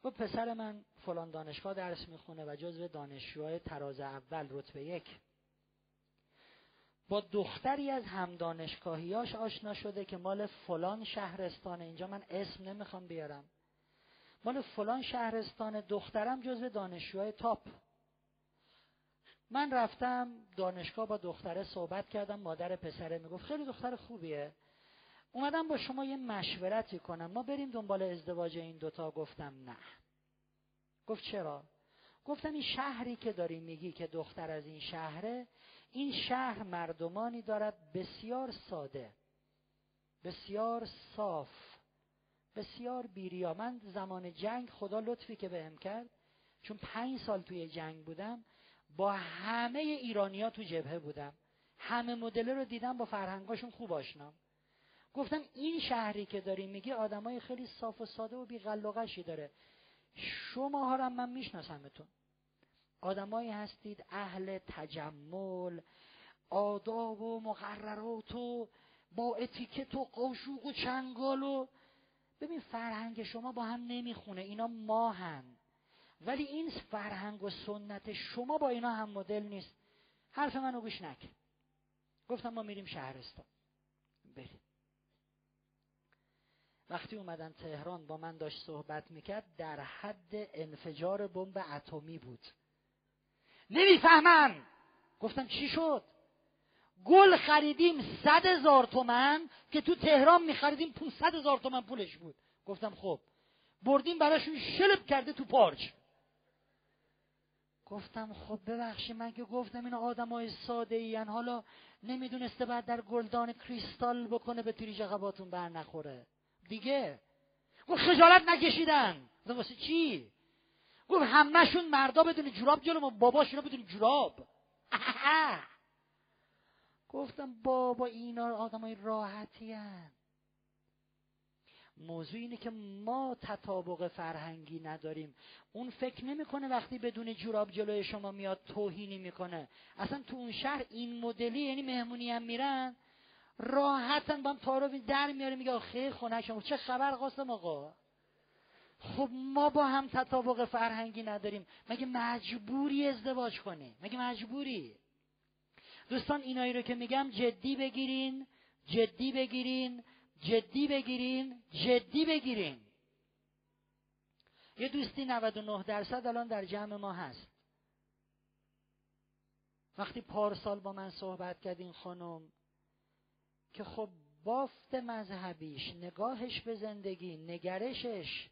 و پسر من فلان دانشگاه درس می‌خونه و جزو دانشجوهای تراز اول رتبه یک. با دختری از هم دانشگاهیاش آشنا شده که مال فلان شهرستان اینجا. من اسم نمی‌خوام بیارم. مال فلان شهرستان دخترم جزو دانشجوهای تاپ. من رفتم دانشگاه با دختره صحبت کردم. مادر پسره می‌گفت خیلی دختر خوبیه. اومدم با شما یه مشورتی کنم. ما بریم دنبال ازدواج این دوتا. گفتم نه. گفت چرا؟ گفتم این شهری که داری میگی که دختر از این شهره این شهر مردمانی دارد بسیار ساده بسیار صاف بسیار بیریا من زمان جنگ خدا لطفی که بهم کرد چون پنج سال توی جنگ بودم با همه ایرانیا تو جبهه بودم. همه مدل رو دیدم با فرهنگاشون خوب آشنام. گفتم این شهری که داری میگی آدمای خیلی صاف و ساده و بیغلقشی داره. شما هم من میشناسمتون. آدمایی هستید اهل تجمل آداب و مقررات و با اتیکت و قاشوق و چنگال و ببین فرهنگ شما با هم نمی‌خونه اینا ماهن. ولی این فرهنگ و سنت شما با اینا هم مدل نیست. حرف منو گوش نکن گفتم ما میریم شهرستان. بریم. وقتی اومدن تهران با من داشت صحبت می‌کرد در حد انفجار بمب اتمی بود. نمی‌فهمم گفتم چی شد؟ گل خریدیم صد هزار تومن که تو تهران میخریدیم صد هزار تومن پولش بود. گفتم خب. بردیم براشون شلب کرده تو پارچ. گفتم خب ببخشید من که گفتم این آدم های ساده ای حالا نمی‌دونسته بعد در گلدان کریستال بکنه به تریج قباتون بر نخوره. دیگه. گفت خجالت نکشیدن. واسه چی؟ گفت همهشون مردا بدون جوراب جلو باباشون بدون جوراب. <laughs> گفتم بابا اینا آدمای راحتی هن. موضوع اینه که ما تطابق فرهنگی نداریم. اون فکر نمی‌کنه وقتی بدون جوراب جلوی شما میاد توهینی می‌کنه. اصلا تو اون شهر این مدلی یعنی مهمونی هم میرن راحتن با هم تارو در میاره میگه خیلی خونه شما چه خبر قاسم آقا؟ خب ما با هم تطابق فرهنگی نداریم. مگه مجبوری ازدواج کنی؟ مگه مجبوری؟ دوستان اینایی رو که میگم جدی بگیرین جدی بگیرین جدی بگیرین جدی بگیرین. یه دوستی 99 درصد الان در جمع ما هست. وقتی پارسال با من صحبت کرد این خانم که خب بافت مذهبیش نگاهش به زندگی نگرشش.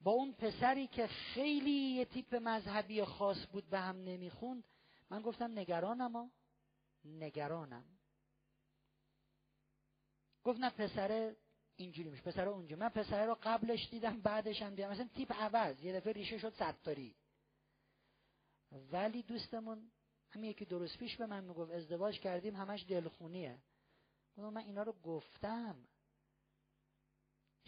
با اون پسری که خیلی یه تیپ مذهبی خاص بود به هم نمی‌خوند من گفتم نگرانم ها نگرانم. گفت نه پسر اینجوری میشه پسر اونجوری. من پسر رو قبلش دیدم بعدش هم دیدم. مثلا تیپ عوض یه دفعه ریشه شد ستاری ولی دوستمون همین یکی درست پیش به من می‌گفت ازدواج کردیم همش دلخونیه. من اینا رو گفتم.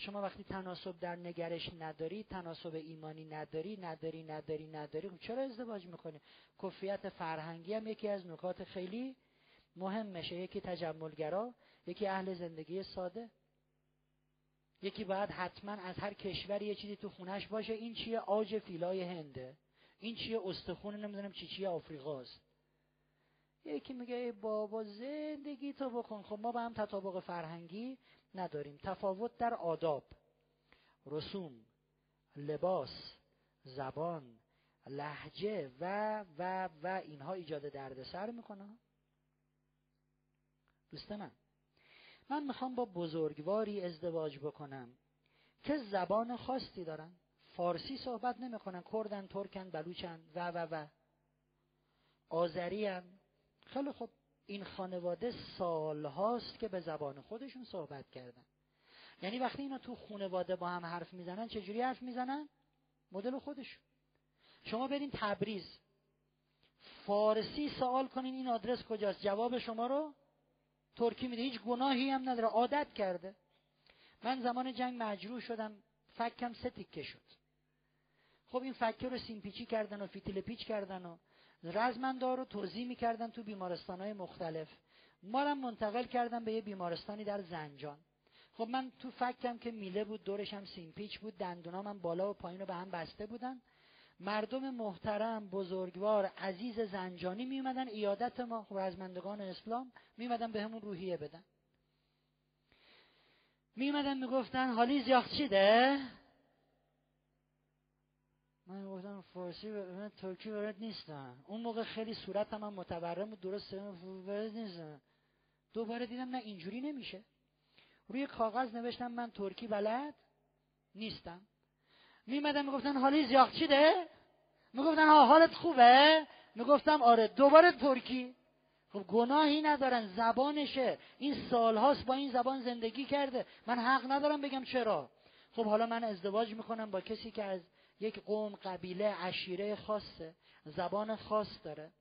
شما وقتی تناسب در نگرش نداری تناسب ایمانی نداری نداری نداری نداری خب چرا ازدواج می‌کنی؟ کفیت فرهنگی هم یکی از نکات خیلی مهمشه. یکی تجملگرا یکی اهل زندگی ساده. یکی باید حتما از هر کشوری یه چیزی تو خونش باشه. این چیه؟ آج فیلای هنده. این چیه؟ استخون نمی‌دونم چی چیه؟ آفریقاست. یکی میگه ای بابا زندگی تو بکن. خب ما با هم تطابق فرهنگی نداریم. تفاوت در آداب. رسوم لباس زبان لحجه و و و اینها ایجاد دردسر می‌کنه. دوست من من می‌خوام با بزرگواری ازدواج بکنم که زبان خاصی دارن. فارسی صحبت نمی‌کنن. کردن ترکن بلوچن و و و. آذری خیلی خب این خانواده سال هاست که به زبان خودشون صحبت کردن. یعنی وقتی اینا تو خانواده با هم حرف می‌زنن چجوری حرف می‌زنن؟ مدل خودشون. شما برین تبریز. فارسی سوال کنین این آدرس کجاست. جواب شما رو ترکی میده. هیچ گناهی هم نداره. عادت کرده. من زمان جنگ مجروح شدم. فکم سه تیکه شد. خب این فکه رو سیمپیچی کردن و فیتیل پیچ کردن و رزمندار رو توضیح می‌کردن تو بیمارستان های مختلف. ما منتقل کردن به یه بیمارستانی در زنجان. خب من تو فکتم که میله بود دورش هم سیمپیچ بود دندونام هم بالا و پایین رو به هم بسته بودن. مردم محترم بزرگوار عزیز زنجانی میومدن ایادت ما خب رزمندگان اسلام میومدن به همون روحیه بدن. میومدن می‌گفتن حالی زیاخت چیده من گفتم فارسی من ترکی برد نیستم. اون موقع خیلی صورت هم, متورم بود درست برد نیستم. دوباره دیدم نه اینجوری نمیشه. روی کاغذ نوشتم من ترکی بلد نیستم. میمدن می‌گفتن حالی زیاق چیده؟ می‌گفتن ها حالت خوبه؟ می‌گفتم آره دوباره ترکی. خب گناهی ندارن زبانشه. این سالهاست با این زبان زندگی کرده. من حق ندارم بگم چرا. خب حالا من ازدواج می‌کنم با کسی که از یک قوم قبیله عشیره خاصه زبان خاص داره.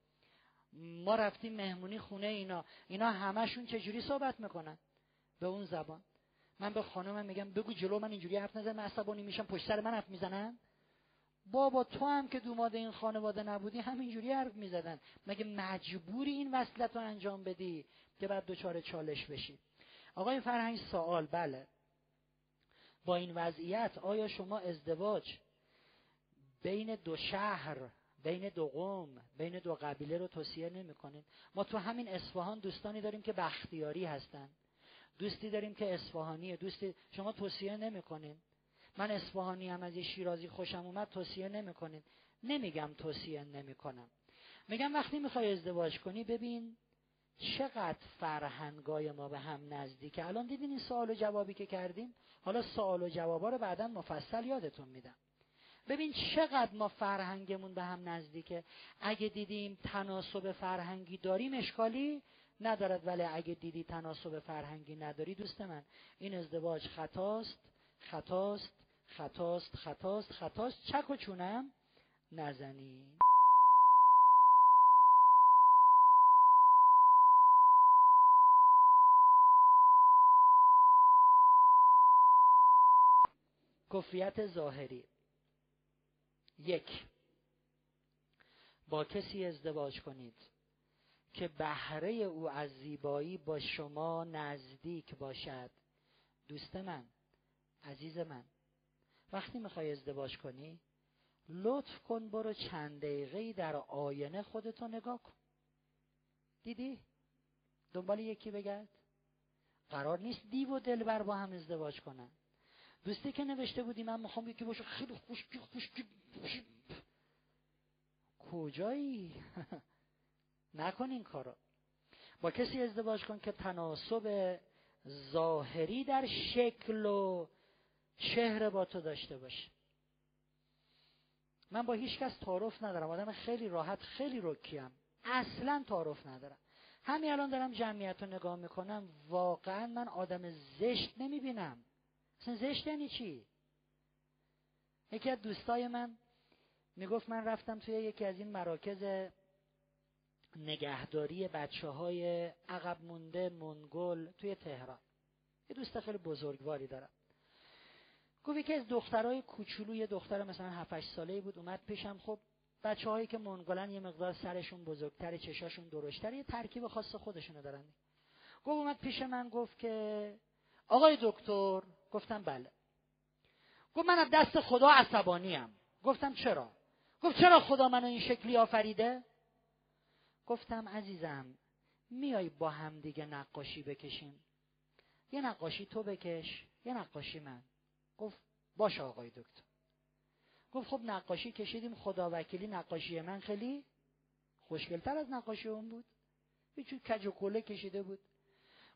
ما رفتیم مهمونی خونه اینا. اینا همشون چجوری صحبت می‌کنن؟ به اون زبان. من به خانمم میگم بگو جلو من اینجوری حرف نزن عصبانی میشم پشت سر من حرف می‌زنن؟ بابا تو هم که دوماد این خانواده نبودی همینجوری حرف می‌زدن. مگه مجبوری این وصلت رو انجام بدی که بعد دچار چالش بشی؟ آقای فرهنگ سوال بله. با این وضعیت آیا شما ازدواج بین دو شهر بین دو قوم بین دو قبیله رو توصیه نمی‌کنین. ما تو همین اصفهان دوستانی داریم که بختیاری هستن. دوستی داریم که اصفهانیه. دوستی شما توصیه نمی‌کنین. من اصفهانی هم از شیرازی خوشم اومد توصیه نمی‌کنین. نمیگم توصیه نمی‌کنم. میگم وقتی می‌خوای ازدواج کنی ببین چقدر فرهنگای ما به هم نزدیکه. الان دیدین این سوال و جوابی که کردیم؟ حالا سوال و جوابا رو بعدا مفصل یادتون میدم. ببین چقدر ما فرهنگمون به هم نزدیکه. اگه دیدیم تناسب فرهنگی داریم اشکالی ندارد. ولی اگه دیدی تناسب فرهنگی نداری دوست من این ازدواج خطاست خطاست خطاست خطاست خطاست. چک و چونم نزنی. کفریت ظاهری. یک. با کسی ازدواج کنید که بهره او از زیبایی با شما نزدیک باشد. دوست من عزیز من وقتی می‌خوای ازدواج کنی لطف کن برو چند دقیقه در آینه خودتو نگاه کن. دیدی؟ دنبال یکی بگرد. قرار نیست دیو و دلبر با هم ازدواج کنن. دوستی که نوشته بودی من می‌خوام یکی باشه خیلی خوشگی خوشگی کجایی؟ <laughs> نکن این کارو. با کسی ازدواج کن که تناسب ظاهری در شکل و چهره با تو داشته باشه. من با هیچ کس تعارف ندارم. آدم خیلی راحت خیلی رکیم. اصلا تعارف ندارم. همین الان دارم جمعیت رو نگاه می‌کنم. واقعا من آدم زشت نمی‌بینم. اصلا زشت یعنی چی؟ یکی از دوستای من می‌گفت من رفتم توی یکی از این مراکز نگهداری بچه های عقب مونده منگل توی تهران. یه دوست خیلی بزرگواری دارم. گفت یکی از دخترای کوچولو یه دختر مثلا 7 ساله بود اومد پیشم. خب بچه هایی که منگلن یه مقدار سرشون بزرگتر چشاشون درشتر یه ترکیب خاص خودشونو دارن. گفت اومد پیش من گفت که آقای دکتر گفتم بله. گفت من از دست خدا عصبانیم. گفتم چرا؟ گفت چرا خدا منو این شکلی آفریده؟ گفتم عزیزم میای با هم دیگه نقاشی بکشیم. یه نقاشی تو بکش یه نقاشی من. گفت باشه آقای دکتر. گفت خب نقاشی کشیدیم خدا وکیلی نقاشی من خیلی خوشگلتر از نقاشی اون بود. یه کج و کله کشیده بود.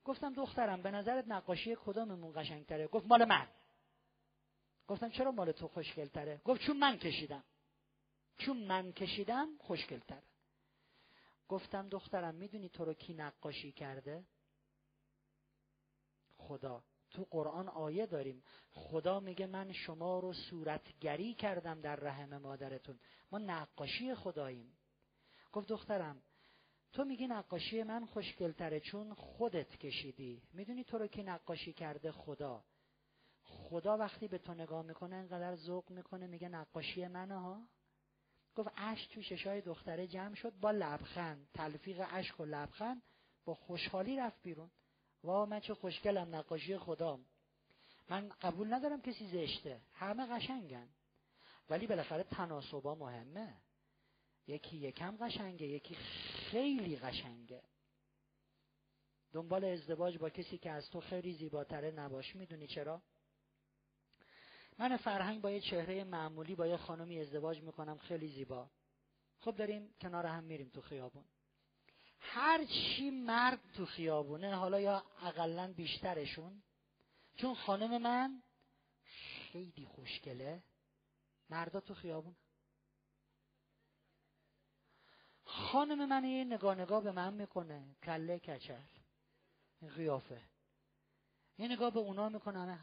گفتم دخترم به نظرت نقاشی کداممون قشنگتره؟ گفت مال من. گفتم چرا مال تو خوشگلتره؟ گفت چون من کشیدم. چون من کشیدم خوشگلتره. گفتم دخترم می‌دونی تو رو کی نقاشی کرده؟ خدا. تو قرآن آیه داریم. خدا میگه من شما رو صورتگری کردم در رحم مادرتون. ما نقاشی خداییم. گفت دخترم تو میگی نقاشی من خوشگلتره چون خودت کشیدی. می‌دونی تو رو که نقاشی کرده؟ خدا. خدا وقتی به تو نگاه می‌کنه انقدر ذوق می‌کنه میگه نقاشی منه ها. گفت اشک تو ششای دختره جمع شد با لبخند. تلفیق اشک و لبخند با خوشحالی رفت بیرون. وا من چه خوشگلم نقاشی خدام. من قبول ندارم کسی زشته. همه قشنگن. ولی بالاخره تناسبا مهمه. یکی یکم قشنگه یکی خیلی قشنگه. دنبال ازدواج با کسی که از تو خیلی زیباتره نباش. می‌دونی چرا؟ من فرهنگ با یه چهره معمولی با یه خانمی ازدواج می‌کنم. خیلی زیبا. خب داریم کنار هم میریم تو خیابون. هر چی مرد تو خیابونه حالا یا اقلا بیشترشون چون خانم من خیلی خوشگله. مردا تو خیابون خانم من یه نگاه نگاه به من می‌کنه. کله کچل. این قیافه. یه نگاه به اونا می‌کنه.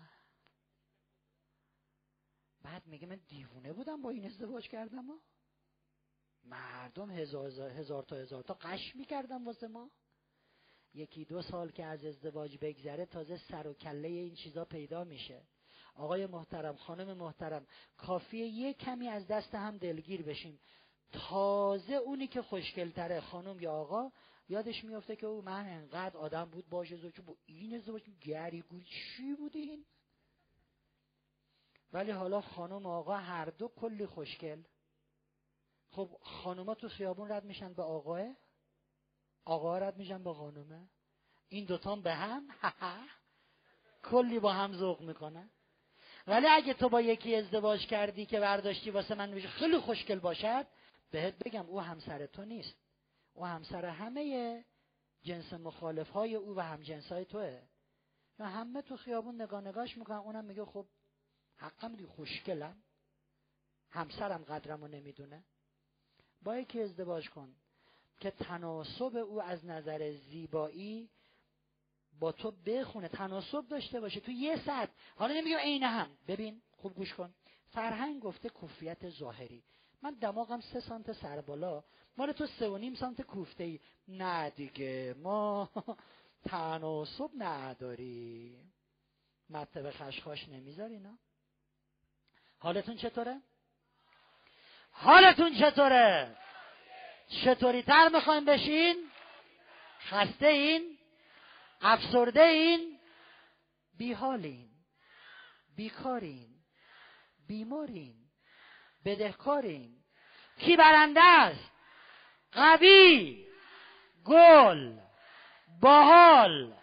بعد میگه من دیوونه بودم با این ازدواج کردم مردم هزار, هزار تا هزار تا قش می‌کردم واسه ما. یکی دو سال که از ازدواج بگذره تازه سر و کله این چیزا پیدا میشه. آقای محترم خانم محترم کافیه یه کمی از دست هم دلگیر بشیم. تازه اونی که خوشگلتره خانم یا آقا یادش میافته که او من انقدر آدم بود باشه ازدواج با این ازدواج گری گوی چی بود این؟ ولی حالا خانم آقا هر دو کلی خوشگل. خب خانوما تو خیابون رد میشن به آقاه؟ آقا رد میشن به خانومه؟ این دوتان به هم؟ <laughs> کلی با هم ذوق می‌کنن. ولی اگه تو با یکی ازدواج کردی که برداشتی واسه من میشه خیلی خوشگل باشد. بهت بگم او همسر تو نیست. او همسر همه جنس مخالف های او و هم جنس های توه. یا همه تو خیابون نگاه نگاش می‌کنن اونم میگه خب حقم دی خوشگلم. همسرم قدرم رو نمی‌دونه. با یکی ازدواج کن که تناسب او از نظر زیبایی با تو بخونه. تناسب داشته باشه. تو یه ساعت. حالا نمیگم عین هم. ببین خوب گوش کن. فرهنگ گفته کفیت ظاهری. من دماغم سه سانت سر بالا مال تو سه و نیم سانت کوفته ای نه دیگه ما تناسب نداریم مطلب خشخاش نمی‌ذاری نه حالتون چطوره؟ حالتون چطوره؟ چطوری تر می‌خوایم بشین؟ خسته این؟ افسرده این؟ بیحالین بیکارین بیمارین بدهکارین کی برنده است؟ قوی گل باحال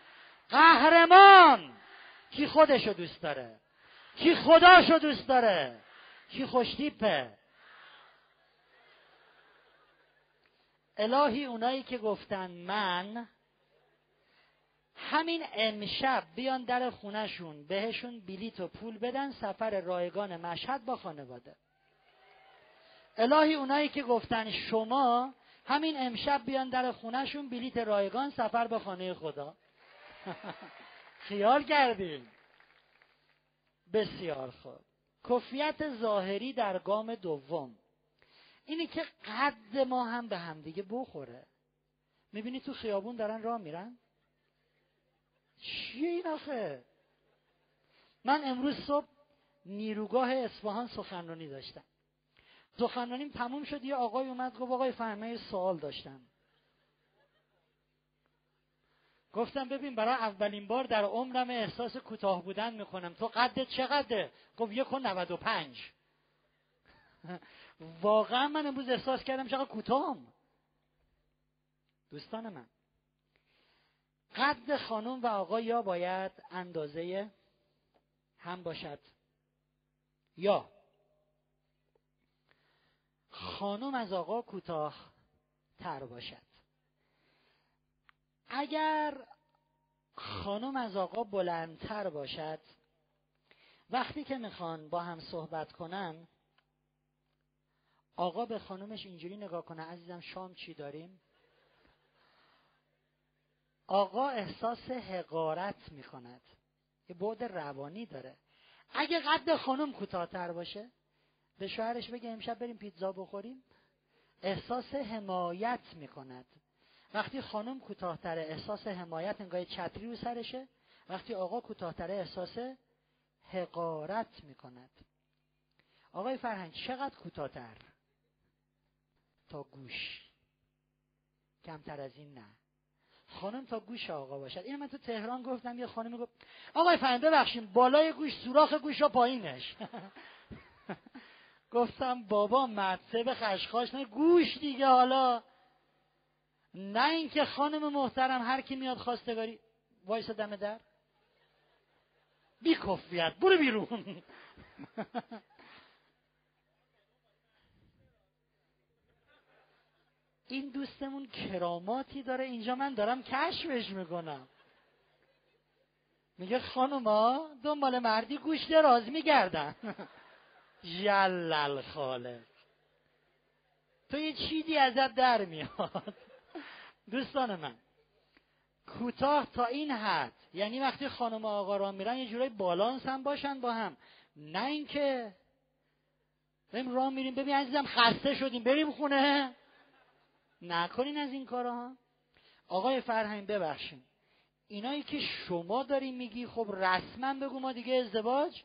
قهرمان. کی خودشو دوست داره؟ کی خداشو دوست داره؟ کی خوشتیپه؟ الهی اونایی که گفتن من همین امشب بیان در خونشون بهشون بلیت و پول بدن سفر رایگان مشهد با خانواده. الهی اونایی که گفتن شما همین امشب بیان در خونهشون بلیت رایگان سفر به خانه خدا. <laughs> خیال کردیم بسیار خوب. کفیت ظاهری در گام دوم. اینی که قد ما هم به همدیگه بخوره. می‌بینی تو خیابون دارن راه میرن؟ چیه این آخه؟ من امروز صبح نیروگاه اصفهان سخنرانی داشتم. سخنرانیم تموم شد یه آقای اومد گفت آقای فهمه سوال داشتم. گفتم ببین برای اولین بار در عمرم احساس کوتاه بودن می‌کنم. تو قدت چقدره؟ گفت یک و نود و پنج. <laughs> واقعا من امروز احساس کردم چقدر کوتاهم. دوستان من قد خانم و آقا یا باید اندازه هم باشد؟ یا خانم از آقا کوتاه تر باشد. اگر خانم از آقا بلندتر باشد وقتی که می‌خوان با هم صحبت کنن آقا به خانمش اینجوری نگاه کنه عزیزم شام چی داریم؟ آقا احساس حقارت می‌کند. یه بعد روانی داره. اگه قد خانم کوتاهتر باشه؟ به شوهرش بگه امشب بریم پیتزا بخوریم احساس حمایت می‌کند. وقتی خانم کوتاهتره احساس حمایت انگاه چتری رو سرشه. وقتی آقا کوتاهتره احساس حقارت می‌کند. آقای فرهنگ چقدر کوتاهتر؟ تا گوش. کمتر از این نه. خانم تا گوش آقا باشد. اینو من تو تهران گفتم یه خانمی گفت آقای فهم ببخشیم بالای گوش سوراخ گوش را پایینش. <laughs> گفتم بابا مدسه به خشخاش نه گوش دیگه حالا. نه اینکه خانم محترم هر کی میاد خواستگاری. وایس دم در. بی کفیت برو بیرون. <laughs> این دوستمون کراماتی داره. اینجا من دارم کشفش می‌کنم. میگه خانوما دنبال مردی گوش دراز میگردن. <laughs> جلل خاله تو یه چیزی ازت در میاد؟ دوستان من کوتاه تا این حد یعنی وقتی خانم آقا را میرن یه جورای بالانس هم باشن با هم. نه اینکه بریم راه میریم ببین عزیزم خسته شدیم بریم خونه. نکنین از این کارها آقای فرهنگ ببخشین. اینایی که شما داری میگی خب رسما بگو ما دیگه ازدواج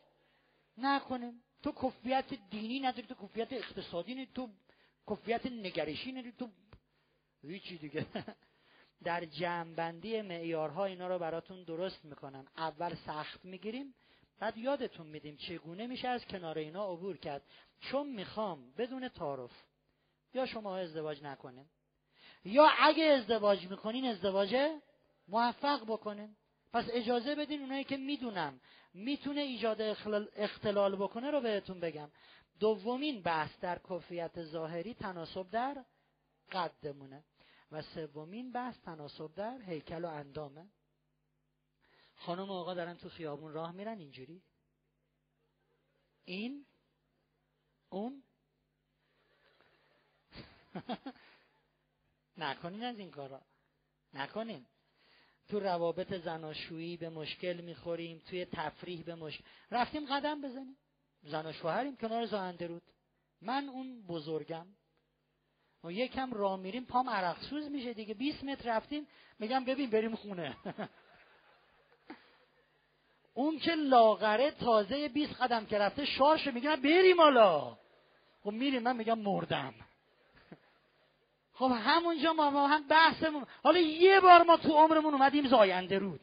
نکنیم. تو کفیت دینی نداری تو کفیت اقتصادی نداری تو کفیت نگرشی نداری تو هیچی دیگه. <laughs> در جمعبندی معیارها اینا رو براتون درست می‌کنم. اول سخت می‌گیریم بعد یادتون میدیم چگونه میشه از کنار اینا عبور کرد. چون می‌خوام بدون تعارف یا شما ازدواج نکنیم یا اگه ازدواج می‌کنین ازدواج موفق بکنین. پس اجازه بدین اونایی که می‌دونم می‌تونه ایجاد اختلال بکنه رو بهتون بگم. دومین بحث در کفیت ظاهری تناسب در قدمونه. و سومین بحث تناسب در هیکل و اندامه. خانم و آقا دارن تو خیابون راه میرن اینجوری؟ این؟ اون؟ <laughs> نکنین از این کارا. نکنین. تو روابط زناشویی به مشکل می‌خوریم توی تفریح به مشکل رفتیم قدم بزنیم. زن و شوهریم کنار زاهنده رود. من اون بزرگم. و یکم راه میریم پام عرقسوز میشه دیگه. 20 متر رفتیم میگم ببین بریم خونه. <laughs> اون که لاغره تازه 20 قدم که رفته شارش میگم بریم حالا. خب میریم من میگم مردم. خب همونجا ما, ما هم بحثمون حالا یه بار ما تو عمرمون اومدیم زاینده رود.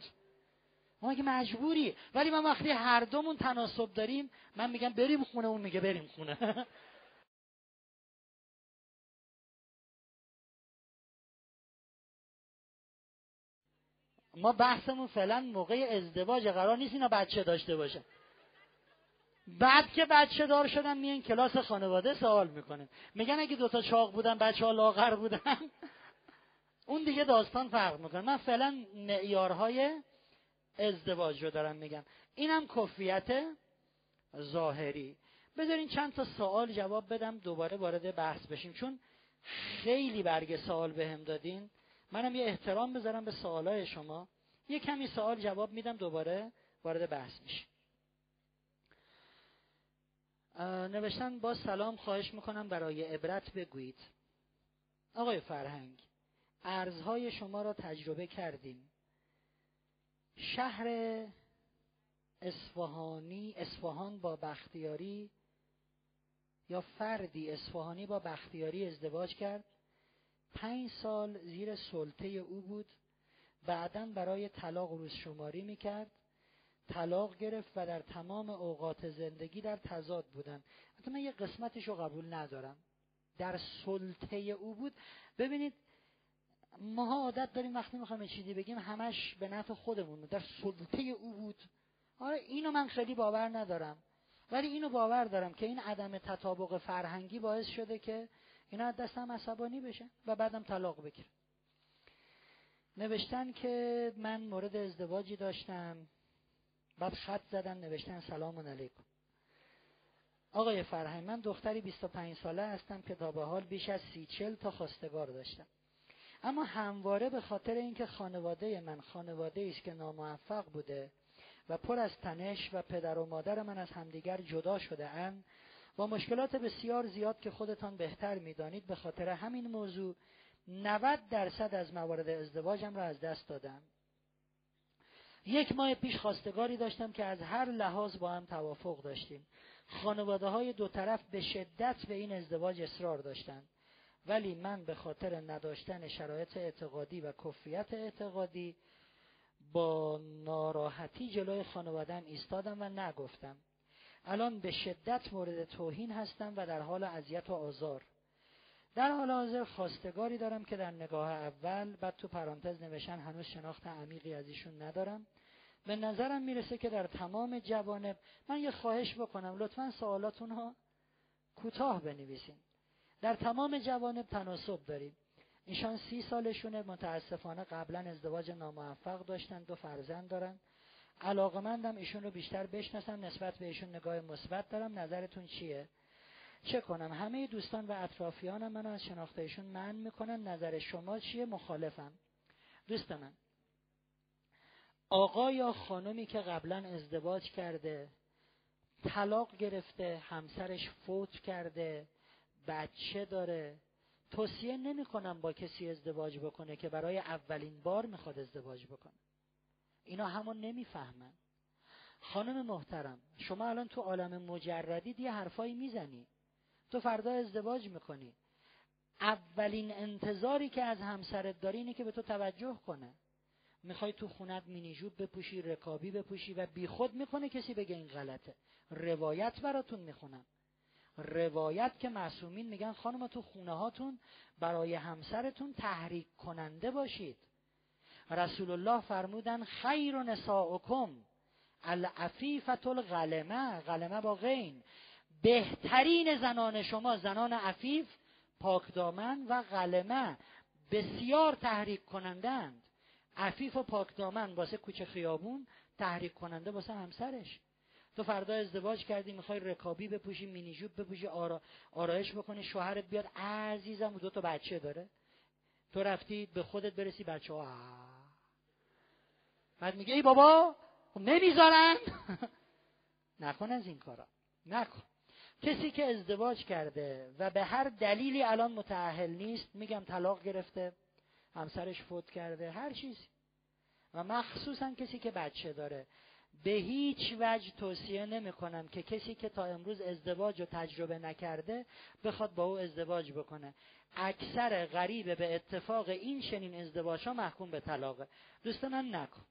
ما که مجبوری. ولی من وقتی هر دومون تناسب داریم من میگم بریم خونه اون میگه بریم خونه. <laughs> ما بحثمون فعلا موقع ازدواج قرار نیست اینا بچه داشته باشه بعد که بچه دار شدن میان کلاس خانواده سوال می‌کنن. میگن اگه دوتا چاق بودن بچه ها لاغر بودن. <laughs> اون دیگه داستان فرق می‌کنه. من فعلا معیارهای ازدواج رو دارم میگم اینم کفیت ظاهری. بذارین چند تا سوال جواب بدم دوباره وارد بحث بشیم. چون خیلی برگ سوال بهم دادین. منم یه احترام بذارم به سوالای شما. یه کمی سوال جواب میدم دوباره وارد بحث میشیم. نوشتن با سلام خواهش می‌کنم برای عبرت بگویید. آقای فرهنگ ارزهای شما را تجربه کردیم. شهر اصفهانی اصفهان با بختیاری یا فردی اصفهانی با بختیاری ازدواج کرد. پنج سال زیر سلطه او بود. بعدا برای طلاق روز شماری می‌کرد. طلاق گرفت و در تمام اوقات زندگی در تضاد بودن. حتی من یه قسمتش رو قبول ندارم. در سلطه او بود. ببینید ماها عادت داریم وقتی می‌خوایم چیزی بگیم همش به نفع خودمون در سلطه او بود. آره اینو من خیلی باور ندارم. ولی اینو باور دارم که این عدم تطابق فرهنگی باعث شده که اینا از دستم عصبانی بشن و بعدم طلاق بگیرن نوشتن که من مورد ازدواجی داشتم. بعد خط زدن نوشتن سلام علیکم. آقای فرهنگ من دختری 25 ساله هستم که تا به حال بیش از سی چل تا خواستگار داشتم. اما همواره به خاطر اینکه خانواده من خانواده است که ناموفق بوده و پر از تنش و پدر و مادر من از همدیگر جدا شده اند با مشکلات بسیار زیاد که خودتان بهتر می‌دانید به خاطر همین موضوع 90 درصد از موارد ازدواجم را از دست دادم. یک ماه پیش خواستگاری داشتم که از هر لحاظ با هم توافق داشتیم. خانواده های دو طرف به شدت به این ازدواج اصرار داشتند. ولی من به خاطر نداشتن شرایط اعتقادی و کفیت اعتقادی با ناراحتی جلوی خانوادم ایستادم و نگفتم. الان به شدت مورد توهین هستم و در حال اذیت و آزار. در حال حاضر خواستگاری دارم که در نگاه اول بعد تو پرانتز نوشن هنوز شناخت عمیقی از ایشون ندارم. به نظرم می‌رسه که در تمام جوانب من یه خواهش بکنم لطفا سوالاتون ها کوتاه بنویسین. در تمام جوانب تناسب داریم ایشان سی سالشونه متاسفانه قبلا ازدواج ناموفق داشتن دو فرزند دارن. علاقمندم ایشون رو بیشتر بشناسم نسبت به ایشون نگاه مثبت دارم. نظرتون چیه؟ چه کنم؟ همه دوستان و اطرافیانم منو از شناخته ایشون من می‌کنن نظر شما چیه؟ مخالفم. دوست من آقا یا خانمی که قبلا ازدواج کرده طلاق گرفته همسرش فوت کرده بچه داره توصیه نمی کنم با کسی ازدواج بکنه که برای اولین بار می‌خواد ازدواج بکنه. اینا همون نمی‌فهمن. خانم محترم شما الان تو عالم مجردی یه حرفایی می‌زنی. تو فردا ازدواج می‌کنی. اولین انتظاری که از همسرت داری اینه که به تو توجه کنه. می‌خوای تو خونت مینیجوب بپوشی رکابی بپوشی و بیخود می‌کنه کسی بگه این غلطه. روایت براتون می‌خونم. روایت که معصومین میگن خانم تو خونه هاتون برای همسرتون تحریک کننده باشید. رسول الله فرمودن خیر نساؤکم العفیفت الغلمه. غلمه با غین. بهترین زنان شما زنان عفیف پاکدامن و غلمه بسیار تحریک کنندند. عفیف و پاکدامن واسه کوچه خیابون تحریک کننده واسه همسرش. تو فردا ازدواج کردی می‌خوای رکابی بپوشی مینیجوب بپوشی آرا... آرایش بکنی شوهرت بیاد عزیزم دو تا بچه داره. تو رفتی به خودت برسی بچه ها بعد میگه ای بابا خب نمی‌ذارن. <laughs> نکن از این کارا. نکن. کسی که ازدواج کرده و به هر دلیلی الان متعهل نیست میگم طلاق گرفته همسرش فوت کرده هر چیزی. و مخصوصا کسی که بچه داره. به هیچ وجه توصیه نمی کنم که کسی که تا امروز ازدواج رو تجربه نکرده بخواد با او ازدواج بکنه. اکثر غریبه به اتفاق این چنین ازدواج ها محکوم به طلاقه. دوست من نکن.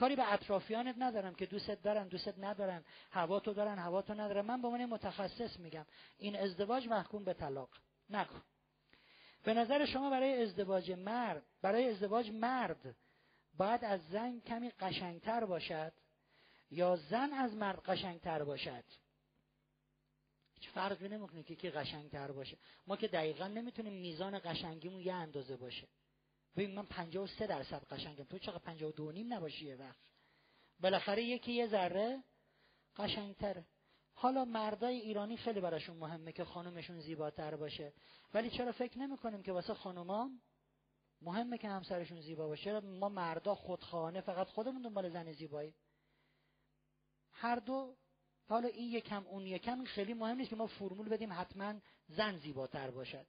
کاری به اطرافیانت ندارم که دوستت دارن دوستت ندارن هوا تو دارن هوا تو ندارن. من به عنوان متخصص میگم این ازدواج محکوم به طلاق. نکن. به نظر شما برای ازدواج مرد برای ازدواج مرد باید از زن کمی قشنگتر باشد یا زن از مرد قشنگتر باشد؟ هیچ فرقی نمی‌کنه که کی قشنگتر باشه. ما که دقیقا نمی‌تونیم میزان قشنگیمون یه اندازه باشه. ببین من 53 درصد قشنگم. تو چقدر 52 نیم نباشی یه وقت. بالاخره یکی یه ذره قشنگتره حالا مردای ایرانی خیلی براشون مهمه که خانومشون زیباتر باشه. ولی چرا فکر نمی‌کنیم که واسه خانوما مهمه که همسرشون زیبا باشه؟ ما مردا خودخواهانه فقط خودمون دنبال زن زیبایی هر دو حالا این یکم اون یکم خیلی مهم نیست که ما فرمول بدیم حتما زن زیباتر باشد.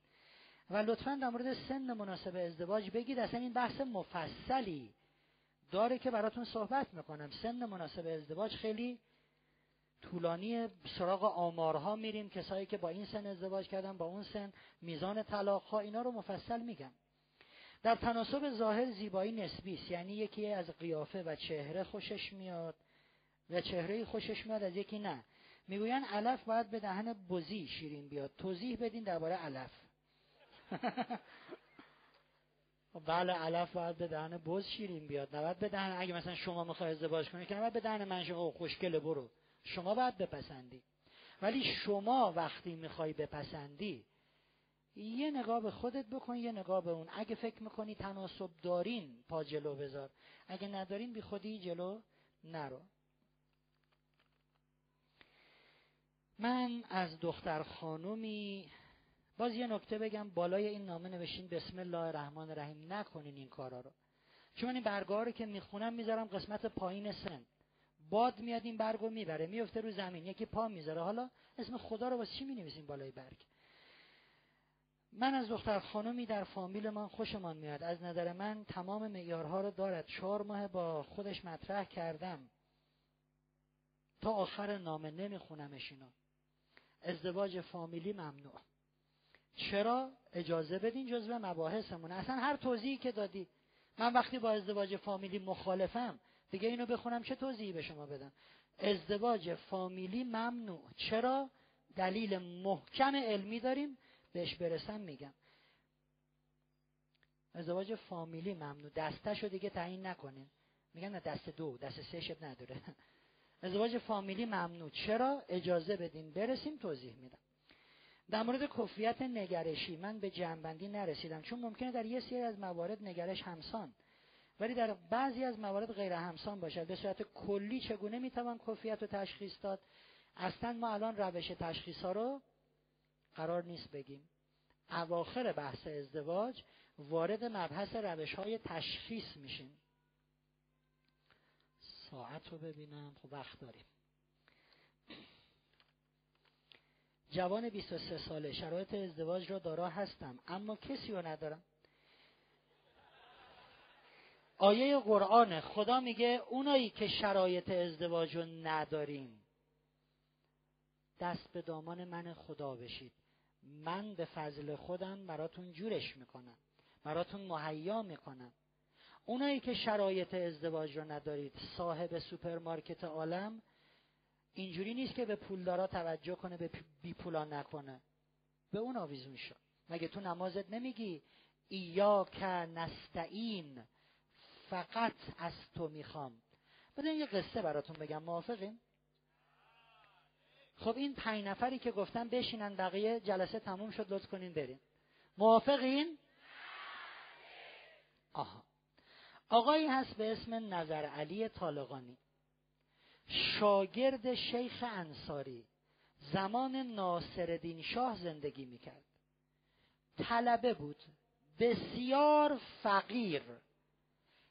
و لطفا در مورد سن مناسب ازدواج بگید. اصلا این بحث مفصلی داره که براتون صحبت می‌کنم. سن مناسب ازدواج خیلی طولانی سراغ آمارها میریم. کسایی که با این سن ازدواج کردن با اون سن میزان طلاق ها اینا رو مفصل میگم. در تناسب ظاهر زیبایی نسبی است. یعنی یکی از قیافه و چهره خوشش میاد و چهره خوشش میاد از یکی نه. می‌گوین علف باید به دهن بزی شیرین بیاد. توضیح بدین درباره علف. <laughs> بله علف باید به دهن بز شیرین بیاد. نباید به دهن اگه مثلا شما می‌خوای ازدواج کنی که نباید به دهن من شما خوشگله برو. شما باید بپسندی. ولی شما وقتی می‌خوای بپسندی یه نگاه به خودت بکن یه نگاه به اون. اگه فکر می‌کنی تناسب دارین پا جلو بذار. اگه ندارین بی خودی جلو نرو. من از دختر خانومی باز یه نکته بگم بالای این نامه نوشین بسم الله الرحمن الرحیم نکنین این کارا رو. چون این برگاه رو که می‌خونم می‌ذارم قسمت پایین سن. باد میاد این برگو می‌بره میفته رو زمین یکی پا می‌ذاره. حالا اسم خدا رو واسه چی می‌نویسیم بالای برگ؟ من از دختر خانمی در فامیل من خوشمان میاد. از نظر من تمام معیارها رو دارد. چهار ماه با خودش مطرح کردم. تا آخر نامه نمیخونمش اینو. ازدواج فامیلی ممنوع. چرا؟ اجازه بدین جزو مباحثمون. اصلا هر توضیحی که دادی من وقتی با ازدواج فامیلی مخالفم دیگه اینو بخونم چه توضیحی به شما بدم؟ ازدواج فامیلی ممنوع. چرا؟ دلیل محکم علمی داریم بهش برسم میگم. ازدواج فامیلی ممنوع. دستش رو دیگه تعیین نکنین. میگن نه دست دو دست سه شب نداره. <laughs> ازدواج فامیلی ممنوع. چرا؟ اجازه بدین. برسیم توضیح میدم. در مورد کفیت نگرشی من به جنبندی نرسیدم چون ممکنه در یه سری از موارد نگرش همسان ولی در بعضی از موارد غیر همسان باشد. به صورت کلی چگونه می‌توان کفیت رو تشخیص داد؟ اصلا ما الان روش تشخیص ها رو قرار نیست بگیم. اواخر بحث ازدواج وارد مبحث روش های تشخیص میشیم. ساعت رو ببینم. خب وقت داریم. جوان 23 ساله. شرایط ازدواج را دارا هستم. اما کسی رو ندارم. آیه قرآن خدا میگه اونایی که شرایط ازدواج رو نداریم دست به دامان من خدا بشید. من به فضل خودم براتون جورش می‌کنم. براتون مهیا می‌کنم. اونایی که شرایط ازدواج رو ندارید صاحب سوپرمارکت عالم اینجوری نیست که به پولدارا توجه کنه به بی پولا نکنه. به اون آویزون شد مگه تو نمازت نمیگی؟ ایاک نستعین فقط از تو می‌خوام. بدون یه قصه براتون بگم. موافقین؟ خب این پنج نفری که گفتم بشینن بقیه جلسه تموم شد لطف کنین برین. موافقین؟ آها. آقایی هست به اسم نظر علی طالقانی. شاگرد شیخ انصاری زمان ناصرالدین شاه زندگی می‌کرد. طلبه بود بسیار فقیر.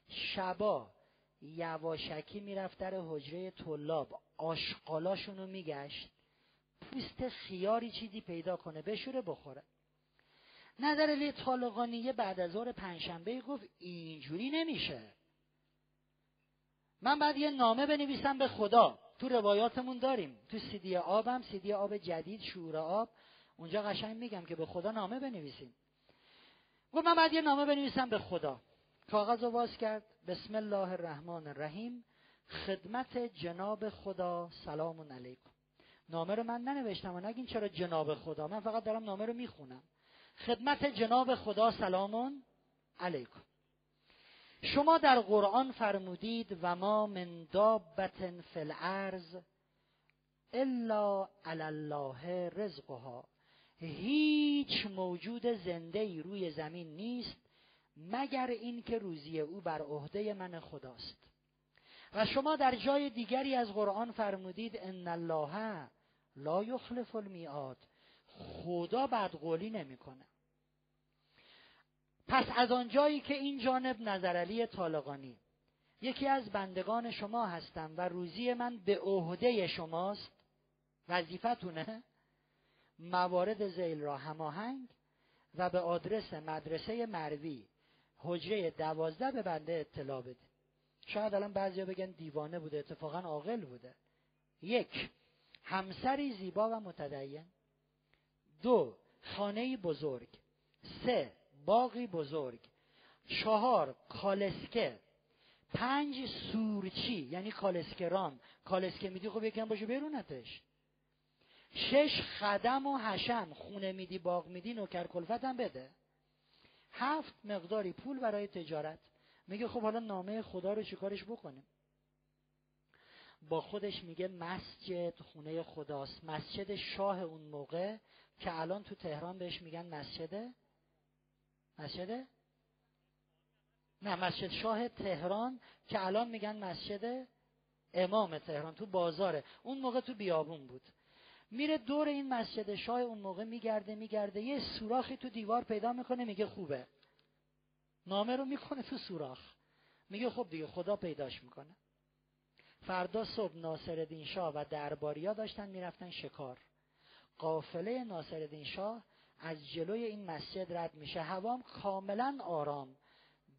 شبا یواشکی می‌رفت در حجره طلاب آشقالاشون رو میگشت. پوست خیاری چیزی پیدا کنه بشوره بخوره. نظر علی طالقانی بعد از ظهر پنجشنبه گفت اینجوری نمیشه. من بعد یه نامه بنویسم به خدا. تو روایاتمون داریم. تو سیدی آبم سیدی آب جدید شعور آب. اونجا قشنگ میگم که به خدا نامه بنویسیم. گفت من بعد یه نامه بنویسم به خدا. کاغذ رو باز کرد. بسم الله الرحمن الرحیم. خدمت جناب خدا. سلام علیکم. نامه رو من ننوشتم و نگین چرا جناب خدا. من فقط دارم نامه رو می‌خونم. خدمت جناب خدا. سلام علیکم. شما در قرآن فرمودید و ما من دابت فی الارض الا علی الله رزقها. هیچ موجود زنده ای روی زمین نیست مگر اینکه روزی او بر عهده من خداست. و شما در جای دیگری از قرآن فرمودید ان الله لا یخلف المیعاد. خدا بدقولی نمی‌کنه. پس از آنجایی که این جانب نظرعلی طالقانی یکی از بندگان شما هستم و روزی من به عهده شماست وظیفتونه موارد زیل را هماهنگ و به آدرس مدرسه مروی حجره دوازده به بنده اطلاع بده. شاید الان بعضیا بگن دیوانه بوده اتفاقا عاقل بوده. یک همسری زیبا و متدین. دو خانه بزرگ. سه باقی بزرگ. چهار کالسکه. پنج سورچی یعنی کالسکران کالسکه میدی خب یکم باشه برونتش شش خدم و حشم. خونه میدی باغ میدی نوکر کلفت هم بده. هفت مقداری پول برای تجارت. میگه خب حالا نامه خدا رو چیکارش بکنیم؟ با خودش میگه مسجد خونه خداست. مسجد شاه اون موقع که الان تو تهران بهش میگن مسجد مسجد؟ نه مسجد شاه تهران که الان میگن مسجد امام تهران تو بازاره. اون موقع تو بیابون بود. میره دور این مسجد شاه اون موقع میگرده میگرده. یه سوراخی تو دیوار پیدا می‌کنه میگه خوبه. نامه رو می‌کنه تو سوراخ. میگه خب دیگه خدا پیداش می‌کنه. فردا صبح ناصرالدین شاه و درباریا داشتن می‌رفتن شکار. قافله ناصرالدین شاه از جلوی این مسجد رد میشه. هوام کاملا آرام.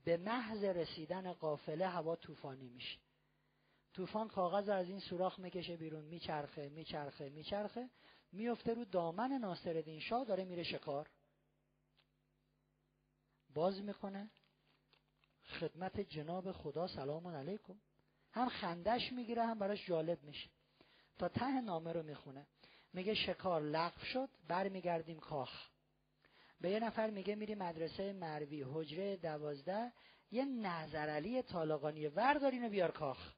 به محض رسیدن قافله هوا طوفانی میشه. طوفان کاغذ از این سوراخ می‌کشه بیرون میچرخه میچرخه میچرخه. میفته رو دامن ناصرالدین شاه داره میره شکار. باز می‌کنه. خدمت جناب خدا سلام علیکم. هم خندش می‌گیره هم براش جالب میشه. تا ته نامه رو می‌خونه. میگه شکار لغو شد برمیگردیم کاخ. به یه نفر میگه میری مدرسه مروی حجره دوازده یه نظرعلی طالقانی وردارین و بیار کاخ.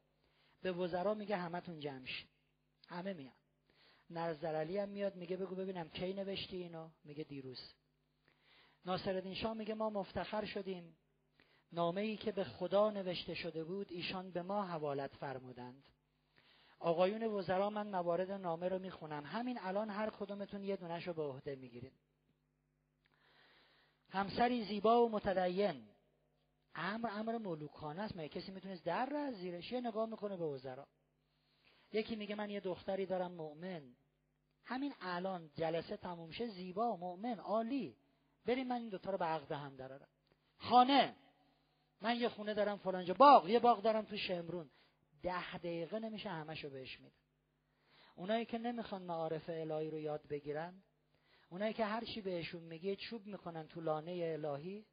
به وزرا میگه همتون جمع همه میان. نظرعلی هم میاد میگه بگو ببینم کی نوشتی اینو. میگه دیروز. ناصرالدین شاه میگه ما مفتخر شدیم. نامه ای که به خدا نوشته شده بود ایشان به ما حوالت فرمودند. آقایون وزرا من موارد نامه رو می‌خونم. همین الان هر کدومتون یه دونش رو به عهده می‌گیرید. همسری زیبا و متدین. امر امر ملوکانه است. مگه کسی می‌تونست در را از زیرش یه نگاه می‌کنه به وزرا؟ یکی میگه من یه دختری دارم مؤمن. همین الان جلسه تموم شه زیبا مؤمن عالی. بریم من این دوتا رو به عقد هم درارم. خانه من یه خونه دارم فلانجا باغ یه باغ دارم تو شمرون. ده دقیقه نمیشه همشو بهش میده اونایی که نمی‌خوان معارف الهی رو یاد بگیرن اونایی که هر چی بهشون میگه چوب می‌کنن تو لانه الهی؟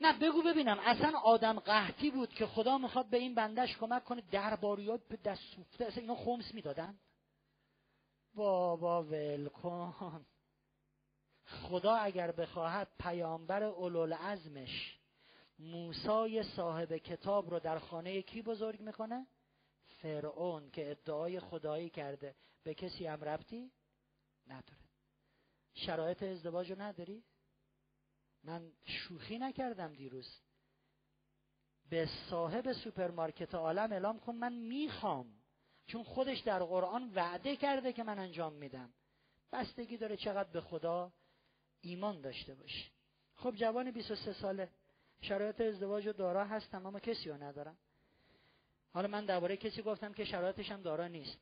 نه بگو ببینم. اصلا آدم قحطی بود که خدا می‌خواد به این بندش کمک کنه درباریات به دست سوفته اصلا اینا خمس می‌دادن. بابا ول کن. خدا اگر بخواهد پیامبر ازمش موسای صاحب کتاب رو در خانه کی بزرگ می‌کنه؟ فرعون که ادعای خدایی کرده. به کسی هم ربطی نداره. شرایط ازدواج رو نداری؟ من شوخی نکردم دیروز. به صاحب سوپرمارکت عالم اعلام کن من می‌خوام. چون خودش در قرآن وعده کرده که من انجام میدم. بستگی داره چقدر به خدا ایمان داشته باشی خب جوان 23 ساله. شرایط ازدواج و دارا هستم اما کسی رو ندارم. حالا من درباره کسی گفتم که شرایطش هم دارا نیست.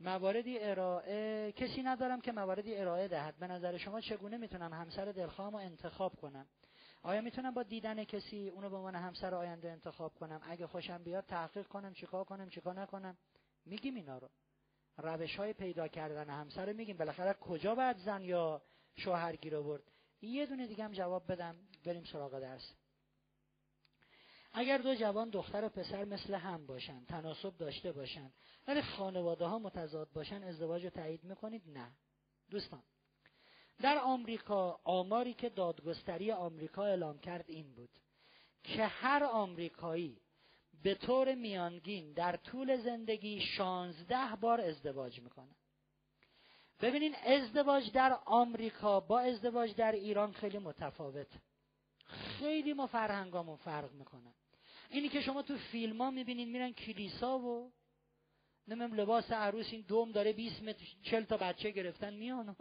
مواردی ارائه کسی ندارم که مواردی ارائه دهد. به نظر شما چگونه می‌تونم همسر دلخواهم انتخاب کنم؟ آیا می‌تونم با دیدن کسی اونو به عنوان همسر آینده انتخاب کنم؟ اگه خوشم بیاد تحقیق کنم چیکار کنم چیکار نکنم؟ میگیم اینا رو. روش های پیدا کردن همسر رو میگیم. بالاخره کجا باید زن یا شوهر گیر آورد؟ یه دونه دیگه هم جواب بدم. بریم سراغ درس. اگر دو جوان دختر و پسر مثل هم باشن تناسب داشته باشن ولی خانواده ها متضاد باشن ازدواج رو تایید می‌کنید؟ نه. دوستان در آمریکا آماری که دادگستری آمریکا اعلام کرد این بود که هر آمریکایی به طور میانگین در طول زندگی شانزده بار ازدواج می‌کنه. ببینین ازدواج در آمریکا با ازدواج در ایران خیلی متفاوت خیلی ما فرهنگامون فرق می‌کنه. اینی که شما تو فیلم ها می‌بینین میرن کلیسا و نمیم لباس عروس این دوم داره 20 متر 40 تا بچه گرفتن میان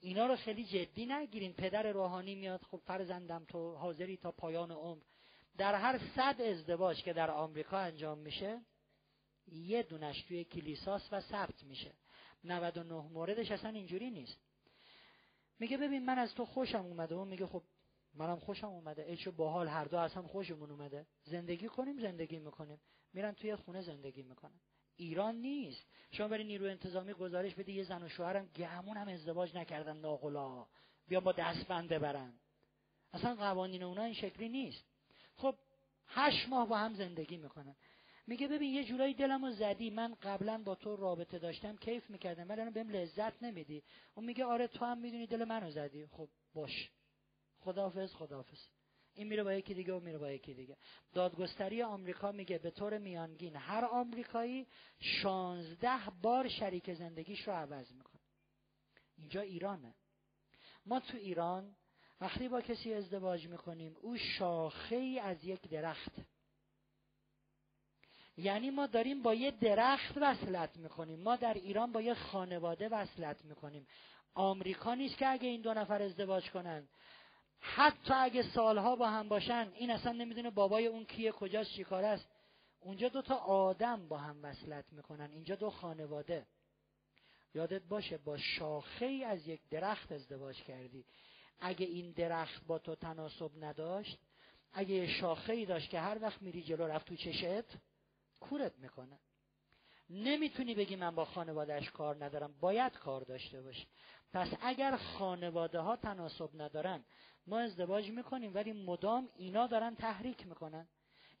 اینا رو خیلی جدی نگیرین. پدر روحانی میاد خب فرزندم تو حاضری تا پایان عمر. در هر صد ازدواج که در آمریکا انجام میشه یه دونش توی کلیساس و ثبت میشه. 99 موردش اصلا اینجوری نیست. میگه ببین من از تو خوشم اومده و میگه خب منم خوشم اومده. ای چه باحال هر دو از هم خوشمون اومده. زندگی کنیم زندگی می‌کنیم. میرن توی خونه زندگی می‌کنن. ایران نیست. شما برای نیرو انتظامی گزارش بدی یه زن و شوهرم گمون هم ازدواج نکردن ناقلا بیا با دستبند ببرن. اصلا قوانین اونا این شکلی نیست. خب هشت ماه با هم زندگی می‌کنن. میگه ببین یه جورایی دلمو زدی. من قبلا با تو رابطه داشتم کیف می‌کردم ولی الان بهم لذت نمیدی. اون میگه آره تو هم می‌دونی دل منو زدی. خب باش. خداحافظ خداحافظ. این میره با یکی دیگه و میره با یکی دیگه. دادگستری آمریکا میگه به طور میانگین هر آمریکایی شانزده بار شریک زندگیش رو عوض می‌کنه. اینجا ایرانه. ما تو ایران وقتی با کسی ازدواج می‌کنیم او شاخه ای از یک درخت. یعنی ما داریم با یه درخت وصلت می‌کنیم. ما در ایران با یه خانواده وصلت می‌کنیم. آمریکا نیست که اگه این دو نفر ازدواج کنن. حتی اگه سالها با هم باشن این اصلا نمی‌دونه بابای اون کیه کجاست چیکار است اونجا دو تا آدم با هم وصلت می‌کنن. اینجا دو خانواده. یادت باشه با شاخه ای از یک درخت ازدواج کردی. اگه این درخت با تو تناسب نداشت اگه یه شاخه ای داشت که هر وقت میری جلو رفت تو چشت کورت می‌کنه. نمی‌تونی بگی من با خانوادهش کار ندارم. باید کار داشته باشی. پس اگر خانواده ها تناسب ندارن ما ازدواج می‌کنیم ولی مدام اینا دارن تحریک می‌کنن.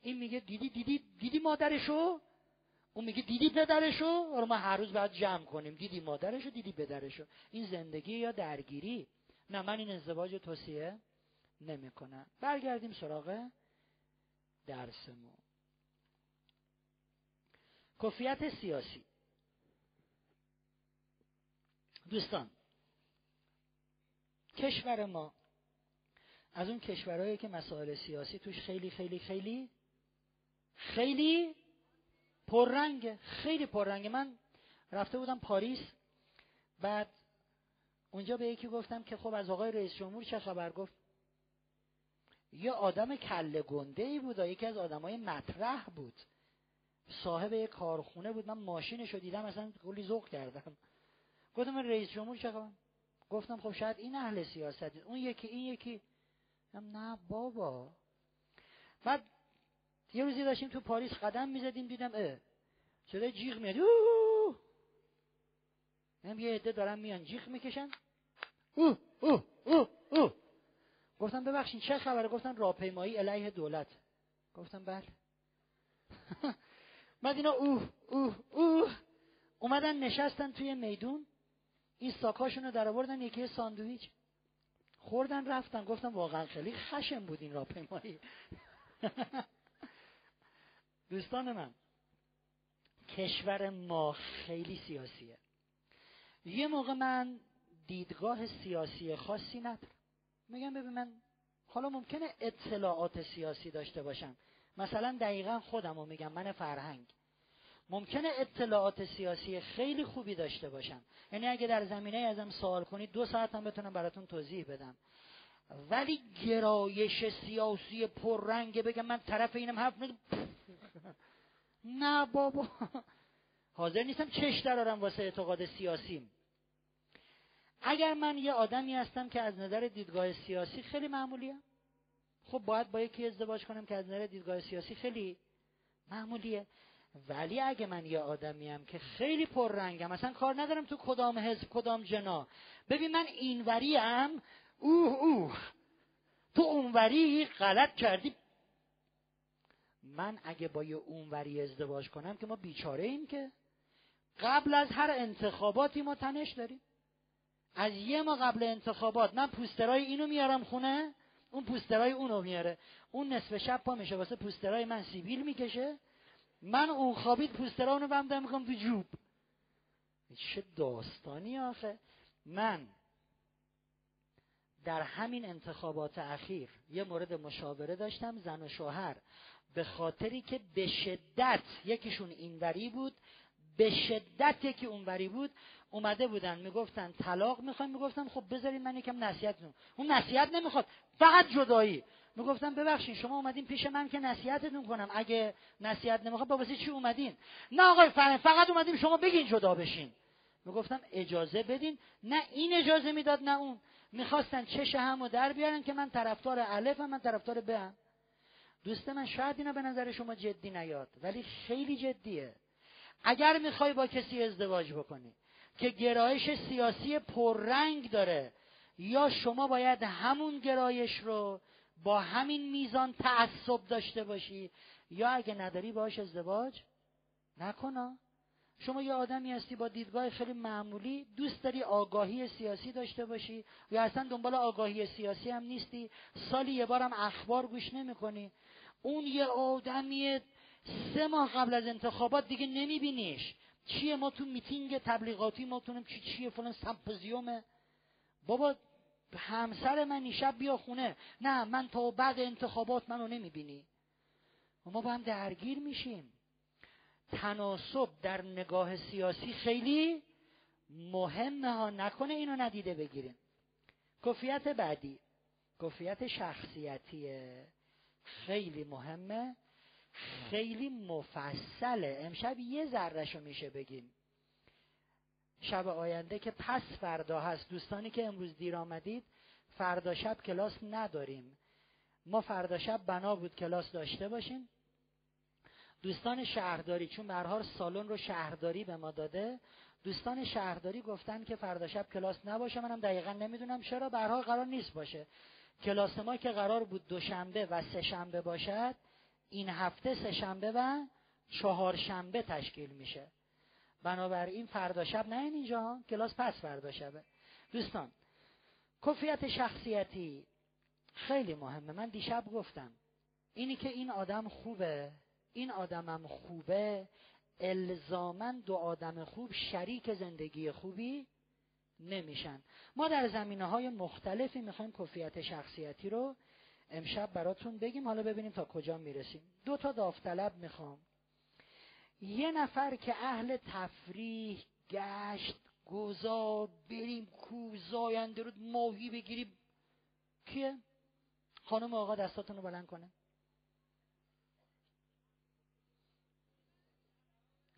این میگه دیدی دیدی دیدی مادرشو؟ اون میگه دیدی پدرشو؟ رو ما هر روز باید جمع کنیم. دیدی مادرشو دیدی پدرشو. این زندگی یا درگیری؟ نه من این ازدواج توصیه نمی‌کنم. برگردیم سراغ درسمون. کفیت سیاسی. دوستان کشور ما. از اون کشورهایی که مسائل سیاسی توش خیلی خیلی خیلی خیلی پررنگه خیلی پررنگه. من رفته بودم پاریس بعد اونجا به یکی گفتم که خب از آقای رئیس جمهور چه خبر؟ گفت یه آدم کله گنده ای بود یکی از آدمای مطرح بود. صاحب یک کارخونه بود. من ماشینش رو دیدم اصلا کلی ذوق کردم. گفتم رئیس جمهور چه خبر؟ گفتم خب شاید این اهل سیاست اون یکی این یکی. نه بابا. بعد یه روزی داشتیم تو پاریس قدم می‌زدیم دیدم اه صدای جیغ میاد. هم یه عده دارن میان جیغ می‌کشن. اوه اوه اوه اوه. گفتم ببخشید چه خبره؟ گفتن راهپیمایی علیه دولت. گفتم بله. <laughs> بعد اینا اوه اوه اوه. اومدن نشستن توی میدون. این ساکاشون رو در آوردن یکی ساندویچ خوردن رفتن گفتم واقعا خیلی خشم بود این راهپیمایی. <laughs> دوستان من کشور ما خیلی سیاسیه. یه موقع من دیدگاه سیاسی خاصی ندارم. میگم ببین من حالا ممکنه اطلاعات سیاسی داشته باشم. مثلا دقیقا خودم رو میگم من فرهنگ. ممکنه اطلاعات سیاسی خیلی خوبی داشته باشم یعنی اگه در زمینه ازم سوال کنید دو ساعت هم بتونم براتون توضیح بدم. ولی گرایش سیاسی پررنگ بگم من طرف اینم حرف <laughs> نه بابا. حاضر نیستم چش درارم واسه اعتقاد سیاسیم. اگر من یه آدمی هستم که از نظر دیدگاه سیاسی خیلی معمولیه خب باید با یکی ازدواج کنم که از نظر دیدگاه سیاسی خیلی معمولیه. ولی اگه من یه آدمیم که خیلی پررنگم مثلا کار ندارم تو کدام حزب کدام جنا. ببین من اینوریم اوه اوه. تو اونوری غلط کردی. من اگه با یه اونوری ازدواج کنم که ما بیچاره ایم که. قبل از هر انتخاباتی ما تنش داریم. از یه ما قبل انتخابات من پوسترای اینو میارم خونه اون پوسترای اونو میاره. اون نصف شب پا میشه واسه پوسترای من سیبیل می‌کشه. من اون خوابید پوسترانو بمدم می‌کنم تو جوب. چه داستانی آخه. من در همین انتخابات اخیر یه مورد مشاوره داشتم زن و شوهر. به خاطری که به شدت یکیشون اینوری بود به شدت یکی اونوری بود اومده بودن می‌گفتن طلاق می‌خوایم می‌گفتم خب بذارین من یکم نصیحت اون نصیحت نمی‌خواد فقط جدایی. می‌گفتم ببخشید شما اومدین پیش من که نصیحتتون کنم. اگه نصیحت نمی‌خواد با واسه چی اومدین؟ نه آقای فقط اومدیم شما بگین جدا بشین. می‌گفتم اجازه بدین. نه این اجازه می‌داد نه اون. می‌خواستن چش همو در بیارن که من طرفدار الف من طرفدار ب هم. دوست من شاید اینا به نظر شما جدی نیاد ولی خیلی جدیه. اگر می‌خوای با کسی ازدواج بکنی که گرایش سیاسی پررنگ داره یا شما باید همون گرایش رو با همین میزان تعصب داشته باشی. یا اگه نداری باش ازدواج نکنا شما یه آدمی هستی با دیدگاه خیلی معمولی دوست داری آگاهی سیاسی داشته باشی یا اصلا دنبال آگاهی سیاسی هم نیستی. سالی یه بارم اخبار گوش نمی‌کنی اون یه آدمی سه ماه قبل از انتخابات دیگه نمیبینیش چیه؟ ما تو میتینگ تبلیغاتی ما تونم چی چیه؟ فلان سمپوزیومه. بابا همسر من شب بیا خونه. نه من تا بعد انتخابات منو نمی‌بینی. ما با هم درگیر میشیم. تناسب در نگاه سیاسی خیلی مهمه ها. نکنه اینو ندیده بگیریم. کفیت بعدی. کفیت شخصیتیه. خیلی مهمه. خیلی مفصله. امشب یه ذرهشو میشه بگیم. شب آینده که پس فردا هست. دوستانی که امروز دیر آمدید فردا شب کلاس نداریم. ما فردا شب بنا بود کلاس داشته باشیم. دوستان شهرداری چون به سالن رو شهرداری به ما داده. دوستان شهرداری گفتن که فردا شب کلاس نباشه. منم دقیقا نمی‌دونم چرا. به قرار نیست باشه. کلاس ما که قرار بود دوشنبه و سه شنبه باشد این هفته سه شنبه و چهار شنبه تشکیل میشه. بنابراین فردا شب نه اینجا کلاس پس فردا شبه. دوستان کفیت شخصیتی خیلی مهمه. من دیشب گفتم اینی که این آدم خوبه این آدمم خوبه الزامن دو آدم خوب شریک زندگی خوبی نمیشن. ما در زمینه های مختلفی می‌خوایم کفیت شخصیتی رو امشب براتون بگیم. حالا ببینیم تا کجا می‌رسیم. دو تا داوطلب می‌خوام. یه نفر که اهل تفریح گشت گذار بریم کو زاینده رو ماهی بگیریم. کیه؟ خانم آقا دستاتون رو بلند کنه.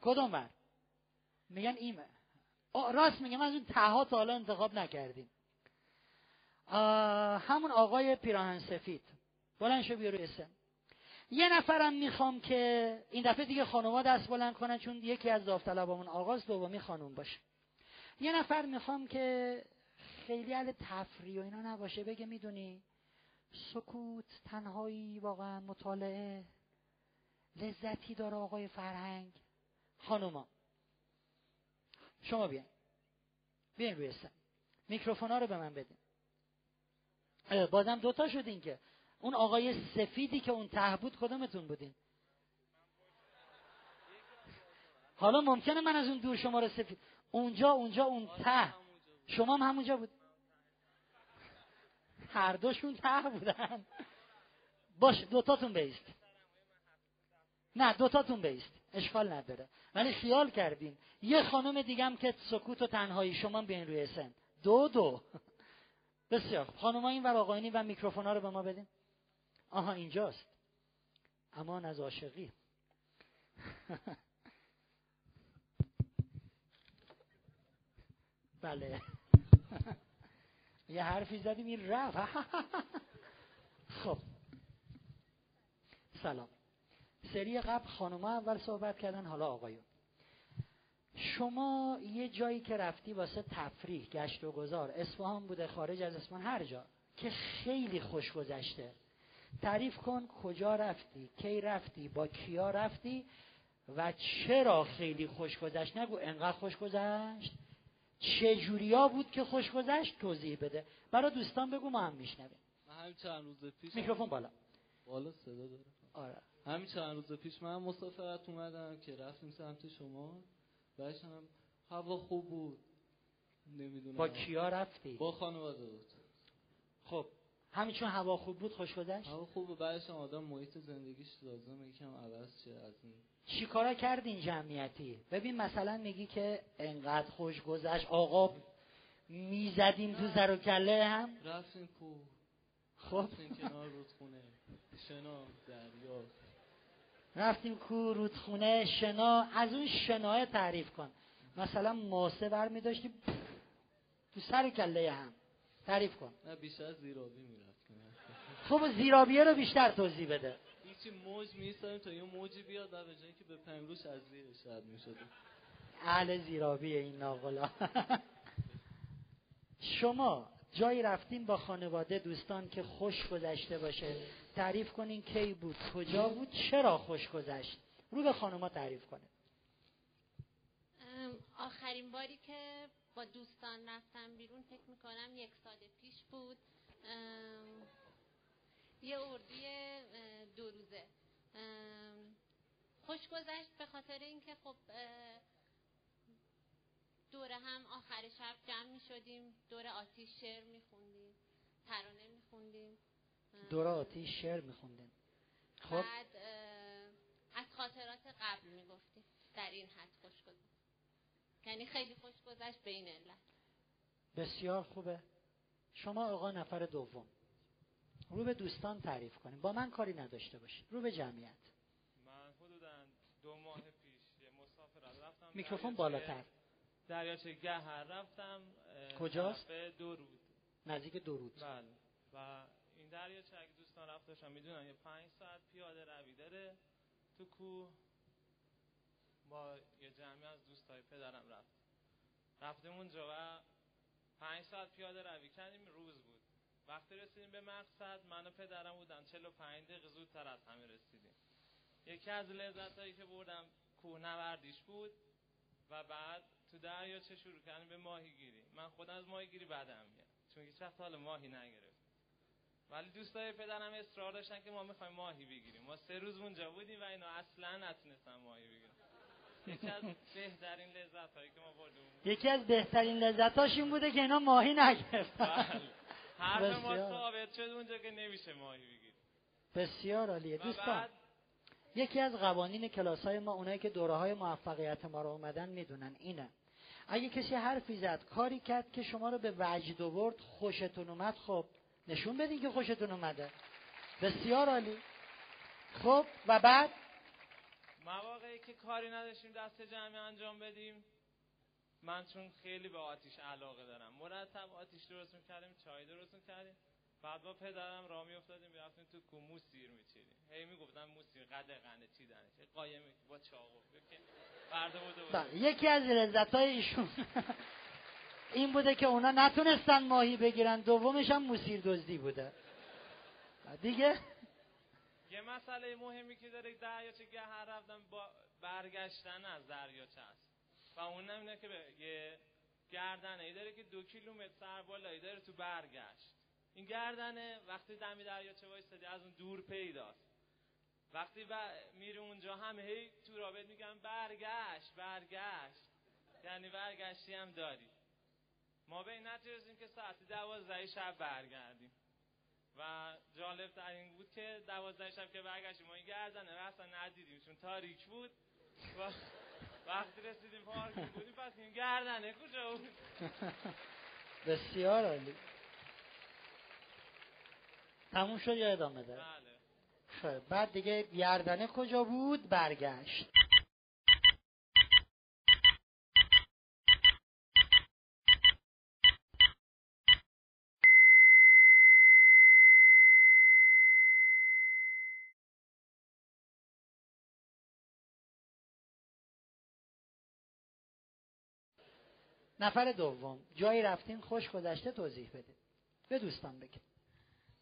کدوم بر؟ میگن ایمه. راست میگم از اون تها تا حالا انتخاب نکردیم. همون آقای پیراهن سفید. بلند شو بیارو اسم یه نفرم می‌خوام که این دفعه دیگه خانوما دست بلند کنن چون یکی از داوطلبامون آغاز دومی خانوم باشه. یه نفر می‌خوام که خیلی اهل تفریح و اینا نباشه بگه می‌دونی سکوت تنهایی واقعا مطالعه لذتی داره آقای فرهنگ. خانوما شما بیاین. بیاین روی سن میکروفونا رو به من بدین. بازم دوتا شدین که اون آقای سفیدی که اون ته بود کدومتون بودین؟ حالا ممکنه من از اون دور شما رو سفید اونجا اونجا اون ته. شما هم همونجا بود. هر دوشون ته بودن. باش دوتاتون بیست نه دوتاتون بیست اشکال نداره. ولی خیال کردین. یه خانم دیگم که سکوت و تنهایی شما بیاین روی سن. دو دو. بسیار. خانم این و آقایانی و میکروفون ها رو به ما بدین. آها اینجاست. امان از عاشقی. <laughs> بله. <laughs> یه حرفی زدیم این رفت. <laughs> خب. سلام. سری قبل خانوما اول صحبت کردن حالا آقایون. شما یه جایی که رفتی واسه تفریح گشت و گذار اصفهان بوده خارج از اصفهان هر جا که خیلی خوش گذشته. تعریف کن کجا رفتی کی رفتی با کیا رفتی و چرا خیلی خوش گذشت؟ نگو انقدر خوش گذشت. چه جوریا بود که خوش گذشت؟ توضیح بده. برای دوستان بگو ما هم میشنویم. همین چند روز پیش میکروفون بالا. بالا صدا داره. آره. همین چند روز پیش من مسافرت اومدم که رفتیم سمت شما. بعدش هم هوا خوب بود. نمی‌دونم. با کیا رفتی؟ با خانواده بود. خب همین چون هوا خوب بود خوش گذشت. هوا خوب بود بعدش آدم محیط زندگیش لازمه یکم عوض چه از این. چی کارا کردین جمعیتی؟ ببین مثلا میگی که انقدر خوش گذشت آقا می‌زدیم تو زر و کله هم؟ رفتیم کو خب. رفتیم کنار رودخونه. شنا دریا. رفتیم کو رودخونه شنا. از اون شناه تعریف کن. مثلا ماسه بر میداشتیم تو سر کله هم. تعریف کن. نه بیشتر زیرابی می‌رفتیم خب زیرابیه رو بیشتر توضیح بده. هیچی موج میستاریم تا یه موجی بیاد و به جایی که به پنگروش از زیرش رد می‌شدیم اهل زیرابیه این ناقلا. شما جایی رفتیم با خانواده دوستان که خوش گذشته باشه تعریف کنین کی بود کجا بود چرا خوش گذشت؟ رو به خانوما تعریف کنه. آخرین باری که با دوستان رفتم بیرون فکر می‌کنم یک سال پیش بود. یه اردی دو روزه. خوش گذشت به خاطر اینکه خب دوره هم آخر شب جمع می شدیم دور آتیش شعر می خوندیم ترانه می خوندیم دور آتیش شعر می خوندیم خب. بعد از خاطرات قبل می گفتیم در این حد خوش گذشت. یعنی خیلی خوش گذشت به این علت. بسیار خوبه. شما آقا نفر دوم. رو به دوستان تعریف کنیم. با من کاری نداشته باشید. رو به جمعیت. من حدودا دو ماه پیش یه مسافرت رفتم. میکروفون بالاتر. دریاچه گهر رفتم کجاست؟ درود نزدیک درود بله. و این دریاچه اگه دوستان رفت داشتن می‌دونن یه پنج ساعت پیاده روی داره تو کوه. با یه جمعی از دوستای پدرم رفت. رفتیم اونجا و پنج ساعت پیاده روی کردیم روز بود. وقتی رسیدیم به مقصد من و پدرم بودم 45 دقیقه زودتر از همه رسیدیم. یکی از لذت هایی که بردم کوهنوردیش بود و بعد تو دریا چه شروع کردیم؟ به ماهی گیری من خودم از ماهی گیری بدم میاد چون هیچ وقت حال ماهی نگرفت ولی دوستای پدرم اصرار داشتن که ما می‌خوایم ماهی بگیریم. ما سه روز اونجا بودیم و اینا اصلا نتونستن ماهی بگیریم یکی از بهترین لذت هایی که ما بردیم یکی از بهترین لذتاش این بوده که اینا ماهی نگرفتن. بله. حرف ما. ثابت شد اونجا که نمیشه ماهی بگیریم. بسیار عالیه. دوستان یکی از قوانین کلاس های ما اونایی که دوره های موفقیت ما رو اومدن می‌دونن اینه. اگه کسی حرفی زد کاری کرد که شما رو به وجد آورد خوشتون اومد خب نشون بدین که خوشتون اومده. بسیار عالی. خب و بعد؟ مواقعی که کاری نداشتیم دست جمعی انجام بدیم. من چون خیلی به آتیش علاقه دارم. مرتب آتیش درست می‌کردیم چای درست می‌کردیم. بعد با پدرم راه میافتادیم می‌رفتیم تو کو موس سیر میچیدیم. هی می‌گفتن موس سیر قده قنده چیدنش قایم با چاقو. بود بله. یکی از لذت های ایشون. <laughs> این بوده که اونا نتونستن ماهی بگیرن. دومش هم موسیر دزدی بوده. دیگه یه مسئله مهمی که داره دریاچه که هر رفتم با برگشتن از دریاچه است. و اون اینه که یه گردنه. ای داره که دو کیلومتر سر بالایی داره تو برگشت. این گردنه وقتی دمی دریاچه وایستادی از اون دور پیداست. وقتی ب... میری اونجا هم هی تو رابط میگن برگشت برگشت. یعنی برگشتی هم داری. ما به این نتیجه که ساعت دوازده شب برگردیم. و جالب ترین بود که دوازده شب که برگشتیم ما این گردنه رو اصلا ندیدیم. چون تاریک بود. و وقتی رسیدیم پارکینگ بودیم پس این گردنه کجا بود؟ <laughs> بسیار عالی. تموم شد یا ادامه داره؟ بله. خیر بعد دیگه گردنه کجا بود؟ برگشت. نفر دوم. جایی رفتین خوش گذشته توضیح بده به دوستان بگید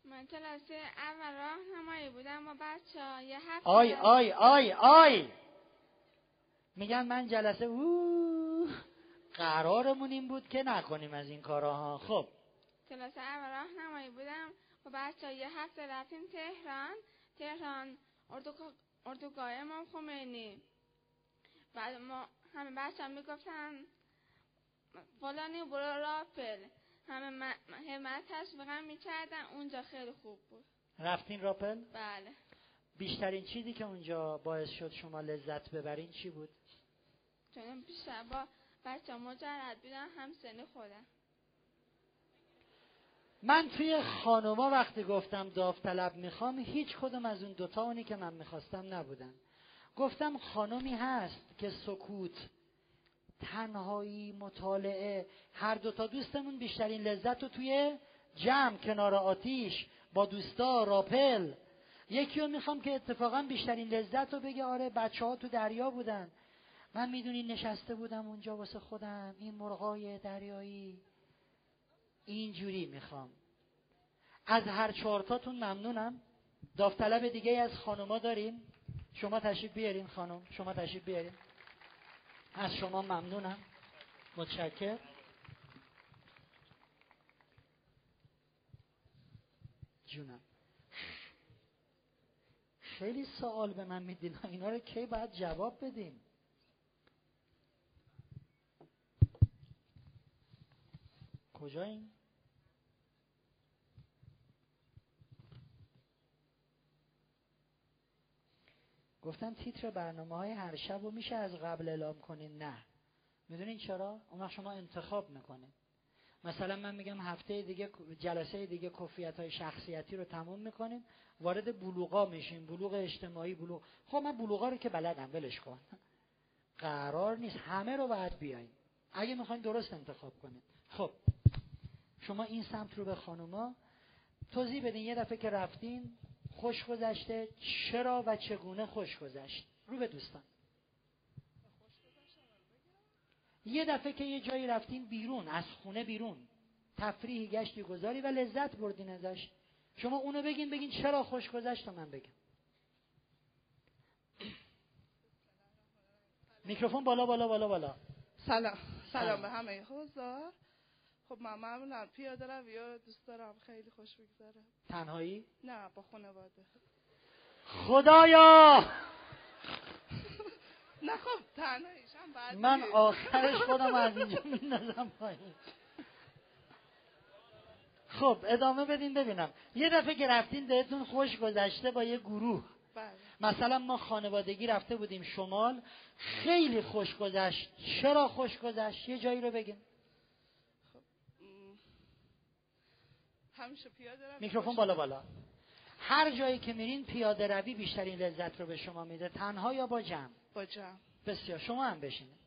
من کلاس اول راهنمایی بودم با بچه ها یه هفته آی آی آی آی! میگن من جلسه او قرارمون این بود که نکنیم از این کارها. ها خب. کلاس اول راهنمایی بودم با بچه ها یه هفته رفتیم تهران. تهران اردوگاه اردوگاه امام خمینی. بعد ما همه بچه هم می‌گفتن فلانی برو راپل همه همه تشویقم می‌کردن. اونجا خیلی خوب بود. رفتین راپل بله. بیشترین چیزی که اونجا باعث شد شما لذت ببرین چی بود؟ چون بیشتر با بچه مجرد بودن هم سن خودم. من توی خانوما وقتی گفتم داوطلب می‌خوام هیچ کدوم از اون دوتا اونی که من می‌خواستم نبودن. گفتم خانمی هست که سکوت تنهایی مطالعه هر دوتا دوستمون بیشترین لذت رو توی جمع کنار آتیش با دوستا راپل یکی رو می‌خوام که اتفاقا بیشترین لذت رو بگه آره بچه ها تو دریا بودن. من می‌دونی نشسته بودم اونجا واسه خودم این مرغای دریایی. اینجوری می‌خوام. از هر چهارتاتون ممنونم. داوطلب دیگه از خانوما داریم. شما تشریف بیارین خانم. شما تشریف بیارین. از شما ممنونم. متشکر جونم. خیلی سوال به من میدین. <laughs> اینا رو کی باید جواب بدیم کجاییم گفتم تیتر برنامه های هر شب رو میشه از قبل اعلام کنین؟ نه. می‌دونین چرا؟ اون شما انتخاب می‌کنین. مثلا من میگم هفته دیگه جلسه دیگه کفیت های شخصیتی رو تموم می‌کنیم وارد بلوغا میشیم بلوغ اجتماعی بلوغ خب من بلوغا رو که بلدم ولش کن. قرار نیست. همه رو باید بیاین. اگه می‌خواین درست انتخاب کنید خب. شما این سمت رو به خانوما توضیح بدین. یه دفعه که رفتین خوش گذشته چرا و چگونه خوش گذشت؟ رو به دوستان. یه دفعه که یه جایی رفتین بیرون از خونه بیرون. تفریحی گشتی گذاری و لذت بردین ازش. شما اونو بگین بگین چرا خوش گذشت من بگم. <clears throat> میکروفون بالا بالا بالا بالا. سلام. سلام به همه حضار خب من معمولا پیاده رو دوست دارم. خیلی خوش بگذره. تنهایی؟ نه با خانواده. خدایا! <laughs> نه خب تنهاییشم بعد من آخرش خودم از اینجا میندازم پایین. خب ادامه بدین ببینم. یه دفعه که رفتین بهتون خوش گذشته با یه گروه. بله. مثلا ما خانوادگی رفته بودیم شمال. خیلی خوش گذشت. چرا خوش گذشت؟ یه جایی رو بگین. همیشه پیاده روی میکروفون بالا بالا. هر جایی که میرین پیاده روی بیشترین لذت رو به شما میده. تنها یا با جمع؟ با جمع. بسیار. شما هم بشینید.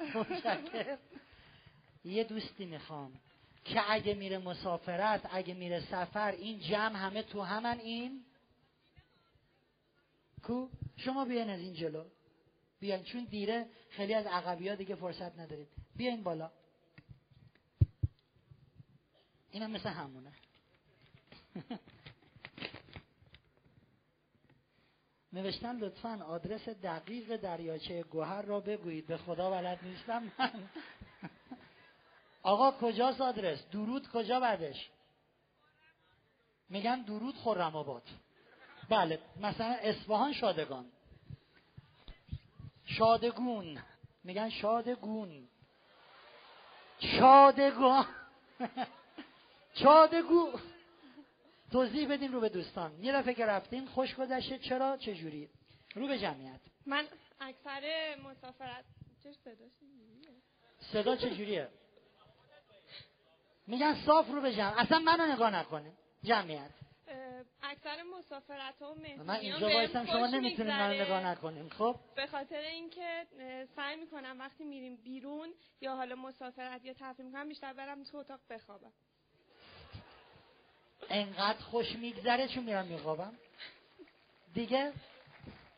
<laughs> یه دوستی می‌خوام که اگه میره مسافرت اگه میره سفر این جمع همه تو همن این؟ کو؟ شما بیاین از این جلو. بیاین. چون دیره خیلی از عقبی ها دیگه فرصت ندارید. بیاین بالا. اینم مثل همونه نوشتن لطفا آدرس دقیق دریاچه گوهر را بگویید به خدا بلد نیستم من آقا کجاست آدرس درود کجا بعدش میگن درود خرم آباد بله مثلا اصفهان شادگان شادگون میگن شادگون شادگون شادگو توضیح بدین رو به دوستان. یه دفعه که رفتین خوش گذشته. چرا؟ چه جوری؟ رو به جمعیت. من اکثر مسافرت؟ صدا چه جوریه؟ میگن صاف رو به جمع. اصلا منو نگاه نکنه. جمعیت. اکثر مسافرت ها و مهمونی من اینجا وایستم شما نمی‌تونید منو نگاه نکنیم خب؟ به خاطر اینکه سعی می‌کنم وقتی میریم بیرون یا حالا مسافرت یا تفریح می‌کنم بیشتر برم تو اتاق بخوابم. انقدر خوش میگذره چون میرم میخوابم. دیگه؟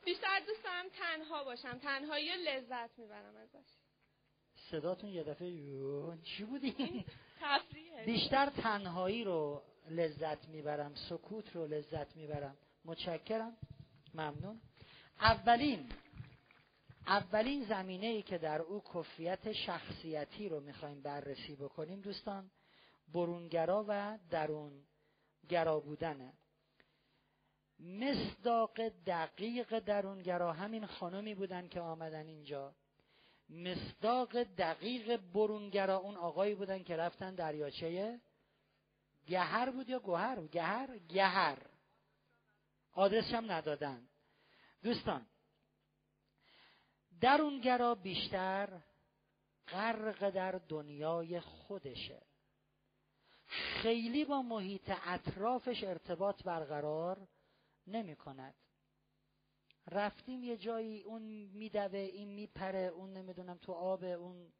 بیشتر دوست دارم تنها باشم. تنهایی لذت می‌برم ازش. صداتون یه دفعه یون. چی بودی؟ تفریحه. بیشتر تنهایی رو لذت می‌برم سکوت رو لذت می‌برم. متشکرم. ممنون. اولین اولین زمینه ای که در او کفیت شخصیتی رو می‌خوایم بررسی بکنیم دوستان برونگرا و درونگرا بودنه. مصداق دقیق درونگرا همین خانمی بودن که آمدن اینجا. مصداق دقیق برونگرا اون آقایی بودن که رفتن دریاچه گهر بود یا گوهر؟ گهر؟ گهر. آدرسش هم ندادن. دوستان درونگرا بیشتر غرق در دنیای خودشه. خیلی با محیط اطرافش ارتباط برقرار نمی کند رفتیم یه جایی اون میدوه این میپره اون نمی‌دونم تو آب اون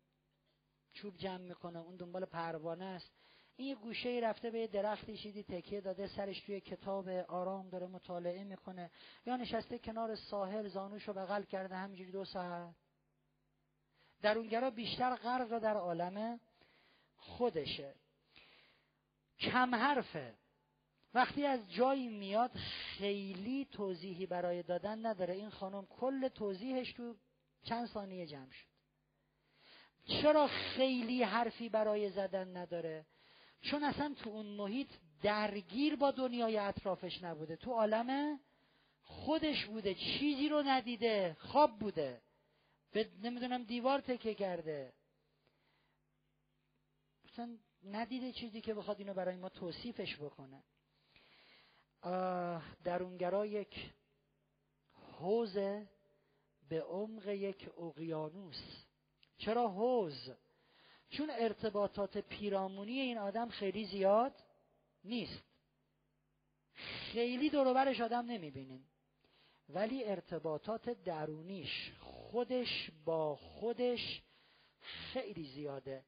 چوب جمع می‌کنه اون دنبال پروانه است. این یه گوشه ای رفته به یه درختی شیدی تکیه داده سرش توی کتاب آرام داره مطالعه می‌کنه. یا نشسته کنار ساحل زانوشو بغل کرده همینجوری دو ساعت. درونگرا بیشتر غرق در عالم خودشه. کم حرفه. وقتی از جایی میاد خیلی توضیحی برای دادن نداره. این خانم کل توضیحش تو چند ثانیه جمع شد. چرا خیلی حرفی برای زدن نداره؟ چون اصلا تو اون محیط درگیر با دنیای اطرافش نبوده. تو عالم خودش بوده. چیزی رو ندیده. خواب بوده. به نمی‌دونم دیوار تکه کرده. مثلا ندیده چیزی که بخواد اینو برای ما توصیفش بکنه. درونگرا یک حوز به عمق یک اقیانوس. چرا حوز؟ چون ارتباطات پیرامونی این آدم خیلی زیاد نیست. خیلی دوروبرش آدم نمی‌بینین ولی ارتباطات درونیش خودش با خودش خیلی زیاده.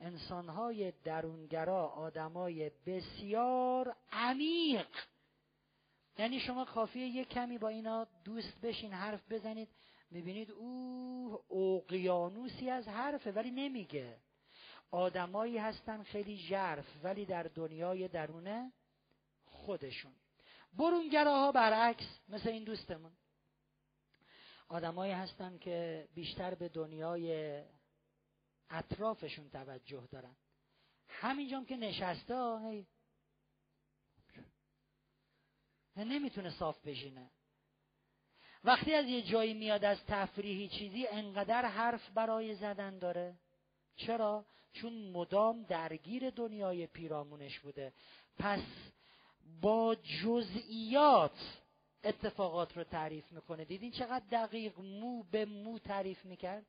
انسانهای درونگرا آدمای بسیار عمیق. یعنی شما کافیه یک کمی با اینا دوست بشین حرف بزنید می‌بینید او اقیانوسی از حرفه ولی نمیگه. آدمایی هستن خیلی ژرف ولی در دنیای درونه خودشون. برونگراها برعکس مثل این دوستمون. آدمایی هستن که بیشتر به دنیای اطرافشون توجه دارن. همینجام که نشسته هی. نمی‌تونه صاف بشینه. وقتی از یه جایی میاد از تفریحی چیزی انقدر حرف برای زدن داره. چرا؟ چون مدام درگیر دنیای پیرامونش بوده. پس با جزئیات اتفاقات رو تعریف می‌کنه. دیدین چقدر دقیق مو به مو تعریف می‌کرد؟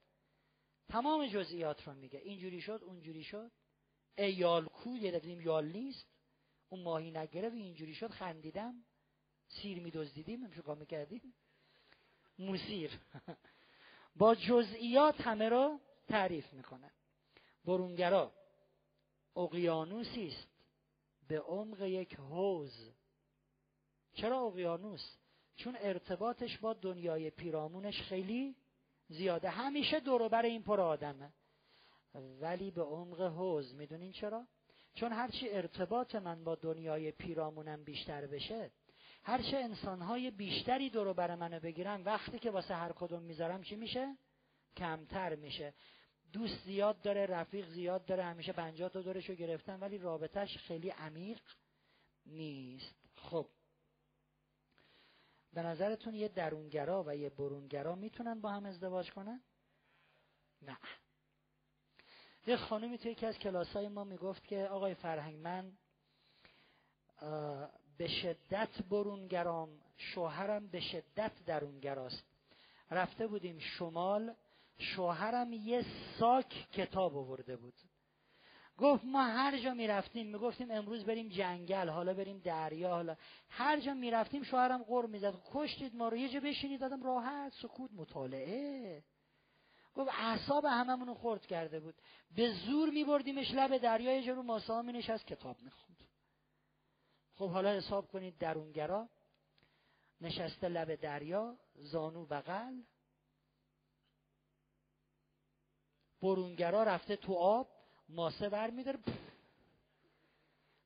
تمام جزئیات رو میگه. اینجوری شد اونجوری شد. ای یال کو یه دفعه یال نیست. اون ماهی نگرفت اینجوری شد. خندیدم. سیر میدزدیدیم. امشو می‌کردیم. موسیر. <laughs> با جزئیات همه رو تعریف می‌کنه. برونگرا. اقیانوسی است. به عمق یک حوز چرا اقیانوس؟ چون ارتباطش با دنیای پیرامونش خیلی زیاده. همیشه دوروبر این پر آدمه ولی به عمق حوز می‌دونین چرا؟ چون هرچی ارتباط من با دنیای پیرامونم بیشتر بشه هرچه انسانهای بیشتری دورو بر منو بگیرن وقتی که واسه هر کدوم می‌ذارم چی میشه؟ کمتر میشه. دوست زیاد داره رفیق زیاد داره همیشه پنجاه تا دورشو گرفتن ولی رابطهش خیلی عمیق نیست. خب به نظرتون یه درونگرا و یه برونگرا می‌تونن با هم ازدواج کنن؟ نه. یه خانومی توی یکی از کلاس های ما می‌گفت که آقای فرهنگ من به شدت برونگرام شوهرم به شدت درونگراست. رفته بودیم شمال شوهرم یه ساک کتاب آورده بود. گفت ما هر جا می‌رفتیم می‌گفتیم امروز بریم جنگل حالا بریم دریا حالا هر جا می‌رفتیم شوهرم قر می‌زد. کشتید ما رو یه جا بشینید دادم راحت سکوت مطالعه. گفت اعصاب هممون رو خورد کرده بود. به زور میبردیمش لب دریا یه جا رو ماسا می نشست کتاب می‌خوند. خب حالا حساب کنید درونگرا نشسته لب دریا زانو بغل. برونگرا رفته تو آب. ماسه بر میداره.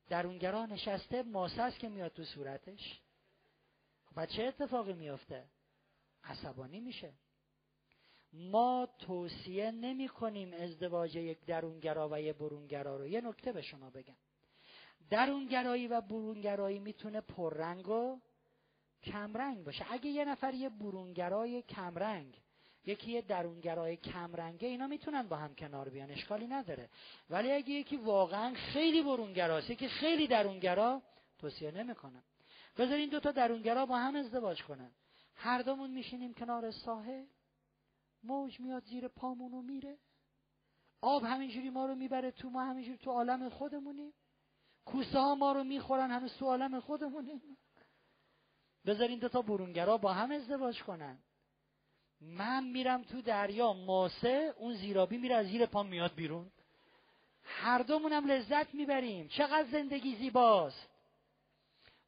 درونگرا نشسته ماسه است که میاد تو صورتش. و چه اتفاقی میافته؟ عصبانی میشه. ما توصیه نمی کنیم ازدواج یک درونگرا و یک برونگرا رو. یه نکته به شما بگم. درونگرایی و برونگرایی می‌تونه پررنگ و کمرنگ باشه. اگه یه نفر یه برونگرای کمرنگ یکی یه درونگرای کمرنگه اینا می‌تونن با هم کنار بیان اشکالی نداره. ولی اگه یکی واقعا خیلی برونگراست که خیلی درونگرا توصیه نمی‌کنم. بذارین دو تا درونگرا با هم ازدواج کنن. هر دومون میشینیم کنار ساحل. موج میاد زیر پامونو میره. آب همینجوری ما رو می‌بره تو ما همینجوری تو عالم خودمونیم. کوسه ها ما رو می‌خورن هنوز تو عالم خودمونیم. بذارین دو تا برونگرا با هم ازدواج کنن. من میرم تو دریا ماسه اون زیرابی میره از زیر پام میاد بیرون. هر دومونم لذت می‌بریم. چقدر زندگی زیباست.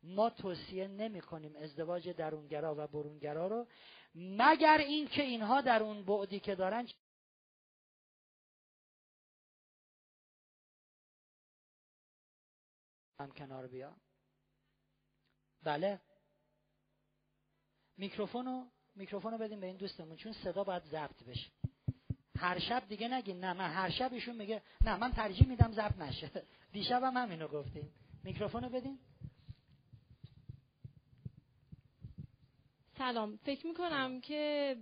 ما توصیه نمی کنیم ازدواج درونگرا و برونگرا رو مگر اینکه اینها در اون بعدی که دارن هم کنار بیا بله. میکروفونو میکروفونو بدیم به این دوستمون چون صدا باید ضبط بشه. هر شب دیگه نگین نه من هر شب ایشون میگه نه من ترجیح میدم ضبط نشه. <laughs> دیشب هم همینو گفتیم. میکروفونو بدین. سلام. فکر می‌کنم که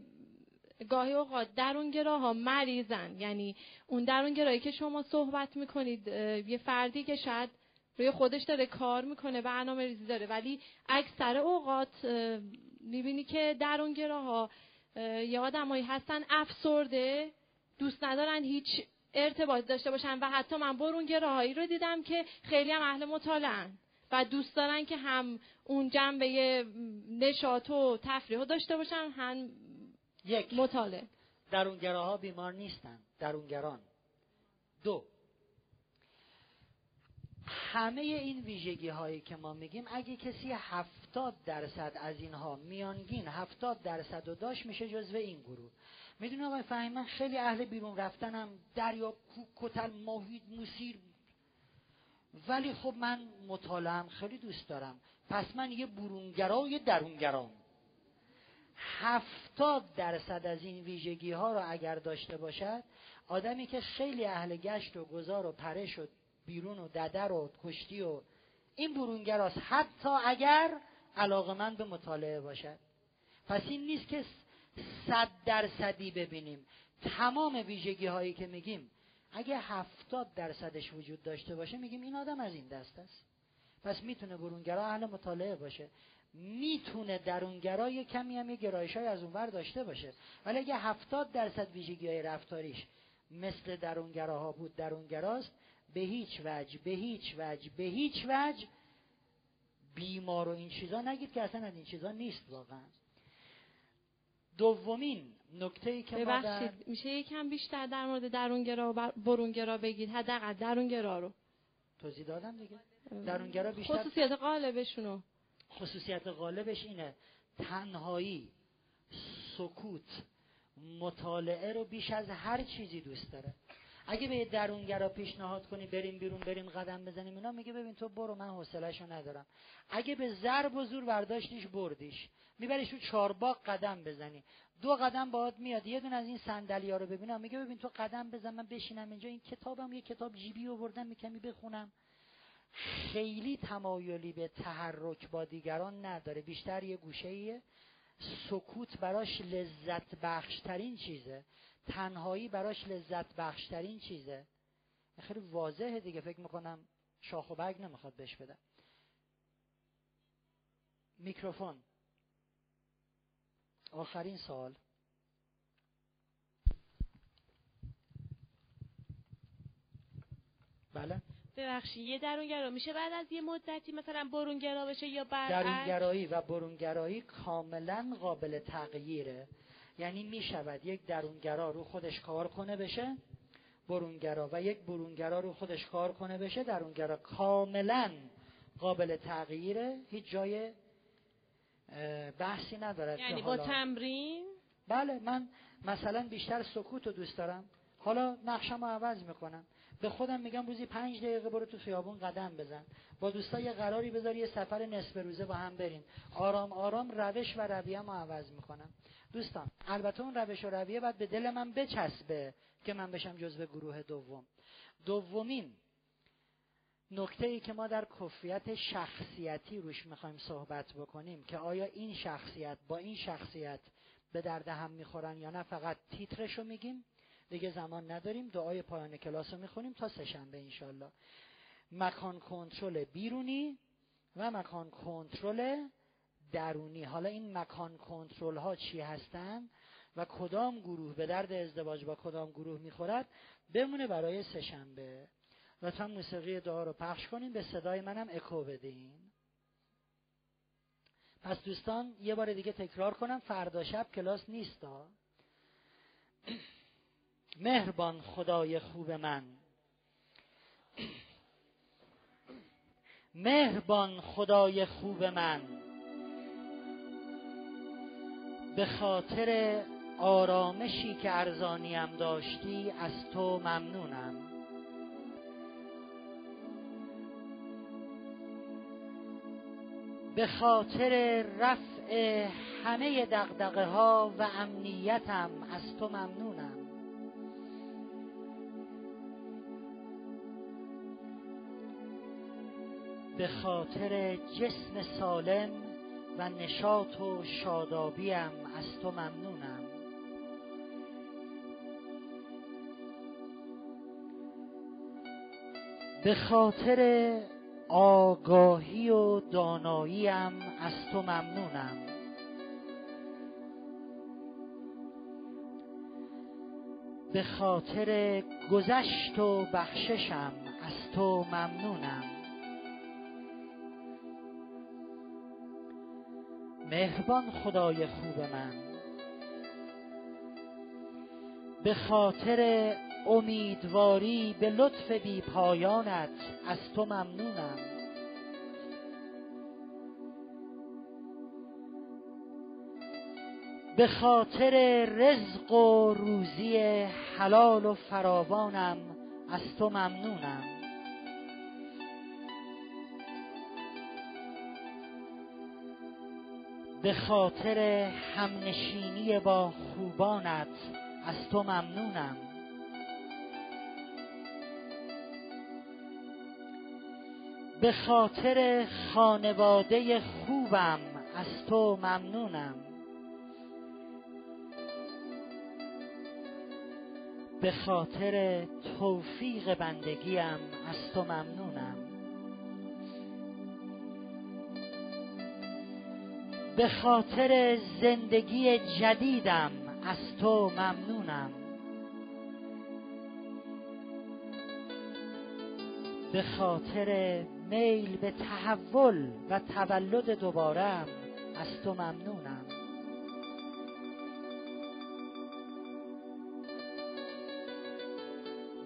گاهی اوقات درونگراها مریضن. یعنی اون درونگرایی که شما صحبت می‌کنید یه فردی که شاید روی خودش داره کار می‌کنه برنامه ریزی داره. ولی اکثر اوقات می‌بینی که درونگراها یه آدمایی هستن افسرده دوست ندارن هیچ ارتباط داشته باشن و حتی من برونگراهایی رو دیدم که خیلی هم اهل مطالعن و دوست دارن که هم اون جنبه نشاط و تفریح داشته باشن هم یک. مطالعه. درونگراها بیمار نیستن. درونگران. دو. همه این ویژگی هایی که ما میگیم اگه کسی هفتاد درصد از اینها میانگین هفتاد درصد و داشت میشه جزو این گروه. می‌دونی آقای فهمی من خیلی اهل بیرون رفتنم دریا کتل ماهید موسیر ولی خب من مطالعم خیلی دوست دارم. پس من یه برونگرا و یه درونگرام هفتاد درصد از این ویژگی ها رو اگر داشته باشد آدمی که خیلی اهل گشت و گذار و پرش و بیرون و ددر و کشتی و این برونگراست حتی اگر علاقه من به مطالعه باشد. پس این نیست که صد درصدی ببینیم. تمام ویژگی هایی که میگیم اگه هفتاد درصدش وجود داشته باشه میگیم این آدم از این دست است. پس می‌تونه برونگرا اهل مطالعه باشه. می‌تونه درونگرا یه کمی هم یه گرایش های از اونور داشته باشه. ولی اگه هفتاد درصد ویژگی های رفتاریش مثل درونگراها بود درونگراست به هیچ وجه به هیچ وجه به هیچ وجه بیمار و این چیزا نگید که اصلا از این چیزا نیست واقعا. دومین نکته ای که ببخشید میشه یکم بیشتر در مورد درونگرا و برونگرا بگید؟ حداقل درونگرا رو. توضیح دادم دیگه؟ درونگرا بیشتر خصوصیت غالبشونو خصوصیت غالبش اینه تنهایی سکوت مطالعه رو بیش از هر چیزی دوست داره. اگه به درونگرا پیشنهاد کنی بریم بیرون بریم قدم بزنیم اینا میگه ببین تو برو من حوصله‌شو ندارم. اگه به ضرب و زور برداشتیش بردیش. میبریش تو چارباغ قدم بزنی. دو قدم باهات میاد. یه دون از این صندلی ها رو ببینم. میگه ببین تو قدم بزن من بشینم اینجا. این کتابم یه کتاب جیبی آوردم میکمی بخونم. خیلی تمایلی به تحرک با دیگران نداره. بیشتر یه گوشه سکوت براش لذت بخشترین چیزه. تنهایی براش لذت بخشترین چیزه. خیلی واضحه دیگه فکر می‌کنم شاخ و برگ نمی‌خواد بهش بدم میکروفون. آخرین سال بله؟ ببخشید یه درونگرا میشه بعد از یه مدتی مثلا برونگرا بشه یا برعکس؟ درونگرایی و برونگرایی کاملا قابل تغییره. یعنی می‌شود یک درونگرا رو خودش کار کنه بشه برونگرا و یک برونگرا رو خودش کار کنه بشه درونگرا کاملا قابل تغییره هیچ جای بحثی ندارد یعنی با تمرین؟ بله من مثلا بیشتر سکوت رو دوست دارم. حالا نقشم رو عوض می‌کنم. به خودم میگم روزی پنج دقیقه برو تو خیابون قدم بزن. با دوستا یه قراری بذار یه سفر نصف روزه با هم بریم. آرام آرام روش و رویه رو عوض می‌کنم. دوستان البته اون روش و رویه باید به دل من بچسبه که من بشم جزو گروه دوم. دومین نکته ای که ما در کفریت شخصیتی روش می‌خوایم صحبت بکنیم که آیا این شخصیت با این شخصیت به درد هم می‌خورن یا نه فقط تیترش رو میگیم. دیگه زمان نداریم دعای پایان کلاس رو می‌خونیم تا سهشنبه انشالله مکان کنترل بیرونی و مکان کنترل درونی. حالا این مکان کنترل ها چی هستن و کدام گروه به درد ازدواج با کدام گروه می‌خورد بمونه برای سهشنبه. لطفا موسیقی دعا رو پخش کنیم به صدای منم اکو بدین. پس دوستان یه بار دیگه تکرار کنم فردا شب کلاس نیستا. <clears throat> مهربان خدای خوب من. <clears throat> مهربان خدای خوب من. به خاطر آرامشی که ارزانیم داشتی از تو ممنونم. به خاطر رفع همه دقدقه ها و امنیتم از تو ممنونم. به خاطر جسم سالم و نشاط و شادابیم از تو ممنونم. به خاطر آگاهی و داناییم از تو ممنونم. به خاطر گذشت و بخششم از تو ممنونم. مهربان خدای خوب من. به خاطر امیدواری به لطف بی پایانت از تو ممنونم. به خاطر رزق و روزی حلال و فراوانم از تو ممنونم. به خاطر همنشینی با خوبانت از تو ممنونم. به خاطر خانواده خوبم از تو ممنونم. به خاطر توفیق بندگیم از تو ممنونم. به خاطر زندگی جدیدم از تو ممنونم. به خاطر میل به تحول و تولد دوبارم از تو ممنونم.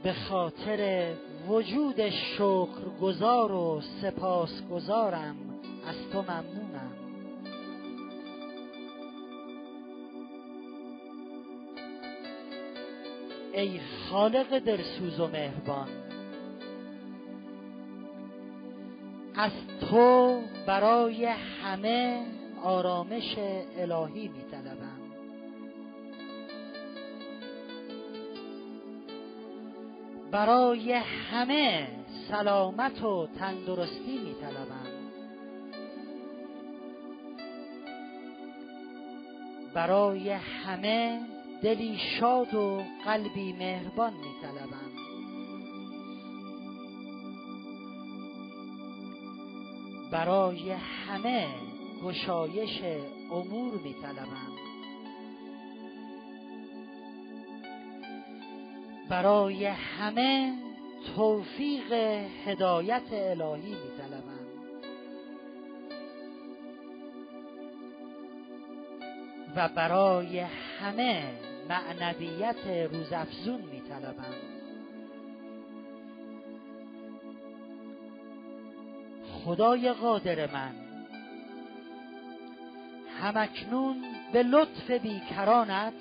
به خاطر وجود شکرگزار و سپاسگزارم از تو ممنونم. ای خالق درسوز و مهربان. از تو برای همه آرامش الهی می طلبم. برای همه سلامت و تندرستی می طلبم. برای همه دلی شاد و قلبی مهربان می طلبم برای همه گشایش امور می طلبم برای همه توفیق هدایت الهی می و برای همه معنویت روزافزون می طلبم خدای قادر من همکنون به لطف بیکرانت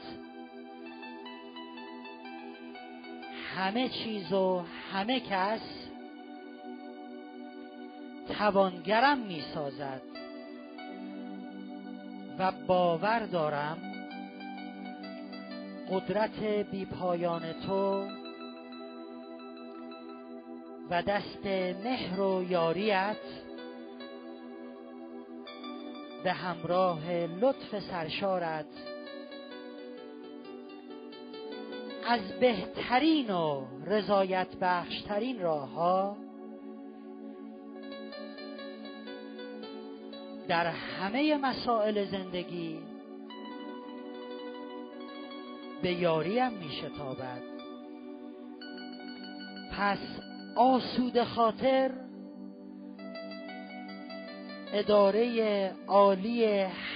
همه چیز و همه کس توانگرم می سازد باور دارم قدرت بیپایان تو و دست مهر و یاریت به همراه لطف سرشارت از بهترین و رضایت بخشترین راه ها در همه مسائل زندگی به یاریم می شتابد پس آسود خاطر اداره عالی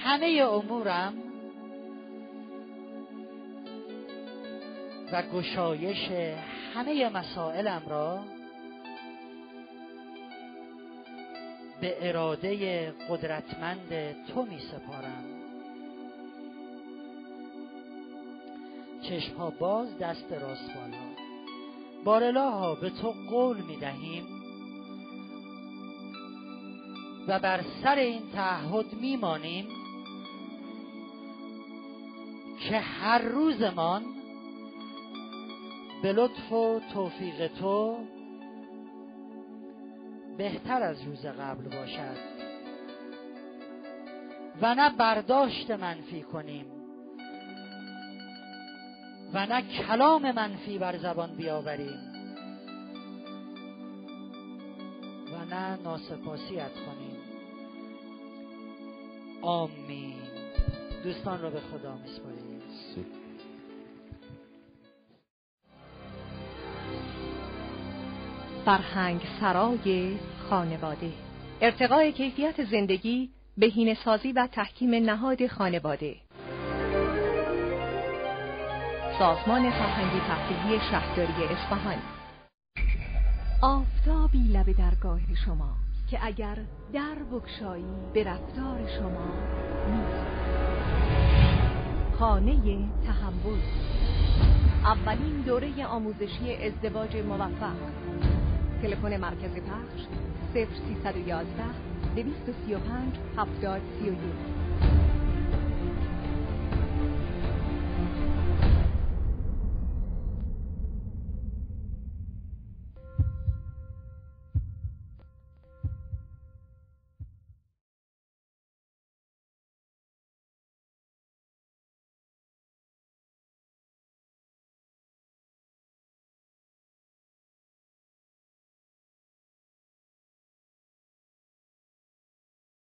همه امورم و گشایش همه مسائلم را به اراده قدرتمند تو می سپارم. چشم باز دست راست بالا بارلاها به تو قول می دهیم و بر سر این تعهد میمانیم که هر روزمان به لطف و توفیق تو بهتر از روز قبل باشد. و نه برداشت منفی کنیم. و نه کلام منفی بر زبان بیاوریم. و نه ناسپاسیت کنیم. آمین. دوستان رو به خدا میسپاریم. فرهنگ سرای خانواده. ارتقای کیفیت زندگی بهینه سازی و تحکیم نهاد خانواده. سازمان فرهنگی تفریحی شهرداری اصفهان. آفتابی لب درگاه شما که اگر در بکشایی به رفتار شما نیست. خانه تحول اولین دوره آموزشی ازدواج موفق. تلفن مرکز پخش 0311 235 7031